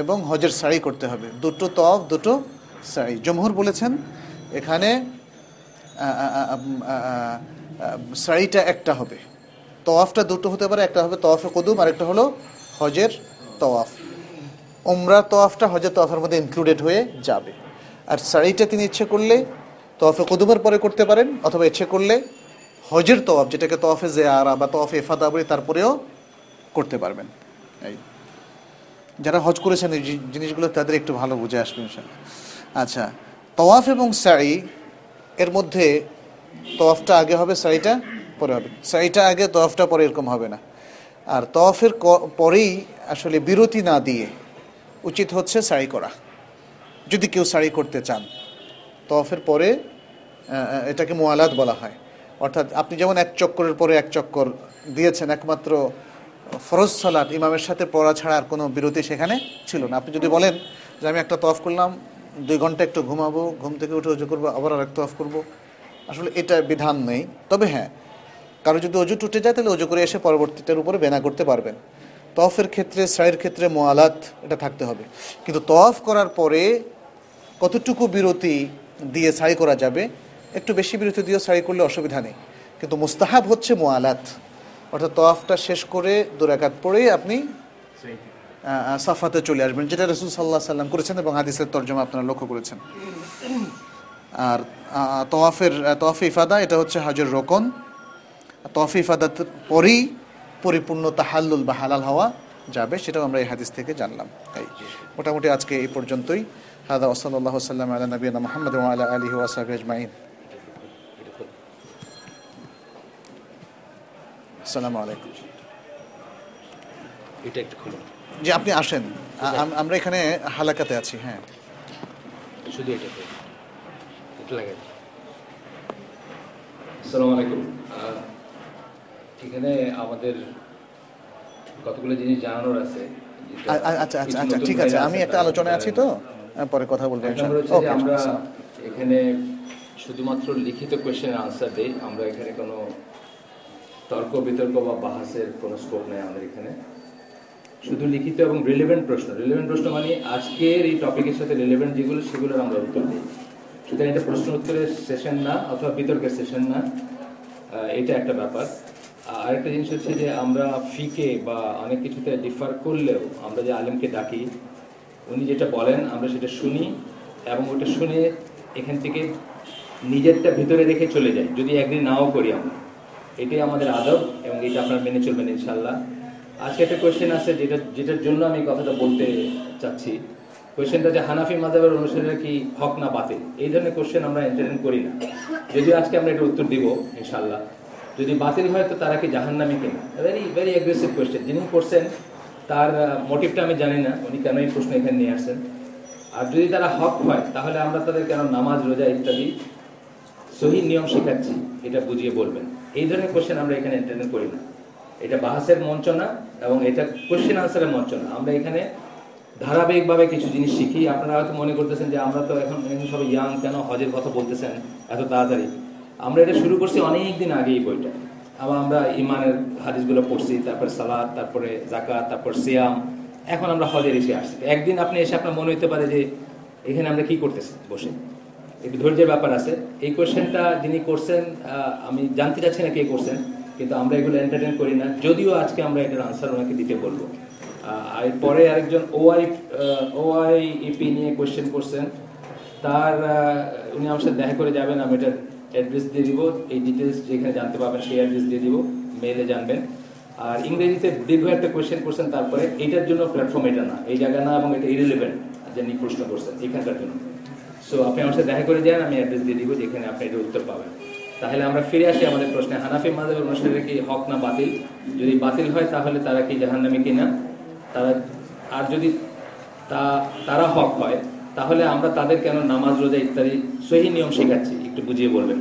এবং হজের শাড়ি করতে হবে। দুটো তফ দুটো শাড়ি জমহুর বলেছেন, এখানে শাড়িটা একটা হবে। তওয়াফটা দুটো হতে পারে, একটা হবে তওয়াফে কদুম আর একটা হলো হজের তওয়াফ। উমরা তওয়াফটা হজের তওয়াফের মধ্যে ইনক্লুডেড হয়ে যাবে। আর শাড়িটা তিনি ইচ্ছে করলে তওয়াফে কদুমের পরে করতে পারেন, অথবা ইচ্ছে করলে হজের তওয়াফ, যেটাকে তওয়াফে জেয়ারা বা তওয়াফে এফাদা বলে, তারপরেও করতে পারবেন। এই। যারা হজ করেছেন এই জিনিসগুলো তাদের একটু ভালো বুঝে আসবে আচ্ছা তওয়াফ এবং শাড়ি এর মধ্যে তওয়াফটা আগে হবে শাড়িটা পরে হবে। শাড়িটা আগে, তওয়াফটা পরে এরকম হবে না। আর তওয়াফের পরেই আসলে বিরতি না দিয়ে উচিত হচ্ছে শাড়ি করা। যদি কেউ শাড়ি করতে চান, তওয়াফের পরে এটাকে মোয়ালাত বলা হয়। অর্থাৎ আপনি যেমন এক চক্করের পরে এক চক্কর দিয়েছেন, একমাত্র ফরজ সালাত ইমামের সাথে পড়া ছাড়া আর কোনো বিরতি সেখানে ছিল না। আপনি যদি বলেন যে আমি একটা তফ করলাম, দুই ঘণ্টা একটু ঘুমাবো, ঘুম থেকে উঠে উজু করব, আবার আর এক তফ করব, আসলে এটা বিধান নেই। তবে হ্যাঁ কারও যদি অজু টুটে যায়, তাহলে অজু করে এসে পরবর্তীটার উপরে বেনা করতে পারবেন। তফের ক্ষেত্রে, সাইয়ের ক্ষেত্রে মোয়ালাত, এটা থাকতে হবে। কিন্তু তফ করার পরে কতটুকু বিরতি দিয়ে সাই করা যাবে? একটু বেশি বিরতি দিয়ে সাই করলে অসুবিধা নেই। কিন্তু মুস্তাহাব হচ্ছে মোয়ালাত। অর্থাৎ তফটা শেষ করে দুরাকাত পড়েই আপনি সাফাতে চলে আসবেন যেটা রসুল সাল্লাহ সাল্লাম করেছেন এবং হাদিসের তর্জমা আপনারা লক্ষ্য করেছেন। আর তওয়াফের আহ, ইফাদা এটা হচ্ছে হাজর রোকন। তওয়াফে ইফাদার পরেই পরিপূর্ণ তাহাল্লুল বা হালাল হওয়া যাবে সেটাও আমরা এই হাদিস থেকে জানলাম। তাই মোটামুটি আজকে এই পর্যন্তই। হাদা ওসলাল্লাহ সাল্লাম আলা নবীনা মোহাম্মদ আলা আলী ওয়াসাবি আজমাইন। আসসালামু আলাইকুম। এটা একটু খুলো যে আপনি আসেন। আমরা এখানে হালাকাতে আছি হ্যাঁ। শুধু এটা এটা লাগাই আসসালামু আলাইকুম। এখানে আমাদের কতগুলো জিনিস জানানোর আছে? আচ্ছা আচ্ছা আচ্ছা ঠিক আছে আমি একটা আলোচনায় আছি তো? পরে কথা বলব আমরা এখানে শুধুমাত্র লিখিত কোয়েশ্চেন আনসার দেই আমরা এখানে কোনো তর্ক, বিতর্ক বা বাহাসের কোনো স্কোপ নেই আমাদের এখানে। শুধু লিখিত এবং রিলেভেন্ট প্রশ্ন। রিলেভেন্ট প্রশ্ন মানে আজকের এই টপিকের সাথে রিলেভেন্ট যেগুলো, সেগুলোর আমরা উত্তর দিই। সুতরাং এটা প্রশ্ন উত্তরের সেশন না, অথবা বিতর্কের সেশন না এটা একটা ব্যাপার। আর আরেকটা জিনিস হচ্ছে যে আমরা ফিকে বা অনেক কিছুতে ডিফার করলেও আমরা যে আলেমকে ডাকি, উনি যেটা বলেন, আমরা সেটা শুনি এবং ওটা শুনে এখান থেকে নিজেরটা ভিতরে রেখে চলে যাই। যদি একদিন নাও করি আমরা। এটাই আমাদের আদব এবং এটা আপনার মেনে চলবেন ইনশাল্লাহ আজকে একটা কোয়েশ্চেন আছে যেটা, যেটার জন্য আমি কথাটা বলতে চাচ্ছি। কোয়েশ্চেনটা যে হানাফি মাজাবের অনুসারে কি হক না বাতিল? এই ধরনের কোয়েশ্চেন আমরা এন্টারটেন করি না। যদিও আজকে আমরা এটা উত্তর দিব ইনশাল্লাহ যদি বাতিল হয় তো তারা কি জাহান্নামি কিনা? ভেরি ভেরি অ্যাগ্রেসিভ কোয়েশ্চেন যিনি করছেন, তার মোটিভটা আমি জানি না। উনি কেন এই প্রশ্ন এখানে নিয়ে আসছেন? আর যদি তারা হক হয়, তাহলে আমরা তাদের কেন নামাজ, রোজা ইত্যাদি সহি নিয়ম শেখাচ্ছি? এটা বুঝিয়ে বলবেন। এই ধরনের কোশ্চেন আমরা এখানে এন্টারটেন করি না। এটা বাহাসের মঞ্চ না এবং এটা কোশ্চেন আনসারের মঞ্চ না আমরা এখানে ধারাবাহিকভাবে কিছু জিনিস শিখি। আপনারা হয়তো মনে করতেছেন যে আমরা তো এখন সবাই ইয়াং কেন হজের কথা বলতেছেন এত তাড়াতাড়ি? আমরা এটা শুরু করছি অনেক দিন আগে এই বইটা। আবার আমরা ইমানের হাদিসগুলো পড়ছি, তারপরে সালাদ তারপরে জাকাত তারপর সিয়াম। এখন আমরা হজের এসে আসছি। একদিন আপনি এসে আপনার মনে হতে পারে যে এখানে আমরা কি করতেছি? বসে। একটু ধৈর্যের ব্যাপার আছে। এই কোয়েশ্চেনটা যিনি করছেন আমি জানতে চাচ্ছি না কে করছেন, কিন্তু আমরা এগুলো এন্টারটেন করি না। যদিও আজকে আমরা এটার আনসার ওনাকে দিতে বলব। আর পরে আরেকজন ওআই ওআই ইপি নিয়ে কোয়েশ্চেন করছেন। তার উনি আমার সাথে দেখা করে যাবেন, আমি এটার অ্যাড্রেস দিয়ে দিব। এই ডিটেলস যেখানে জানতে পারবেন, সেই অ্যাড্রেস দিয়ে দিব মেলে জানবেন। আর ইংরেজিতে দীর্ঘ একটা কোয়েশ্চেন করছেন, তারপরে এটার জন্য প্ল্যাটফর্ম এটা না। এই জায়গা না এবং এটা ইরিলেভেন্ট যিনি প্রশ্ন করছেন, এখানকার জন্য। সো আপনি আমার সাথে দেখা করে যান, আমি অ্যাড্রেস দিয়ে দিব যেখানে আপনি এটার উত্তর পাবেন। তাহলে আমরা ফিরে আসি আমাদের প্রশ্নে। হানাফি মাদের অনুসারে কি হক না বাতিল? যদি বাতিল হয়, তাহলে তারা কি জাহান্নামী কিনা? তারা, আর যদি তা, তারা হক হয়, তাহলে আমরা তাদের কেন নামাজ, রোজা ইত্যাদি সহি নিয়ম শেখাচ্ছি? একটু বুঝিয়ে বলবেন।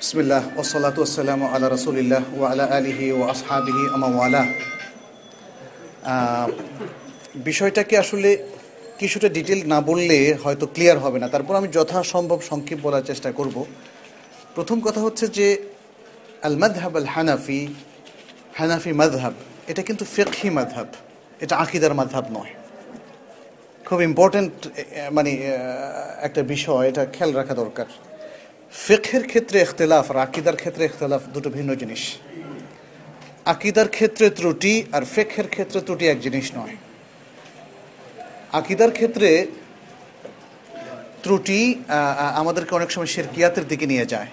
বিসমিল্লাহ ওসলাত ওসালাম আল্লাহ রসুলিল্লাহ ও আলা আলিহি ও আসহাবিহি আমাওয়ালা বিষয়টাকে আসলে কিছুটা ডিটেল না বললে হয়তো ক্লিয়ার হবে না। তারপর আমি যথাসম্ভব সংক্ষেপ বলার চেষ্টা করব। প্রথম কথা হচ্ছে যে আল মাদহাব আল হানাফি হানাফি মাদহাব এটা কিন্তু ফেকহি মাদহাব এটা আকিদার মাদহাব নয়। খুব ইম্পর্ট্যান্ট মানে একটা বিষয়, এটা খেয়াল রাখা দরকার। ফেকের ক্ষেত্রে ইখতলাফ আর আকিদার ক্ষেত্রে ইখতলাফ দুটো ভিন্ন জিনিস। আকিদার ক্ষেত্রে ত্রুটি আর ফেকের ক্ষেত্রে ত্রুটি এক জিনিস নয়। আকিদার ক্ষেত্রে ত্রুটি আমাদেরকে অনেক সময় শেরকিয়াতের দিকে নিয়ে যায়।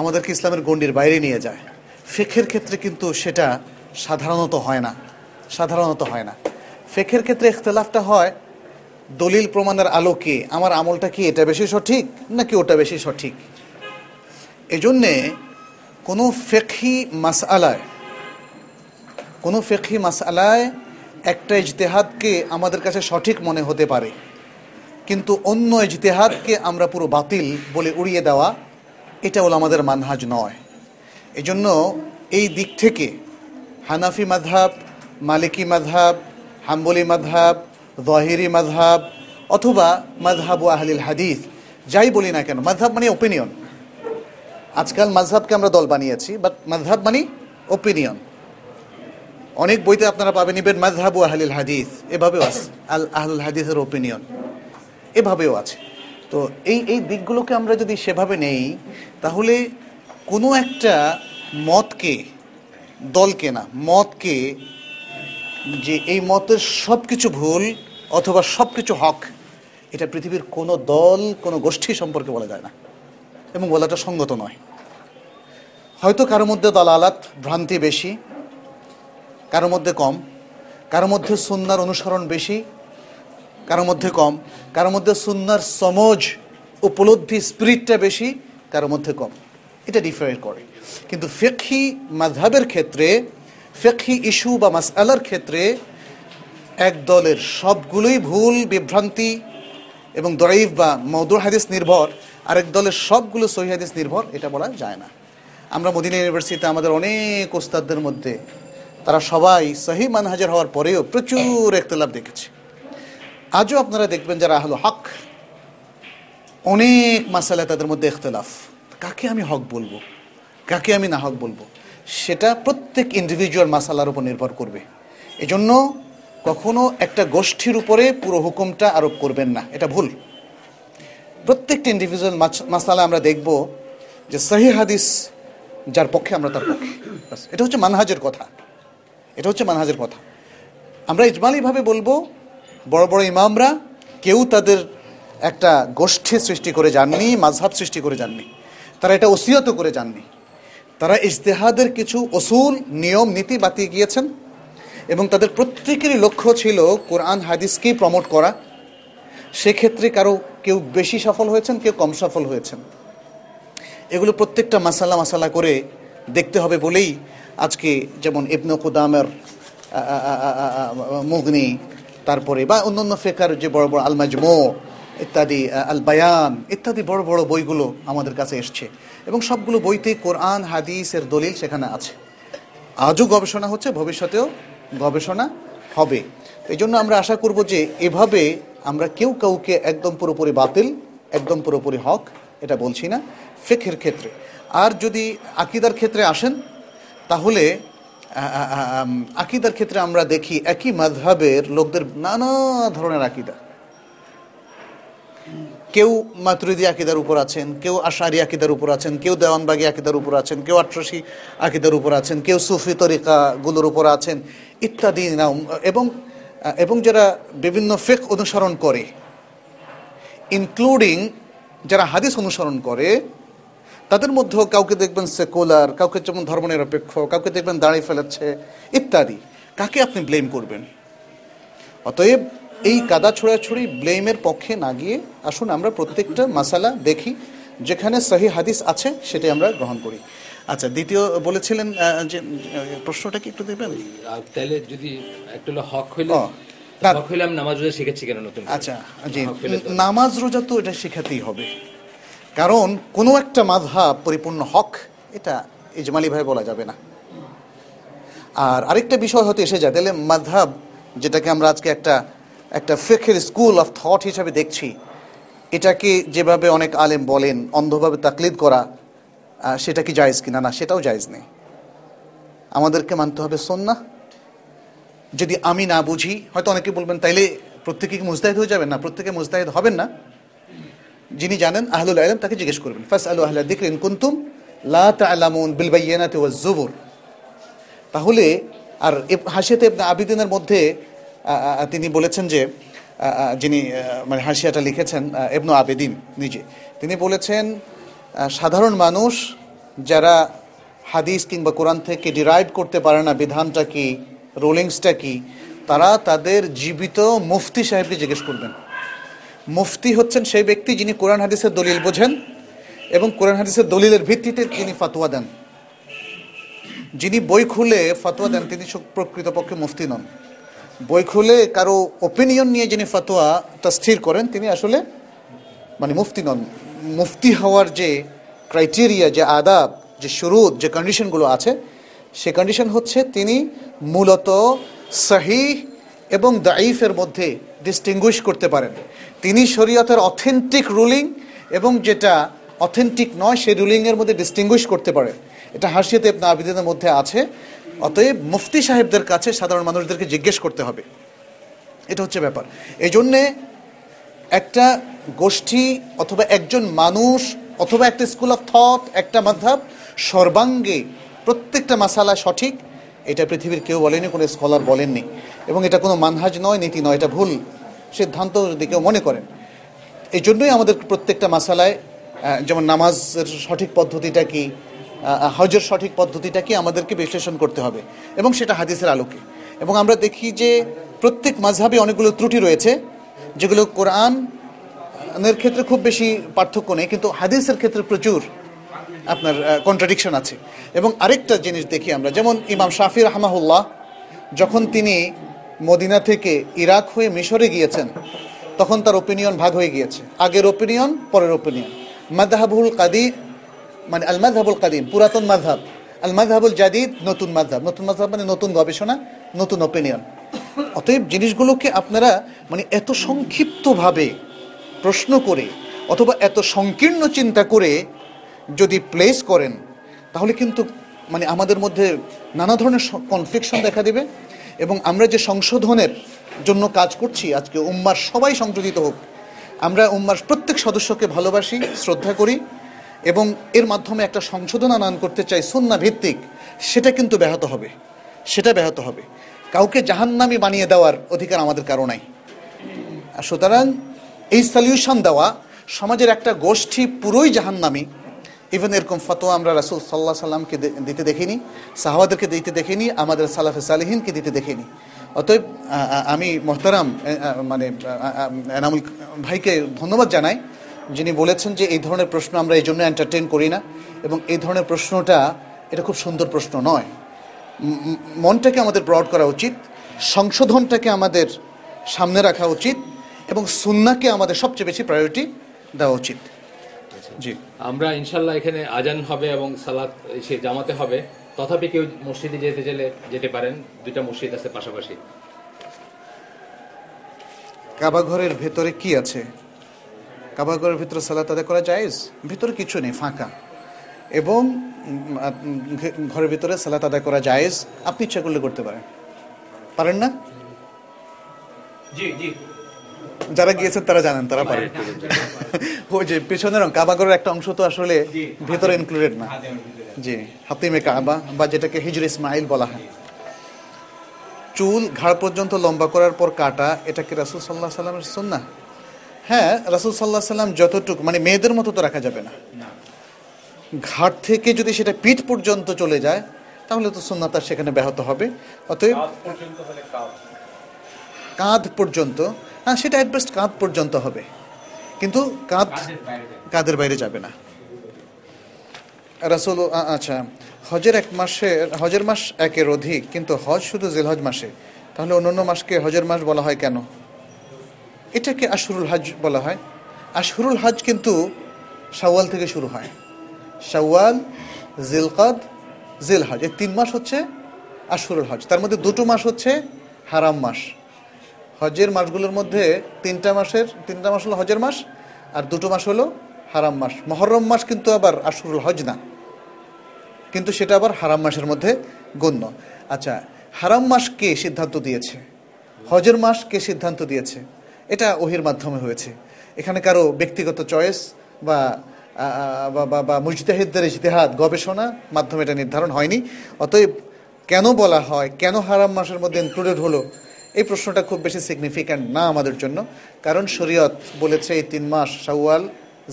আমাদেরকে ইসলামের গণ্ডির বাইরে নিয়ে যায়। ফেকের ক্ষেত্রে কিন্তু সেটা সাধারণত হয় না। সাধারণত হয় না। ফেকের ক্ষেত্রে ইখতলাফটা হয়, দলিল প্রমাণের আলোকে, আমার আমলটা কি এটা বেশি সঠিক নাকি ওটা বেশি সঠিক? এজন্যে কোনো ফেকহি মাসআলায়, কোনো ফেকহি মাসআলায় একটা ইজতেহাদকে আমাদের কাছে সঠিক মনে হতে পারে। কিন্তু অন্য ইজতেহাদকে আমরা পুরো বাতিল বলে উড়িয়ে দেওয়া, এটা হলো আমাদের মানহাজ নয়। এজন্য এই দিক থেকে হানাফি মাধাব মালিকি মাধাব হাম্বলি মাধাব জহিরি মাধাব অথবা মাধাব আহলিল হাদিস, যাই বলি না কেন মাধাব মানে ওপিনিয়ন আজকাল মাঝহাবকে আমরা দল বানিয়েছি বাট মাঝহাব মানে ওপিনিয়ন অনেক বইতে আপনারা পাবেন, ইবেন মাঝহাব ও আহলিল হাদিস। এভাবেও আছে। আল আহলুল হাদিসের ওপিনিয়ন এভাবেও আছে। তো এই এই দিকগুলোকে আমরা যদি সেভাবে নেই, তাহলে কোনো একটা মতকে, দলকে না, মতকে যে এই মতের সব কিছু ভুল অথবা সব কিছু হক, এটা পৃথিবীর কোনো দল, কোনো গোষ্ঠী সম্পর্কে বলা যায় না। এবং বলাটা সঙ্গত নয়। হয়তো কারোর মধ্যে দলালাত, ভ্রান্তি বেশি কারও মধ্যে কম, কারও মধ্যে সুন্নার অনুসরণ বেশি কারোর মধ্যে কম, কারও মধ্যে সুন্নার সমজ, উপলব্ধি স্পিরিটটা বেশি কারোর মধ্যে কম। এটা ডিফারেন্ট করে। কিন্তু ফেকহি মাধাবের ক্ষেত্রে, ফেকহি ইস্যু বা মাসআলার ক্ষেত্রে, এক দলের সবগুলোই ভুল, বিভ্রান্তি এবং দরাইফ বা মৌদুর হাদিস নির্ভর, আরেক দলের সবগুলো সহি হাদিস নির্ভর, এটা বলা যায় না। আমরা মদিনা ইউনিভার্সিটিতে আমাদের অনেক ওস্তাদদের মধ্যে তারা সবাই সহি মানহাজার হওয়ার পরেও প্রচুর একতলাপ দেখেছে। আজও আপনারা দেখবেন যারা হলো হক, অনেক মাসালা তাদের মধ্যে ইখতলাফ কাকে আমি হক বলব? কাকে আমি না হক বলব? সেটা প্রত্যেক ইন্ডিভিজুয়াল মাসালার উপর নির্ভর করবে। এজন্য কখনো একটা গোষ্ঠীর উপরে পুরো হুকুমটা আরোপ করবেন না, এটা ভুল। প্রত্যেকটা ইন্ডিভিজুয়াল মাসালা আমরা দেখব যে সহি হাদিস যার পক্ষে আমরা তার পক্ষে। এটা হচ্ছে মানহাজের কথা। এটা হচ্ছে মানহাজের কথা। আমরা ইজমালিভাবে বলব, বড় বড় ইমামরা কেউ তাদের একটা গোষ্ঠী সৃষ্টি করে যাননি মাঝহাব সৃষ্টি করে যাননি। তারা এটা ওসিয়ত করে যাননি। তারা ইজতেহাদের কিছু অসুল নিয়ম, নীতি বাতিয়ে গিয়েছেন এবং তাদের প্রত্যেকেরই লক্ষ্য ছিল কোরআন, হাদিসকেই প্রমোট করা। সেক্ষেত্রে কারও কেউ বেশি সফল হয়েছেন, কেউ কম সফল হয়েছেন। এগুলো প্রত্যেকটা মাসালা মাসালা করে দেখতে হবে বলেই আজকে যেমন ইবনে কুদামের মুগনি, তারপরে বা অন্যান্য ফেকার যে বড় বড় আল মাজমো ইত্যাদি আল বায়ান ইত্যাদি বড় বড় বইগুলো আমাদের কাছে এসছে। এবং সবগুলো বইতে কোরআন, হাদিসের দলিল সেখানে আছে। আজও গবেষণা হচ্ছে, ভবিষ্যতেও গবেষণা হবে। এই জন্য আমরা আশা করব যে এভাবে আমরা কেউ কাউকে একদম পুরোপুরি বাতিল, একদম পুরোপুরি হক, এটা বলছি না ফেকের ক্ষেত্রে। আর যদি আকিদার ক্ষেত্রে আসেন তাহলে আকিদার ক্ষেত্রে আমরা দেখি একই মাযহাবের লোকদের নানা ধরনের আকিদা। কেউ মাতুরিদি আকিদার উপর আছেন, কেউ আশারি আকিদার উপর আছেন, কেউ দেওয়ানবাগি আকিদার উপর আছেন, কেউ আট্রসি আকিদার উপর আছেন, কেউ সুফি তরিকাগুলোর উপর আছেন, ইত্যাদি এবং এবং যারা বিভিন্ন ফেক অনুসরণ করে, ইনক্লুডিং যারা হাদিস অনুসরণ করে তাদের মধ্যেও কাউকে দেখবেন সেকুলার কাউকে যেমন ধর্মনিরপেক্ষ কাউকে দেখবেন দাঁড়িয়ে ফেলাচ্ছে ইত্যাদি। কাকে আপনি ব্লেম করবেন? অতএব এই কাদা ছোড়াছুড়ি ব্লেমের পক্ষে না গিয়ে আসুন আমরা প্রত্যেকটা মাসালা দেখি যেখানে সহি হাদিস আছে সেটাই আমরা গ্রহণ করি। আচ্ছা দ্বিতীয় বলেছিলেন যে প্রশ্নটা কি একটু দেবেন তাহলে যদি একটা হলো হক হইলে হক হইলে আমি নামাজ রোজা শিখেছি কেন নতুন আচ্ছা জি। নামাজ রোজা তো এটা শেখাতেই হবে। কারণ কোনো একটা মাধাব পরিপূর্ণ হক, এটা ইজমালি ভাবে বলা যাবে না। আর আরেকটা বিষয় হয়তো এসে যায়, তাহলে মাধাব যেটাকে আমরা আজকে একটা একটা ফেকের স্কুল অফ থট হিসাবে দেখছি, এটাকে যেভাবে অনেক আলেম বলেন, অন্ধভাবে তাকলিদ করা সেটা কি জায়েজ কিনা? না, সেটাও জায়েজ নেই। আমাদেরকে মানতে হবে সন্না যদি আমি না বুঝি, হয়তো অনেকে বলবেন, তাইলে প্রত্যেকে মুস্তাহিদ হয়ে যাবেন? না, প্রত্যেকে মুস্তাহিদ হবেন না। যিনি জানেন আহলুল আলম তাকে জিজ্ঞেস করবেন। ফাস আলু আহলা দিকরিন কুন্তুম লা তা'লামুন ওয়াজ জুবুর তাহলে আর হাসিয়াতে ইবনে আবিদিনের মধ্যে তিনি বলেছেন যে যিনি মানে হাসিয়াটা লিখেছেন আ, ইবনু আবেদিন নিজে। তিনি বলেছেন সাধারণ মানুষ যারা হাদিস কিংবা কোরআন থেকে ডিরাইভ করতে পারে না বিধানটা কি রুলিংসটা কি তারা তাদের জীবিত মুফতি সাহেবকে জিজ্ঞেস করবেন। মুফতি হচ্ছেন সেই ব্যক্তি যিনি কোরআন হাদিসের দলিল বোঝেন এবং কোরআন হাদিসের দলিলের ভিত্তিতে তিনি ফাতোয়া দেন। যিনি বই খুলে ফাতোয়া দেন, তিনি প্রকৃতপক্ষে মুফতি নন। বই খুলে কারও ওপিনিয়ন নিয়ে যিনি ফতোয়াটা স্থির করেন, তিনি আসলে মানে মুফতি নন। মুফতি হওয়ার যে ক্রাইটেরিয়া যে আদাব, যে শুরুত, যে কন্ডিশনগুলো আছে, সে কন্ডিশন হচ্ছে তিনি মূলত সহি এবং দাইফের মধ্যে ডিস্টিংগুইশ করতে পারেন। তিনি শরীয়তের অথেন্টিক রুলিং এবং যেটা অথেন্টিক নয়, সেই রুলিংয়ের মধ্যে ডিস্টিংগুইশ করতে পারেন। এটা হাসিয়াতে ইবনে আবিদিনের মধ্যে আছে। অতএব মুফতি সাহেবদের কাছে সাধারণ মানুষদেরকে জিজ্ঞেস করতে হবে। এটা হচ্ছে ব্যাপার। এই জন্যে একটা গোষ্ঠী অথবা একজন মানুষ অথবা একটা স্কুল অফ থট একটা মাধাব সর্বাঙ্গে প্রত্যেকটা মাসালা সঠিক এটা পৃথিবীর কেউ বলেনি, কোনো স্কলার বলেননি। এবং এটা কোনো মানহাজ নয়, নীতি নয়, এটা ভুল সিদ্ধান্ত যদি কেউ মনে করেন। এই জন্যই আমাদের প্রত্যেকটা মাসালায় যেমন নামাজের সঠিক পদ্ধতিটা কি হজের সঠিক পদ্ধতিটা কি, আমাদেরকে বিশ্লেষণ করতে হবে। এবং সেটা হাদিসের আলোকে। এবং আমরা দেখি যে প্রত্যেক মাঝহাবে অনেকগুলো ত্রুটি রয়েছে, যেগুলো কোরআন এর ক্ষেত্রে খুব বেশি পার্থক্য নেই, কিন্তু হাদিসের ক্ষেত্রে প্রচুর। আপনার কন্ট্রাডিকশন আছে। এবং আরেকটা জিনিস দেখি আমরা, যেমন ইমাম শাফি রহমাহুল্লাহ, যখন তিনি মদিনা থেকে ইরাক হয়ে মিশরে গিয়েছেন, তখন তার ওপিনিয়ন ভাগ হয়ে গিয়েছে। আগের ওপিনিয়ন পরের ওপিনিয়ন মাদহাবুল কাদি মানে আল মাযহাবুল কাদিম, পুরাতন মাযহাব। আল মাযহাবুল জাদিদ, নতুন মাযহাব। নতুন মাযহাব মানে নতুন গবেষণা, নতুন ওপিনিয়ন অতএব জিনিসগুলোকে আপনারা মানে এত সংক্ষিপ্তভাবে প্রশ্ন করে, অথবা এত সংকীর্ণ চিন্তা করে যদি প্লেস করেন, তাহলে কিন্তু মানে আমাদের মধ্যে নানা ধরনের কনফ্লিকশন দেখা দেবে এবং আমরা যে সংশোধনের জন্য কাজ করছি, আজকে উম্মার সবাই সংযোজিত হোক, আমরা উম্মার প্রত্যেক সদস্যকে ভালোবাসি, শ্রদ্ধা করি এবং এর মাধ্যমে একটা সংশোধন আনয়ন করতে চাই সুন্না ভিত্তিক, সেটা কিন্তু ব্যাহত হবে, সেটা ব্যাহত হবে। কাউকে জাহান্নামি বানিয়ে দেওয়ার অধিকার আমাদের কারও নাই। সুতরাং এই সলিউশন দেওয়া সমাজের একটা গোষ্ঠী পুরোই জাহান্নামি ইভেন এরকম ফতোয়া আমরা রাসুল সাল্লাহ সাল্লামকে দিতে দেখিনি, সাহাবাদেরকে দিতে দেখিনি, আমাদের সালাফে সালিহিনকে দিতে দেখিনি। অতএব আমি মোহতারাম মানে এনামুল ভাইকে ধন্যবাদ জানাই, যিনি বলেছেন যে এই ধরনের প্রশ্ন আমরা এই জন্য এন্টারটেন করি না এবং এই ধরনের প্রশ্নটা, এটা খুব সুন্দর প্রশ্ন নয়। মনটাকে আমাদের ব্রড করা উচিত, সংশোধনটাকে আমাদের সামনে রাখা উচিত এবং সুন্নাকে আমাদের সবচেয়ে বেশি প্রায়োরিটি দেওয়া উচিত। জি। আমরা ইনশাল্লাহ এখানে আজান হবে এবং সালাত সে জামাতে হবে। তথাপি কেউ মসজিদে যেতে চাইলে যেতে পারেন। দুইটা মসজিদ আছে পাশাপাশি। কাবাঘরের ভেতরে কি আছে? কাবাঘরের ভিতরে সালাত আদায় করা জায়েজ? ভিতরে কিছু নেই ফাঁকা। এবং ঘরের ভিতরে সালাত আদায় করা জায়েজ? আপনি ইচ্ছা করলে করতে পারেন। পারেন না? জি জি। যারা গিয়েছেন তারা জানেন তারা পারেন ওই যে পেছনের কাবাগরের একটা অংশ তো আসলে ভেতরে ইনক্লুডেড না। জি হাতিমে কাবা বা যেটাকে হিজর ইসমাইল বলা হয়। চুল ঘাড় পর্যন্ত লম্বা করার পর কাটা এটা কি রাসুল সাল্লাহ সাল্লামের সুন্না হ্যাঁ রাসুল সাল্লাহ সাল্লাম যতটুকু মানে মেয়েদের মতো তো রাখা যাবে না। ঘাট থেকে যদি সেটা পিঠ পর্যন্ত চলে যায় তাহলে তো সুন্নাত তার সেখানে ব্যাহত হবে। অতএব কাঁধ পর্যন্ত হ্যাঁ সেটা অ্যাটবেস্ট কাঁধ পর্যন্ত হবে। কিন্তু কাঁধ কাঁধের বাইরে যাবে। না। রাসুল আচ্ছা হজের এক মাসে হজের মাস একের অধিক কিন্তু হজ শুধু জেলহজ মাসে। তাহলে অন্যান্য মাসকে হজের মাস বলা হয় কেন? এটাকে আশহুরুল হজ বলা হয়। আশহুরুল হজ কিন্তু শাওয়াল থেকে শুরু হয়। শাওয়াল জিলকাদ জিলহজ। এই তিন মাস হচ্ছে আশহুরুল হজ। তার মধ্যে দুটো মাস হচ্ছে হারাম মাস। হজের মাসগুলোর মধ্যে তিনটা মাসের, তিনটা মাস হলো হজের মাস আর দুটো মাস হলো হারাম মাস। মহরম মাস কিন্তু আবার আশুরুল হজ না। কিন্তু সেটা আবার হারাম মাসের মধ্যে গণ্য। আচ্ছা হারাম মাস কে সিদ্ধান্ত দিয়েছে? হজের মাস কে সিদ্ধান্ত দিয়েছে? এটা ওহির মাধ্যমে হয়েছে। এখানে কারও ব্যক্তিগত চয়েস বা বা মুজতাহিদদের ইজতেহাদ, গবেষণা মাধ্যমে এটা নির্ধারণ হয়নি। অতএব কেন বলা হয়, কেন হারাম মাসের মধ্যে ইনক্লুডেড হলো? এই প্রশ্নটা খুব বেশি সিগনিফিক্যান্ট না আমাদের জন্য। কারণ শরীয়ত বলেছে এই তিন মাস শাওয়াল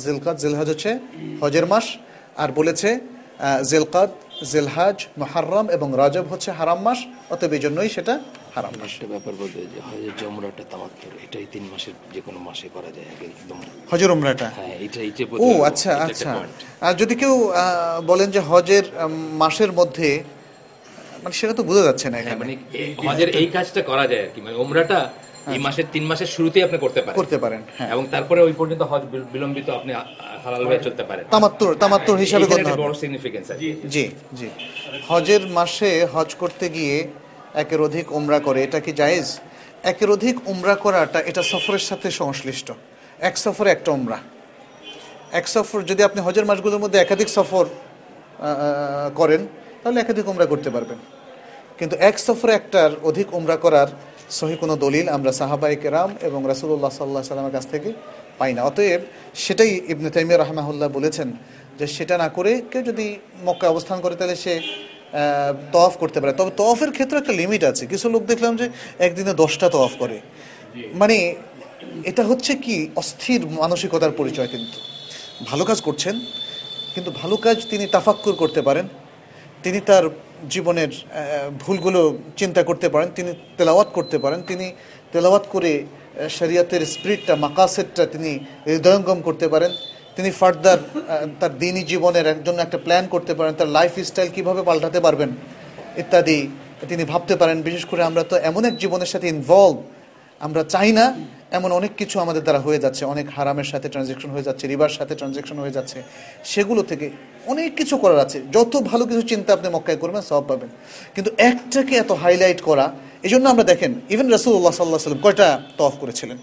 জিলকাত জিলহাজ হচ্ছে হজের মাস। আর বলেছে জিলকাত জিলহাজ মহারম এবং রজব হচ্ছে হারাম মাস অতএব এই জন্যই সেটা হারাম মাস। ব্যাপার বলতে যে হজের জমরাটা তামাত্তর এটাই তিন মাসের যে কোনো মাসে করা যায় একদম। হজের উমরাটা? হ্যাঁ এটা এটা ও আচ্ছা আচ্ছা। আর যদি কেউ বলেন যে হজের মাসের মধ্যে মানে সেটা তো বোঝা যাচ্ছে না হ্যাঁ, এখানে। মানে হজের এই কাজটা করা যায় আর কি। মানে ওমরাটা এই মাসের তিন মাসের শুরুতেই আপনি করতে পারেন। করতে পারেন হ্যাঁ। এবং তারপরে ওই পর্যন্ত হজ বিলম্বিত আপনি হালাল ভাবে চলতে পারেন। তামাত্তর তামাত্তর হিসাবে গণ্য একটা বড় সিগনিফিকেন্স আছে। জি জি। হজের মাসে হজ করতে গিয়ে একের অধিক উমরা করে এটা কি জায়েজ? একের অধিক উমরা করাটা এটা সফরের সাথে সংশ্লিষ্ট। এক সফরে একটা উমরা। এক সফর যদি আপনি হজের মাসগুলোর মধ্যে একাধিক সফর আহ, করেন তাহলে একাধিক উমরা করতে পারবেন। কিন্তু এক সফরে একটার অধিক উমরা করার সহি কোনো দলিল আমরা সাহাবাই কেরাম এবং রাসুল্লাহ সাল্লাহ সাল্লামের কাছ থেকে পাই না। অতএব সেটাই ইবনে তাইমিয়া রহমাহুল্লাহ বলেছেন যে সেটা না করে কেউ যদি মক্কা অবস্থান করে তাহলে সে তফ করতে পারে। তবে তফের ক্ষেত্রে একটা লিমিট আছে। কিছু লোক দেখলাম যে একদিনে দশটা তফ করে। মানে এটা হচ্ছে কি? অস্থির মানসিকতার পরিচয় কিন্তু। ভালো কাজ করছেন, কিন্তু ভালো কাজ তিনি তাফাক্কুর করতে পারেন। তিনি তার জীবনের ভুলগুলো চিন্তা করতে পারেন, তিনি তেলাওয়াত করতে পারেন, তিনি তেলাওয়াত করে শরিয়তের স্পিরিটটা মাকাসেটটা তিনি হৃদয়ঙ্গম করতে পারেন, তিনি ফার্দার তার দিনই জীবনের একজন একটা প্ল্যান করতে পারেন, তার লাইফ স্টাইল কীভাবে পাল্টাতে পারবেন, ইত্যাদি তিনি ভাবতে পারেন। বিশেষ করে আমরা তো এমন এক জীবনের সাথে ইনভলভ আমরা চাই না এমন অনেক কিছু আমাদের দ্বারা হয়ে যাচ্ছে, অনেক হারামের সাথে ট্রানজেকশন হয়ে যাচ্ছে, রিবার সাথে ট্রানজেকশন হয়ে যাচ্ছে, সেগুলো থেকে অনেক কিছু করার আছে। যত ভালো কিছু চিন্তা আপনি মক্কায় করবেন, সব পাবেন। কিন্তু একটাকে এত হাইলাইট করা এই জন্য আমরা দেখেন ইভেন রসুল্লাহ সাল্লাহ সাল্লাম কয়টা তফ করেছিলেন?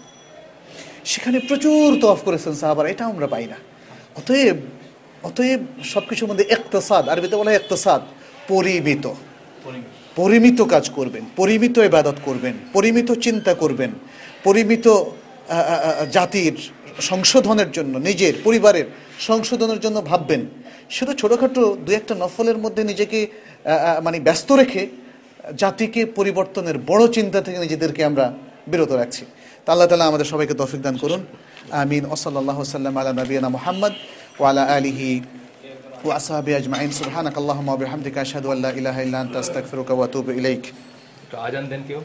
সেখানে প্রচুর তফ করেছেন সাহাবার, এটা আমরা পাই না। অতএব অতএব সব কিছুর মধ্যে একতসাদ আরবিতে বলা হয় একতসাদ পরিমিত। পরিমিত কাজ করবেন, পরিমিত ইবাদত করবেন, পরিমিত চিন্তা করবেন, পরিমিত জাতির সংশোধনের জন্য নিজের পরিবারের সংশোধনের জন্য ভাববেন। শুধু ছোটোখাটো দু একটা নফলের মধ্যে নিজেকে মানে ব্যস্ত রেখে জাতিকে পরিবর্তনের বড় চিন্তা থেকে নিজেদেরকে আমরা বিরত রাখছি। তা আল্লাহ তালা আমাদের সবাইকে তফিক দান করুন। আমিন। ওসল্লাহ সাল্লাম আলা নবীনা মোহাম্মদ ওয়ালা আলিহি ও আসহাবি আজমাইন। সুরহানাক আল্লাহ আবহামদিক আশাদু আল্লাহ ইলাহ ইল্লা আনতা আস্তাগফিরুকা ওয়া আতুবু ইলাইক। তো আজান দেন কেউ?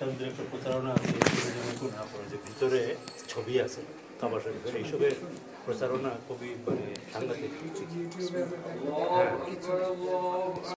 খ্রিস্টানদের একটা প্রচারণা আছে না করে যে ভিতরে ছবি আছে কাবা শরীফের এইসবের প্রচারণা খুবই মানে সাংঘাতিক।